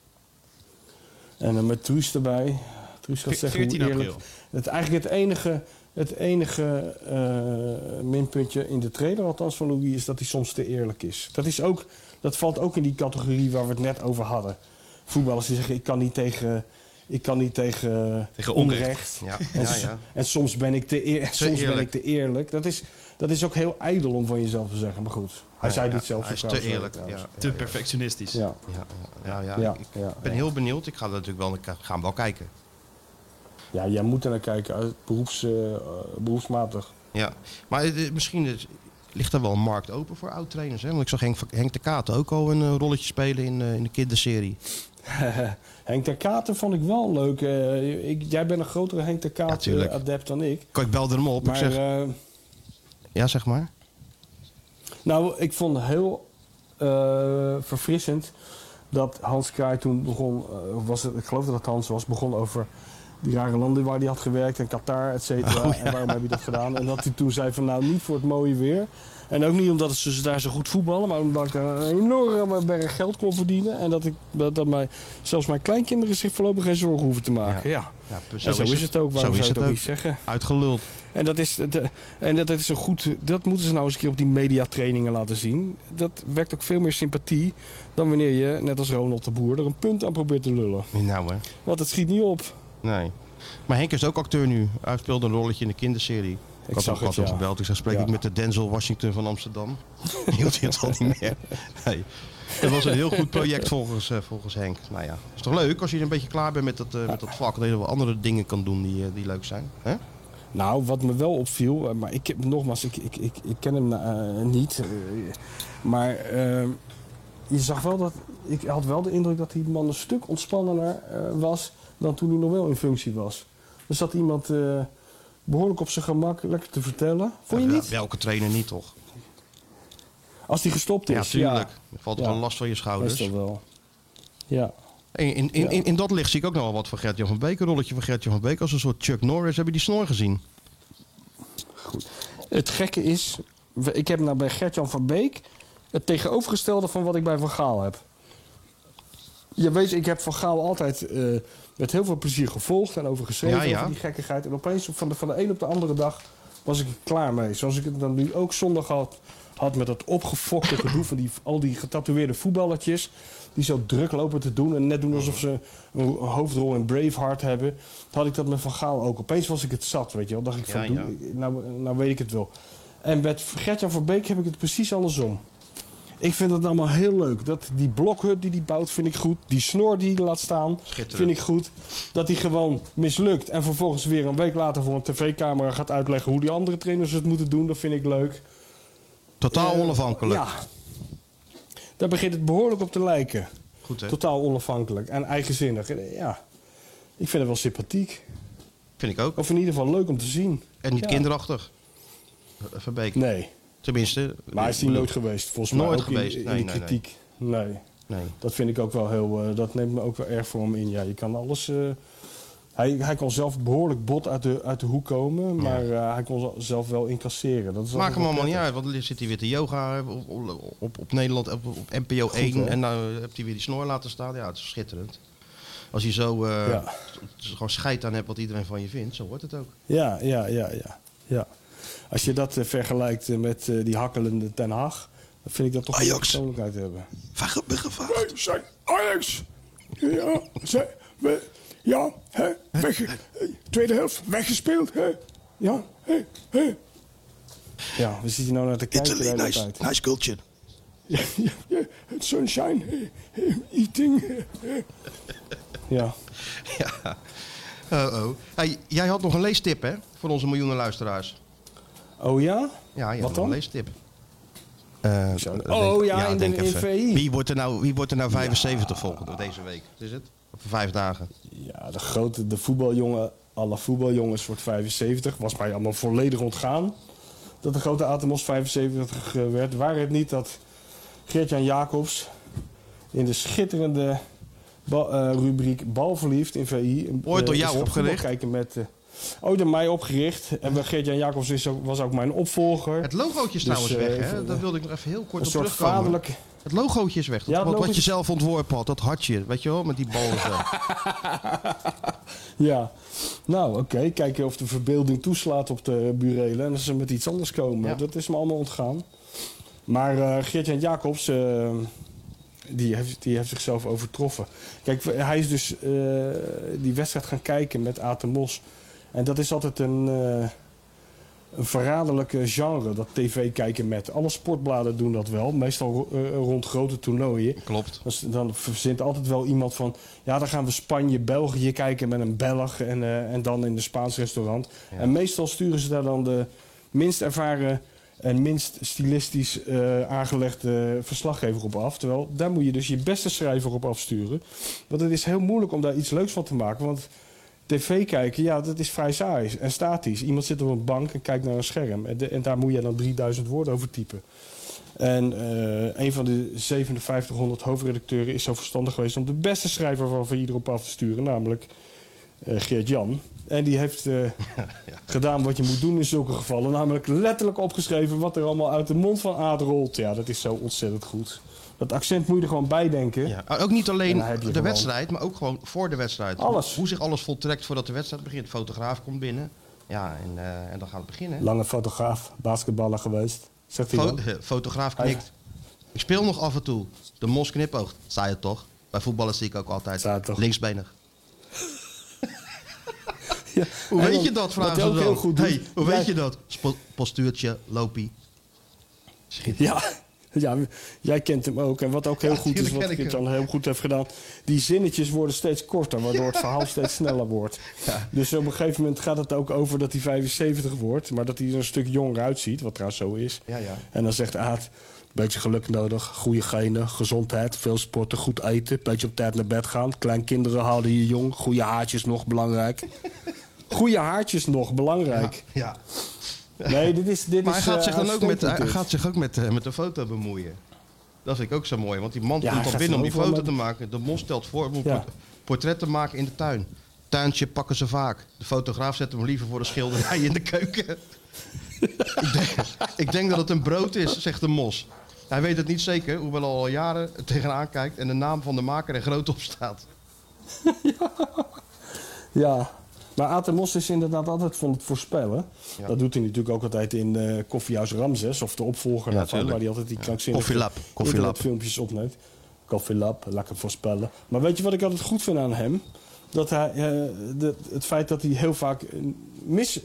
En dan met Truus erbij. Truus gaat zeggen hoe 14 eerlijk... april. Het, eigenlijk het enige, het enige eh, minpuntje in de trailer, althans van Louis, is dat hij soms te eerlijk is. Dat, is ook, dat valt ook in die categorie waar we het net over hadden. Voetballers die zeggen, ik kan niet tegen... Ik kan niet tegen, Tegen onrecht. Ja, En, ja, ja. en soms ben ik te, eer, soms ben eerlijk. ik te eerlijk. Dat is, dat is ook heel ijdel om van jezelf te zeggen. Maar goed, hij zei Ja, dit zelf. Hij is te eerlijk. Te perfectionistisch. Ja. ja, ja, ja. Ja, Ik ja, ben ja. heel benieuwd. Ik ga natuurlijk wel, ik ga hem wel kijken. Ja, jij moet er naar kijken, beroeps, eh, eh, beroepsmatig. Ja, maar eh, misschien is- ligt er wel een markt open voor oud-trainers. Hè? Want ik zag Henk, Henk de Katen ook al een rolletje spelen in, in de kinderserie. Henk ter Katen vond ik wel leuk. Ik, jij bent een grotere Henk ter Ja, Katen tuurlijk. adept dan ik. Ik belde hem op. Maar ik zeg, ja, zeg maar. nou, ik vond het heel verfrissend dat Hans Kraai toen begon, was het, ik geloof dat het Hans was, begon over die rare landen waar hij had gewerkt en Qatar, et cetera. Oh, En waarom heb je dat gedaan? En dat hij toen zei van nou niet voor het mooie weer. En ook niet omdat ze daar zo goed voetballen, maar omdat ik een enorme berg geld kon verdienen. En dat, ik, dat, dat mij, zelfs mijn kleinkinderen zich voorlopig geen zorgen hoeven te maken. Ja. Ja, en zo is het ook, waarom zo is zou het ook ook. niet zeggen? Uitgeluld. En dat is, de, en dat, dat is een goed. Dat moeten ze nou eens een keer op die mediatrainingen laten zien. Dat wekt ook veel meer sympathie dan wanneer je, net als Ronald de Boer, er een punt aan probeert te lullen. Nou hè. Want het schiet niet op. Nee. Maar Henk is ook acteur nu. Hij speelde een rolletje in de kinderserie. Ik, had zag hem, had het, ja. gebeld. Ik zei, spreek Ja. ik met de Denzel Washington van Amsterdam. Hield hij het al niet meer. Nee. Het was een heel goed project volgens, eh, volgens Henk. Nou ja, is toch leuk als je een beetje klaar bent met dat, eh, met dat vak. Dat je wel andere dingen kan doen die, eh, die leuk zijn. Hè? Nou, wat me wel opviel, maar ik heb nogmaals, ik, ik, ik, ik ken hem niet. maar eh, je zag wel dat. Ik had wel de indruk dat die man een stuk ontspannender was dan toen hij nog wel in functie was. Er zat iemand eh, behoorlijk op zijn gemak lekker te vertellen. Vond je niet? Welke trainer niet toch? Als die gestopt is. Ja, tuurlijk. Er valt toch Ja. last van je schouders. Meestal wel. Ja. In, in, in, Ja. in, in dat licht zie ik ook nog wel wat van Gert-Jan van Beek. Een rolletje van Gert-Jan van Beek als een soort Chuck Norris. Heb je die snor gezien? Het gekke is, ik heb nou bij Gertjan van Beek het tegenovergestelde van wat ik bij Van Gaal heb. Je weet, ik heb Van Gaal altijd eh, met heel veel plezier gevolgd en over geschreven, Ja, ja. over die gekkigheid. En opeens van de, van de een op de andere dag was ik er klaar mee. Zoals ik het dan nu ook zondag had, had met dat opgefokte gedoe van die, al die getatoeëerde voetballertjes. Die zo druk lopen te doen en net doen alsof ze een hoofdrol in Braveheart hebben. Had ik dat met Van Gaal ook. Opeens was ik het zat, weet je wel. dacht ik van, Ja. Nou, nou weet ik het wel. En met Gertjan van Beek heb ik het precies andersom. Ik vind het allemaal heel leuk. Dat, die blokhut die hij bouwt vind ik goed. Die snor die hij laat staan vind ik goed. Dat hij gewoon mislukt en vervolgens weer een week later voor een tv-camera gaat uitleggen hoe die andere trainers het moeten doen. Dat vind ik leuk. Totaal Eh, onafhankelijk. Ja. Daar begint het behoorlijk op te lijken. Goed hè? Totaal onafhankelijk en eigenzinnig. En, Ja, ik vind het wel sympathiek. Vind ik ook. Of in ieder geval leuk om te zien. En niet Ja. kinderachtig. Verbeek. Nee, Tenminste. maar is die nooit geweest. Volgens mij Nooit ook geweest. in, Nee, de nee, nee. kritiek. Nee. Nee. Dat vind ik ook wel heel. eh, dat neemt me ook wel erg voor hem in. Ja, je kan alles. eh, hij, hij kon zelf behoorlijk bot uit de, uit de hoek komen, maar eh, hij kon zelf wel incasseren. Dat is Maak hem allemaal niet uit, want dan zit hij weer te yoga op, op, op, op Nederland, op, op NPO 1. hè? en nou heeft hij weer die snor laten staan. Ja, het is schitterend. Als je zo Ja. gewoon scheid aan hebt wat iedereen van je vindt, zo wordt het ook. Ja, ja, ja, ja. ja. Als je dat eh, vergelijkt eh, met eh, die hakkelende Ten Haag, dan vind ik dat toch een Ajax. persoonlijkheid hebben. Zijn Ajax. Ja, zij, we, ja, hè, weg, tweede helft weggespeeld. Hè. Ja, hè, hè. Ja, we zitten hier nou naar te kijken de hele tijd. nice culture. Ja, ja, ja, het sunshine, eating. Ja. Ja. Oh, oh. Hey, jij had nog een leestip, hè? Voor onze miljoenen luisteraars. Oh ja? Ja, Wat een dan? leestip. Eh, denk- Oh, ja, in de- denk in. VI. Wie wordt er nou, wie wordt er nou 75 volgende deze week? Wat is het? Over vijf dagen. Ja, de grote, de voetbaljongen, alle voetbaljongens wordt 75. Was mij allemaal volledig ontgaan. Dat de grote Atemos 75 eh, werd. Waar het niet dat Geert-Jan Jacobs in de schitterende ba- eh, rubriek Balverliefd in VI... eh, Ooit door jou opgericht? Kijken met, eh, ooit door mij opgericht. En Geert-Jan Jacobs is ook, was ook mijn opvolger. Het logootje is Dus, trouwens eh, weg, hè? even, Dat eh, wilde ik nog even heel kort een op soort terugkomen. vaderlijk... Het logootje is weg. Dat, Ja, het wat, je zelf ontworpen had, dat hartje, weet je wel, met die bal en zo. Ja, nou oké. Kijken of de verbeelding toeslaat op de burelen en dat ze met iets anders komen. Ja. Dat is me allemaal ontgaan. Maar eh Geert-Jan Jacobs, eh, die, heeft, die heeft zichzelf overtroffen. Kijk, hij is dus eh, die wedstrijd gaan kijken met Aten Mos. En dat is altijd een, eh een verraderlijke genre, dat tv kijken met. Alle sportbladen doen dat wel, meestal eh, rond grote toernooien. Klopt. Dan s- Dan verzint altijd wel iemand van... ja, dan gaan we Spanje, België kijken met een Belg... en, eh, en dan in een Spaans restaurant. En meestal sturen ze daar dan de minst ervaren... en minst stilistisch aangelegde verslaggever op af. Terwijl daar moet je dus je beste schrijver op afsturen. Want het is heel moeilijk om daar iets leuks van te maken. Want tv kijken, ja, dat is vrij saai en statisch. Iemand zit op een bank en kijkt naar een scherm. En, de- en daar moet je dan 3000 woorden over typen. En eh, een van de 5700 hoofdredacteuren is zo verstandig geweest om de beste schrijver van VI erop af te sturen, namelijk eh, Geert Jan. En die heeft eh, gedaan wat je moet doen in zulke gevallen, namelijk letterlijk opgeschreven wat er allemaal uit de mond van Aad rolt. Ja, dat is zo ontzettend goed. Dat accent moet je er gewoon bij denken. Ja, ook niet En alleen de gewoon- wedstrijd, maar ook gewoon voor de wedstrijd. Alles. Hoe zich alles voltrekt voordat de wedstrijd begint. Fotograaf komt binnen. Ja, en, eh, en dan gaat het beginnen. Lange fotograaf, basketballer geweest. Zegt hij Fo- dan? fotograaf knikt. Ik speel nog af en toe. De mos knipoogt. Zei het toch? Bij voetballers zie ik ook altijd Zei het toch? linksbenig. Ja. Hoe weet dan- je dat, hij ze dan. heel goed hey, hoe weet je dat? Postuurtje, lopie. Schitterend. Ja, ja, jij kent hem ook. En wat ook heel Ja, goed is, wat ik hem. dan heel goed heb gedaan... die zinnetjes worden steeds korter, waardoor het verhaal steeds sneller wordt. Dus op een gegeven moment gaat het ook over dat hij 75 wordt... maar dat hij er een stuk jonger uitziet, wat trouwens zo is. Ja, ja. En dan zegt Aad... Beetje geluk nodig, goede genen, gezondheid, veel sporten, goed eten, beetje op tijd naar bed gaan. Kleinkinderen houden je jong, goede haartjes nog belangrijk. Goede haartjes nog belangrijk. Ja. Nee, dit is. Dit Maar hij gaat eh, zich dan ook met, hij gaat zich ook met, eh, met de foto bemoeien. Dat vind ik ook zo mooi, want die man Ja, komt dan binnen om die foto te maken. De mos stelt voor om een Ja. port- portret te maken in de tuin. Tuintje pakken ze vaak. De fotograaf zet hem liever voor de schilderij in de keuken. ik, denk, ik denk dat het een brood is, zegt de mos. Hij weet het niet zeker, hoewel hij al jaren tegenaan kijkt en de naam van de maker er groot op staat. Ja, maar Atemos is inderdaad altijd van het voorspellen. Ja. Dat doet hij natuurlijk ook altijd in eh Koffiehuis Ramses, of de opvolger Ja, daarvan, waar hij altijd die krankzinnige Koffielab, Koffielab. internetfilmpjes opneemt. Koffielab, lekker voorspellen. Maar weet je wat ik altijd goed vind aan hem? Dat hij, eh, de, het feit dat hij heel vaak eh, mis,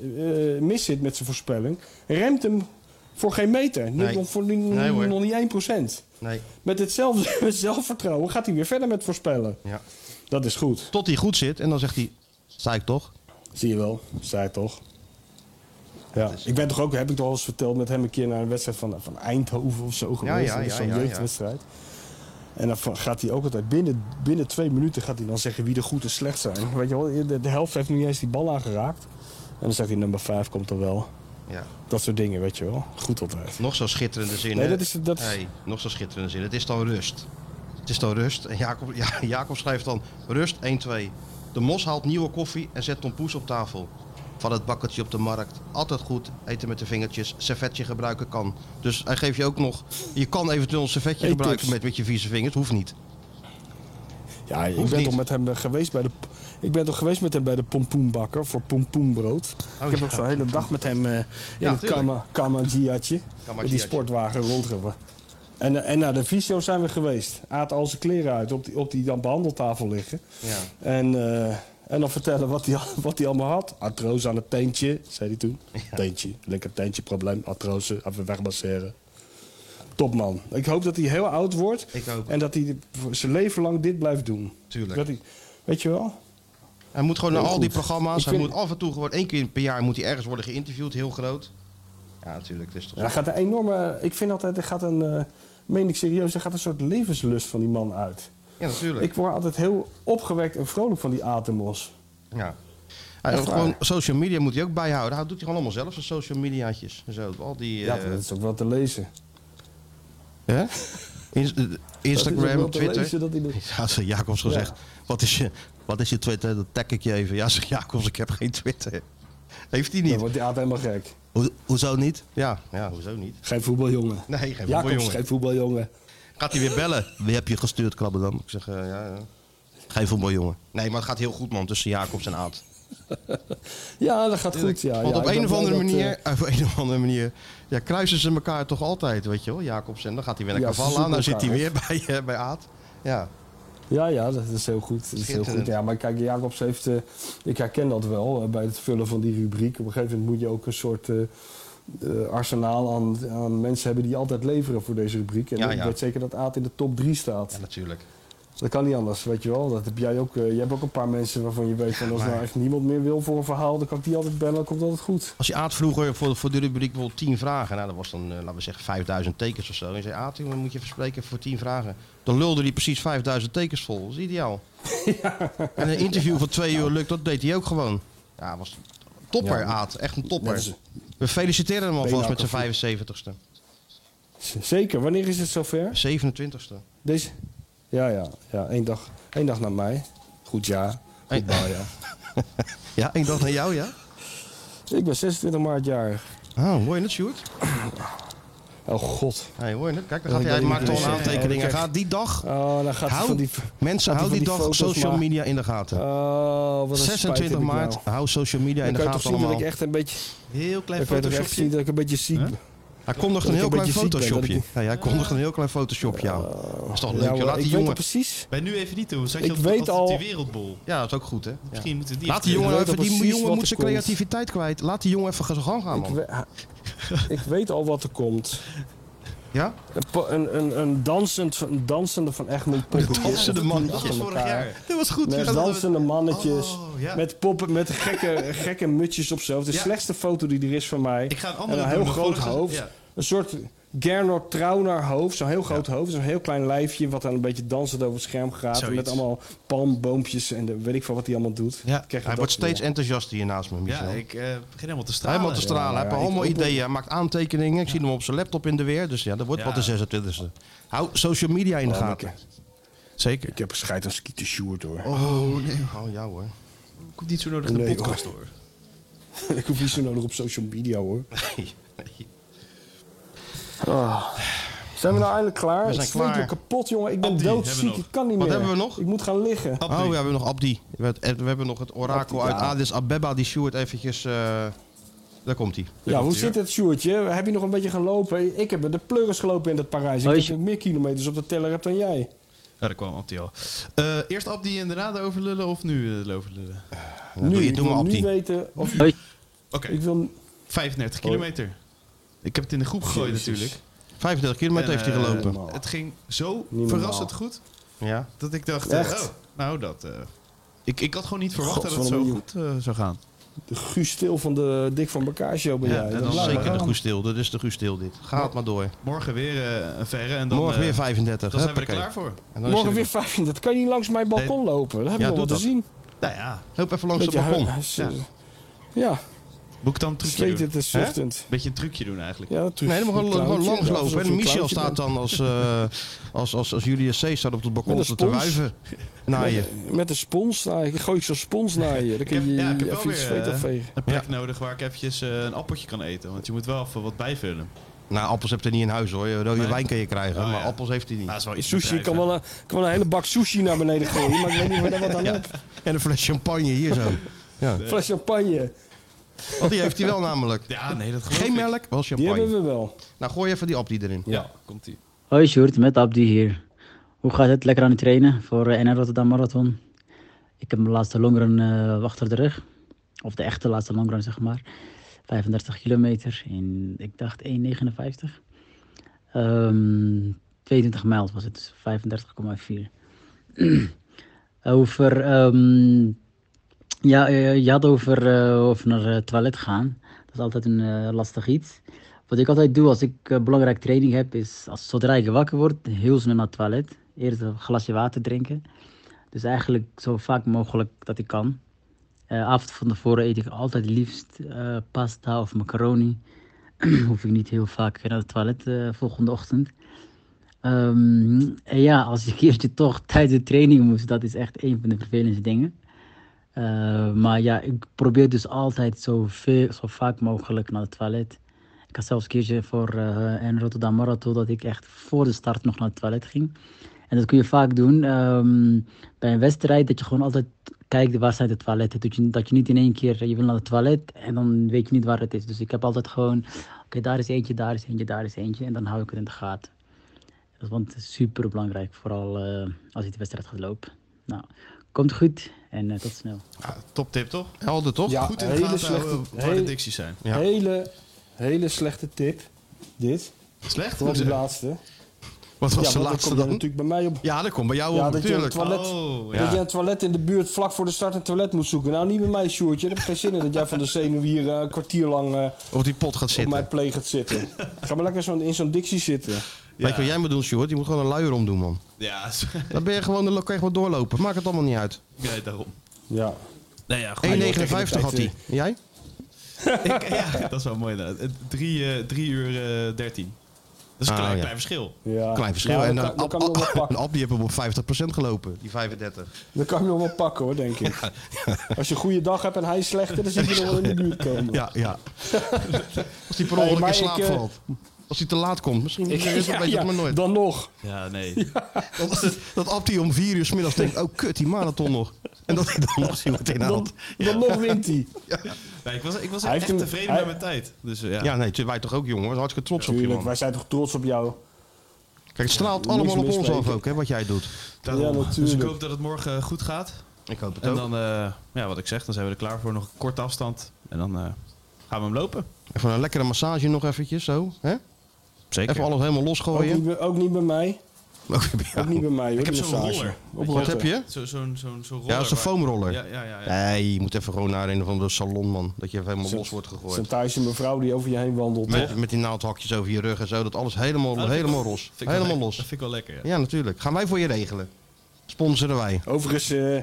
mis zit met zijn voorspelling, remt hem Voor geen meter. Nee. Nog, voor, Nee, nog niet 1%. Nee. Met hetzelfde zelfvertrouwen gaat hij weer verder met voorspellen. Ja. Dat is goed. Tot hij goed zit en dan zegt hij, sta ik toch? Zie je wel, zei ik toch. Ja, ik ben toch ook, heb ik toch al eens verteld, met hem een keer naar een wedstrijd van, van Eindhoven of zo geweest. ja, ja, Zo'n ja, ja. jeugdwedstrijd. En dan gaat hij ook altijd binnen, binnen twee minuten gaat hij dan zeggen wie de goed en slecht zijn. Weet je wel, de, de helft heeft nu niet eens die bal aangeraakt. En dan zegt hij nummer vijf komt er wel. Ja. Dat soort dingen, weet je wel. Goed altijd. Nog zo schitterende zin. Nee, dat is- dat is- Hey, nog zo schitterende zin. Het is dan rust. Het is dan rust. En Jacob, ja, Jacob schrijft dan rust 1-2. De mos haalt nieuwe koffie en zet tompoes op tafel. Van het bakkertje op de markt. Altijd goed. Eten met de vingertjes. Servetje gebruiken kan. Dus hij geeft je ook nog... Je kan eventueel een servetje Hey, gebruiken tips. met, met je vieze vingers. Hoeft niet. Ja, ik ben niet. toch met hem eh, geweest bij de. Ik ben toch geweest met hem bij de pompoenbakker voor pompoenbrood. ik heb ja. ook zo'n hele dag met hem eh in Ja, het. Kama, Kamagiatje, met die sportwagen rondgeven. En, eh, en naar de visio zijn we geweest. Aat al zijn kleren uit op die, op die dan behandeltafel liggen. Ja. En, eh, en dan vertellen wat hij, wat hij allemaal had. Artrose aan het teentje, zei hij toen. Teentje, lekker teentje probleem. Artrose, even wegmasseren. Topman. Ik hoop dat hij heel oud wordt. Ik ook. En dat hij zijn leven lang dit blijft doen. Tuurlijk. Dat hij, weet je wel? Hij moet gewoon naar al die programma's. Ik Hij moet af en toe gewoon één keer per jaar moet hij ergens worden geïnterviewd. Heel groot. Ja, natuurlijk. Toch Ja, gaat een enorme. Ik vind altijd, er gaat een. eh meen ik serieus, er gaat een soort levenslust van die man uit. Ja, natuurlijk. Ik word altijd heel opgewekt en vrolijk van die Atemos. Ja. Hij gewoon social media moet hij ook bijhouden. Hij doet hij gewoon allemaal zelf, zijn social mediaatjes. En zo. Al die... Ja, eh, dat is ook wel te lezen. hè? Ook Instagram, Twitter. lezen dat hij doet. Ja, ze Jacobs gezegd. Wat, is je, wat is je Twitter? Dat tag ik je even. Ja, zeg Jacobs, ik heb geen Twitter. Heeft hij Dan niet. wordt die Aad helemaal gek. Ho- hoezo niet? Ja, ja, hoezo niet? Geen voetbaljongen. Nee, geen Jacobs, voetbaljongen. geen voetbaljongen. Gaat hij weer bellen? Wie heb je gestuurd, Krabbedam? Ik zeg, eh, ja, ja. Geen voetbaljongen. Nee, maar het gaat heel goed, man, tussen Jacobs en Aad. Ja, dat gaat goed. Ja, Want ja, op een of andere dat, eh, manier, op een of andere manier ja, kruisen ze elkaar toch altijd, weet je wel, Jacobs. En dan gaat hij weer naar Ja, dan zit hij weer bij, eh, bij Aad. Ja, Ja, ja, dat is heel goed. Dat is heel goed. Ja, maar kijk, Jacobs heeft... eh, ik herken dat wel eh, bij het vullen van die rubriek. Op een gegeven moment moet je ook een soort... eh, arsenaal aan, aan mensen hebben die altijd leveren voor deze rubriek. En Ja, ik ja. weet zeker dat Aad in de top 3 staat. ja, natuurlijk. Dat kan niet anders, weet je wel. Dat heb jij ook. eh, je hebt ook een paar mensen waarvan je weet van als maar- nou echt niemand meer wil voor een verhaal, dan kan ik die altijd bellen, dan komt altijd goed. Als je Aad vroeger voor, voor de rubriek bijvoorbeeld 10 vragen, nou dat was dan, eh, laten we zeggen, 5000 tekens of zo. En je zei, Aad, jongen, moet je verspreken voor 10 vragen. Dan lulde hij precies 5000 tekens vol. Dat is ideaal. En een interview van twee uur lukt, dat deed hij ook gewoon. Ja, was topper, Ja. Aad. Echt een topper. We feliciteren hem alvast met zijn Beenhakker. 75ste. Z- Zeker, wanneer is het zover? 27ste. Deze? Ja, ja, ja. één dag, één dag na mij. Goed jaar. Goed bouwjaar. Ja, ik dacht naar jou, ja? Ik ben 26 maart jarig. Oh, hoor je het, Sjoerd? Oh god. Hey, hoor je het? Kijk, dan Ja, gaat hij, maakt al weet een ik niet. aantekening. Hij Kijk. gaat die dag... Oh, dan gaat Hou, van die... mensen, hou die dag die foto's social maken. media in de gaten. Oh, wat een 26 spijt heb ik maart, nou. hou social media in Dan de kan je toch gaten zien dat ik echt een beetje... Heel klein Dan kan toch echt zien dat ik een beetje ziek ben. Hij kondigt een heel een klein photoshopje. Ja, hij kondigt een heel klein photoshopje aan. Dat is toch leuk, Laat die jongen... precies. Bij nu even niet doen. Zag Ik je weet al- die wereldbol. Ja, dat is ook goed, hè? Misschien moeten die Laat die jongen even, die jongen moet zijn creativiteit kwijt. Laat die jongen even gaan gaan, Ik, man. ik weet al wat er komt. Ja? Een, een, een, een, dansend, een dansende van Egmond poppetjes. dansende mannetjes vorig jaar. Dat was goed. Met Ja, dansende mannetjes. Oh, ja. Met poppen, met gekke, gekke mutjes op hoofd. De Ja. slechtste foto die er is van mij. Ik ga een en andere een doen, heel groot hoofd. Een soort Gernot Trauner hoofd. Zo'n heel groot hoofd. Zo'n heel klein lijfje wat dan een beetje dansend over het scherm gaat. Zoiets. Met allemaal palmboompjes en de, weet ik veel wat hij allemaal doet. Ja. Hij dat wordt steeds enthousiaster hier naast me, Michel. Ja, ik eh, begin helemaal te Hij stralen. helemaal te stralen. hij ja, heeft allemaal ideeën. Hij maakt aantekeningen. Ik zie hem op zijn laptop in de weer. Dus ja, dat wordt Ja. wat de 26e. Hou social media in de Oh, gaten. Zeker. Ik heb een scheid aan skieten Sjoerd hoor. Oh, nee. Oh, ja hoor. Komt niet zo nodig in de podcast hoor. ik hoef niet zo nodig op social media hoor. Nee, nee. Ah. Zijn we nou eindelijk klaar? We zijn ik klaar. kapot, jongen. Ik ben Abdi we doodziek. Ik kan niet Wat meer. hebben we nog? Ik moet gaan liggen. Abdi. Oh, ja, we hebben nog Abdi. We hebben, we hebben nog het orakel Abdi, uit ja. Addis Abeba. Die Sjoerd eventjes... eh, daar komt hij. Ja, hoe komt zit het, Sjoerdje? Heb je nog een beetje gelopen? Ik heb de pleuris gelopen in dat Parijs. Ik Hoi, denk dat ik meer kilometers op de teller heb dan jij. Ja, daar kwam Abdi al. Eh, eerst Abdi en daarna de overlullen of nu de overlullen? Dan doe je, ik doe maar wil nu Abdi. weten of... Oké, Ik wil... 35 kilometer. Ik heb het in de groep gegooid Jezus. natuurlijk. 35 kilometer En, heeft hij eh, gelopen. Het ging zo verrassend goed. Ja. Dat ik dacht, eh, Echt? oh, nou dat... eh, ik, ik had gewoon niet verwacht dat het zo goed eh, zou gaan. De Guus Stil van de Dik van elkaar show ben Ja, jij. en dan Zeker de stil. Dat is de stil dit. Gaat maar door. Morgen weer eh, een verre en dan, Morgen eh, weer 35. dan zijn we er Huppakee. klaar voor. En dan is Morgen er- weer 15. Dat kan je niet langs mijn balkon lopen. Dat heb je Ja, nog doe wat te dat. zien. Nou ja, Loop even langs het Beetje balkon. Ja. Ja, moet ik dan een trucje zweet doen? het is zuchtend. Beetje een trucje doen eigenlijk. Ja, terug. Nee, dan gewoon, gewoon langslopen. je En Michel staat dan als, eh, als, als, als Julius C. staat op het balkon Met te een spons. wuiven naar je. Met een spons je. Gooi ik zo'n spons naar je. Dan Ik kun je ja, ik heb je wel even je weer zweet eh, afvegen. een plek nodig waar ik eventjes eh, een appeltje kan eten. Want je moet wel even wat bijvullen. Nou, appels heb je niet in huis hoor. Rode Nee. wijn kan je krijgen, Oh, maar ja. appels heeft hij niet. Nou, dat is wel iets Sushi, ik kan wel, een, kan wel een hele bak sushi naar beneden gooien. Maar ik weet niet of je daar wat aan Ja. hebt. En een fles champagne hier zo. Ja. Fles champagne. Want die heeft hij wel namelijk. Ja, nee, dat geloof Geen ik. melk, wel Die hebben champagne. we wel. Nou, gooi even die appie erin. Ja, komt ie. Hoi Sjoerd, met Abdi hier. Hoe gaat het? Lekker aan het trainen voor eh, NR Rotterdam Marathon. Ik heb mijn laatste longrun eh achter de rug. Of de echte laatste longrun, zeg maar. 35 kilometer in, ik dacht 1,59. Ehm 22 mijl was het, dus 35,4. over, ehm, ja, eh, je had over, eh, over naar het toilet gaan. Dat is altijd een eh, lastig iets. Wat ik altijd doe als ik eh, belangrijk training heb, is als, zodra ik wakker word, heel snel naar het toilet. Eerst een glasje water drinken. Dus eigenlijk zo vaak mogelijk dat ik kan. Eh avond van tevoren eet ik altijd liefst eh, pasta of macaroni. Hoef ik niet heel vaak naar het toilet de volgende ochtend. Ehm, en ja, als je een keertje toch tijdens de training moest, dat is echt een van de vervelendste dingen. Eh, maar ja, ik probeer dus altijd zo, veel, zo vaak mogelijk naar het toilet. Ik had zelfs een keertje voor eh een Rotterdam Marathon dat ik echt voor de start nog naar het toilet ging. En dat kun je vaak doen ehm, bij een wedstrijd, dat je gewoon altijd kijkt waar zijn de toiletten. Dat je, dat je niet in één keer, je wil naar het toilet en dan weet je niet waar het is. Dus ik heb altijd gewoon, oké daar is eentje, daar is eentje, daar is eentje. En dan hou ik het in de gaten. Dat is super belangrijk, vooral eh, als je de wedstrijd gaat lopen. Nou, komt goed en eh, tot snel. Ja, top tip toch? Helder toch? Ja, Goed in de hele gaten slechte, houden waar de hele, dicties zijn. Ja. hele, hele slechte tip. Dit. Slecht? Vooral die Hoezo? laatste. Wat was ja, de laatste dan? natuurlijk bij mij op. Ja, dat komt bij jou Ja, op dat je natuurlijk. toilet, Oh, dat ja. je een toilet in de buurt vlak voor de start een toilet moet zoeken. Nou, niet bij mij, Sjoerdje. Daar heb ik geen zin in dat jij van de zenuw hier eh, een kwartier lang eh, Of die pot gaat op zitten. mijn play gaat zitten. Ga maar lekker zo in zo'n dictie zitten. Weet je wat jij moet doen, Sjoerd? Je moet gewoon een luier om doen, man. Ja, Dan ben je gewoon, dan kan je gewoon doorlopen. Maakt het allemaal niet uit. ja, daarom. Ja. Nee, ja, goed. 1,59 tegen de tijd, had hij. En Jij? Ik, ja, dat is wel mooi inderdaad. Eh, Drie, eh, drie uur eh, dertien. Dat is een Ah, klein, ja. klein verschil. ja. Klein verschil. Ja, en dan Ab- kan die heeft hem op 50% gelopen, die 35. Dan kan ik nog wel pakken hoor, denk ik. Als je een goede dag hebt en hij is slechter, dan zie je nog wel in de buurt komen. Ja, ja. Als hij per Nee, ongeluk in slaap ik, eh, valt. Als hij te laat komt. Misschien Ik, is het ja, maar nooit. dan nog. Ja, nee. Dat, dat om vier uur 's middags denkt, oh kut, die marathon nog. En dat hij dan nog zo meteen Dan, haalt. dan nog wint hij. Nee, ik was, ik was Hij echt een- tevreden hij- met mijn tijd. Dus eh, ja. Ja, nee, wij toch ook, jongen. We zijn hartstikke trots op je, Tuurlijk, man. wij zijn toch trots op jou. Kijk, het straalt allemaal op ons af ook, hè, wat jij doet. Daarom. Ja, dus natuurlijk. ik hoop dat het morgen eh, goed gaat. Ik hoop het En ook. dan, eh, ja, wat ik zeg, dan zijn we er klaar voor. Nog een korte afstand. En dan eh, gaan we hem lopen. Even een lekkere massage nog eventjes, zo. Hè? Zeker. Even alles helemaal Ook losgooien. niet, bij- ook niet bij mij. Ook. Ook niet bij mij hoor, Ik heb zo'n massage. roller. Op Wat heb je? Zo- Zo'n zo'n zo'n roller. Ja, waar- foamroller. Ja, ja, ja. ja. Nee, je moet even gewoon naar een of andere salon, man. Dat je even helemaal Zo'n- los wordt gegooid. Zo'n Thaise mevrouw die over je heen wandelt. Met, met die naaldhakjes over je rug en zo. Dat alles helemaal, Oh, dat helemaal wel- los. Helemaal los. Dat vind ik wel lekker. Ja. Ja, natuurlijk. Gaan wij voor je regelen. Sponsoren wij. Overigens eh,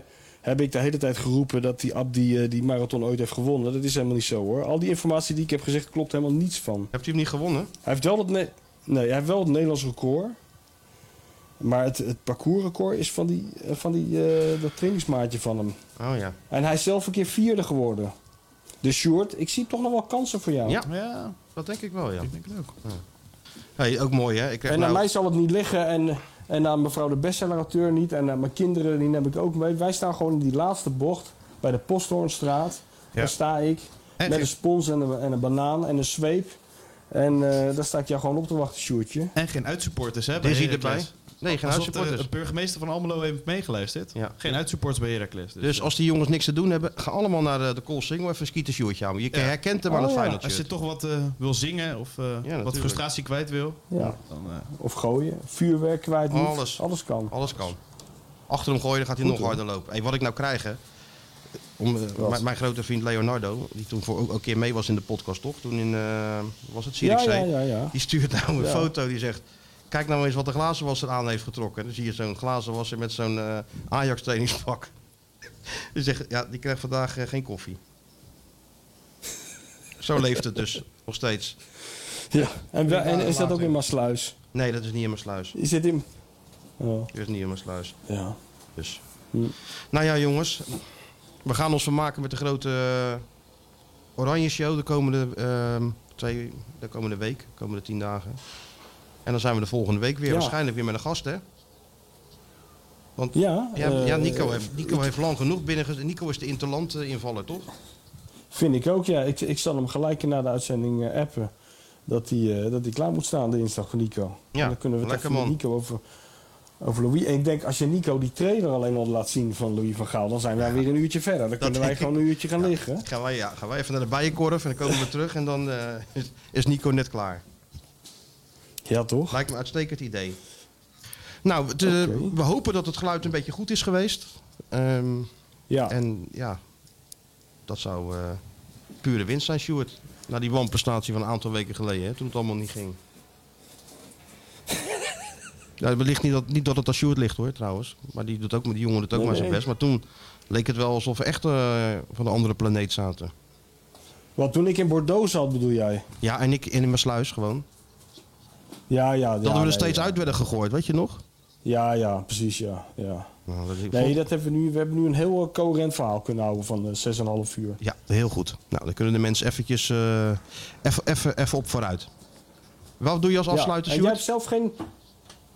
heb ik de hele tijd geroepen dat die Abdi eh, die marathon ooit heeft gewonnen. Dat is helemaal niet zo hoor. Al die informatie die ik heb gezegd klopt helemaal niets van. Hebt u hem niet gewonnen? Hij heeft wel het, ne- nee, hij heeft wel het Nederlands record. Maar het, het parcoursrecord is van, die, eh, van die, eh, dat trainingsmaatje van hem. Oh ja. En hij is zelf een keer vierde geworden. Dus Sjoerd, ik zie toch nog wel kansen voor jou. Ja, Ja, dat denk ik wel, ja. ik denk het ook. Hey, ook mooi, hè? Ik krijg En aan nou... mij zal het niet liggen en, en aan mevrouw de bestsellerauteur niet. En aan mijn kinderen, die neem ik ook mee. Wij staan gewoon in die laatste bocht bij de Posthoornstraat. Ja. Daar sta ik En met een spons en een, en een banaan en een zweep. En eh, daar sta ik jou gewoon op te wachten, Sjoerdje. En geen uitsupporters, hè? bij Dizzy erbij? Nee, geen Alsof uitsupporters. de burgemeester van Almelo heeft meegeluisterd. Ja. Geen uitsupporters bij Heracles. Dus, Dus als die jongens niks te doen hebben, ga allemaal naar de, de Cool Single even een skietersjoertje houden. Je Ja. herkent hem aan het ja. Feyenoord als je toch wat eh, wil zingen of eh, wat frustratie kwijt wil, Ja. dan eh, Of gooien, vuurwerk kwijt moet. Alles. Alles kan. Alles kan. Achter hem gooien, dan gaat hij nog harder lopen. Hey, wat ik nou krijg, hè. Om, eh, mijn, mijn grote vriend Leonardo, die toen voor ook een keer mee was in de podcast, toch? Toen in, eh, was het Ja, Zierikzee? ja, ja, ja. Die stuurt nou een Ja. foto, die zegt... Kijk nou eens wat de glazenwasser aan heeft getrokken. Dan zie je zo'n glazenwasser met zo'n eh, Ajax trainingspak. Die zegt, ja, die krijgt vandaag eh, geen koffie. Zo leeft het dus, nog steeds. Ja. En, is dat ook in Maasluis? Nee, dat is niet in mijn sluis. Je zit in... Oh, Dat is niet in mijn sluis. ja. Dus. Hm. Nou ja, jongens. We gaan ons vermaken met de grote eh, Oranje Show de komende, ehm, twee, de komende week, de komende tien dagen. En dan zijn we de volgende week weer. Ja. Waarschijnlijk weer met een gast, hè? Want Ja, ja, eh, ja, Nico, heeft, Nico heeft lang genoeg binnen. Nico is de interland eh, invaller, toch? Vind ik ook, ja. Ik, ik zal hem gelijk na de uitzending eh, appen. Dat hij dat hij klaar moet staan dinsdag voor Nico. Ja, En dan kunnen we het even met. Nico over, over Louis. En ik denk, als je Nico die trailer alleen al laat zien van Louis van Gaal... dan zijn wij weer een uurtje verder. Dan kunnen wij gewoon een uurtje gaan liggen. Gaan wij, ja, gaan wij even naar de bijenkorf en dan komen we terug en dan is, is Nico net klaar. Ja, toch? Lijkt me een uitstekend idee. Nou, we hopen dat het geluid een beetje goed is geweest. Ehm, Ja. En ja, dat zou eh, pure winst zijn, Stuart. Na die wanprestatie van een aantal weken geleden, hè, toen het allemaal niet ging. ja, het ligt niet dat, niet dat het aan Stuart ligt hoor, trouwens. Maar die, doet ook, die jongen doet ook Nee, maar zijn nee. best. Maar toen leek het wel alsof we echt eh, van een andere planeet zaten. Want toen ik in Bordeaux zat, bedoel jij? Ja, en ik in mijn sluis gewoon. Ja, ja. Dat ja, we er nee, steeds ja. uit werden gegooid, weet je nog? Ja, ja, precies, ja. ja. Nou, dat, Nee, dat hebben we nu. We hebben nu een heel eh, coherent verhaal kunnen houden van eh 6,5 uur. Ja, heel goed. Nou, dan kunnen de mensen eventjes even, even, even op vooruit. Wat doe je als afsluiter, ja. En jij hebt zelf geen.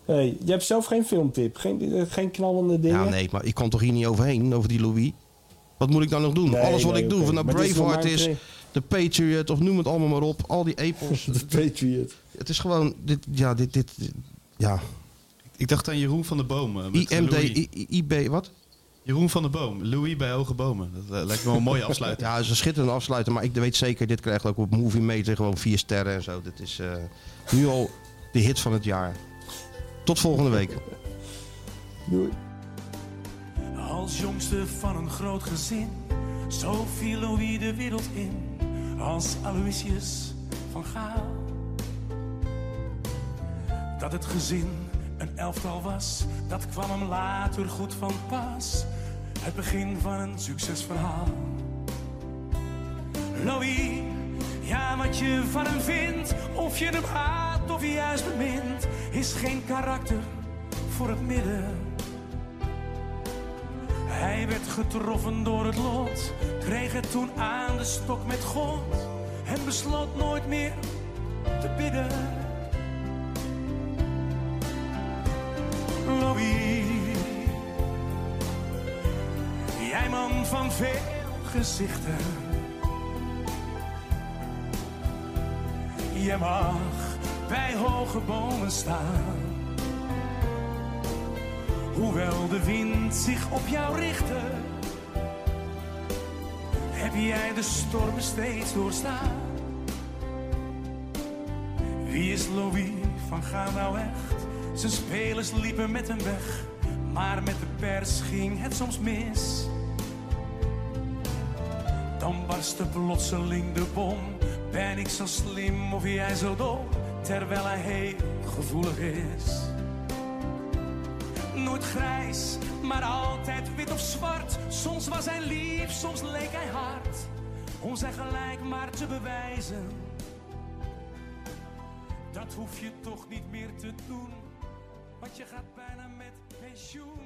Hey, jij hebt zelf geen filmtip, geen, eh, geen knallende dingen. Ja, nee, maar ik kan toch hier niet overheen, over die Louis. Wat moet ik dan nog doen? Nee, Alles wat nee, ik doe, is wel Braveheart is, pre- de Patriot, of noem het allemaal maar op. Al die epos. De Patriot. het is gewoon, dit, ja, dit, dit, dit- ja. ik dacht aan Jeroen van de Boom. eh, IMD, Louis. I- I- IB, wat? Jeroen van de Boom, Louis bij Hoge Bomen. Dat eh, lijkt me wel een mooie afsluiting. Ja, het is een schitterende afsluiter, maar ik weet zeker, dit krijgt ook op Movie Meter gewoon vier sterren en zo. Dit is eh, nu al de hit van het jaar. Tot volgende week. Doei. Als jongste van een groot gezin, zo viel Louis de wereld in, als Aloysius van Gaal. Dat het gezin een elftal was, dat kwam hem later goed van pas. Het begin van een succesverhaal. Louis, ja wat je van hem vindt, of je hem haat of juist bemint, is geen karakter voor het midden. Hij werd getroffen door het lot, kreeg het toen aan de stok met God en besloot nooit meer te bidden. Louis, jij man van veel gezichten. Je mag bij hoge bomen staan. Hoewel de wind zich op jou richtte, heb jij de stormen steeds doorstaan. Wie is Louis van Gaal nou echt? Zijn spelers liepen met hem weg, maar met de pers ging het soms mis. Dan barstte plotseling de bom. Ben ik zo slim of jij zo dom? Terwijl hij heel gevoelig is. Grijs, maar altijd wit of zwart. Soms was hij lief, soms leek hij hard. Om zijn gelijk maar te bewijzen. Dat hoef je toch niet meer te doen. Want je gaat bijna met pensioen.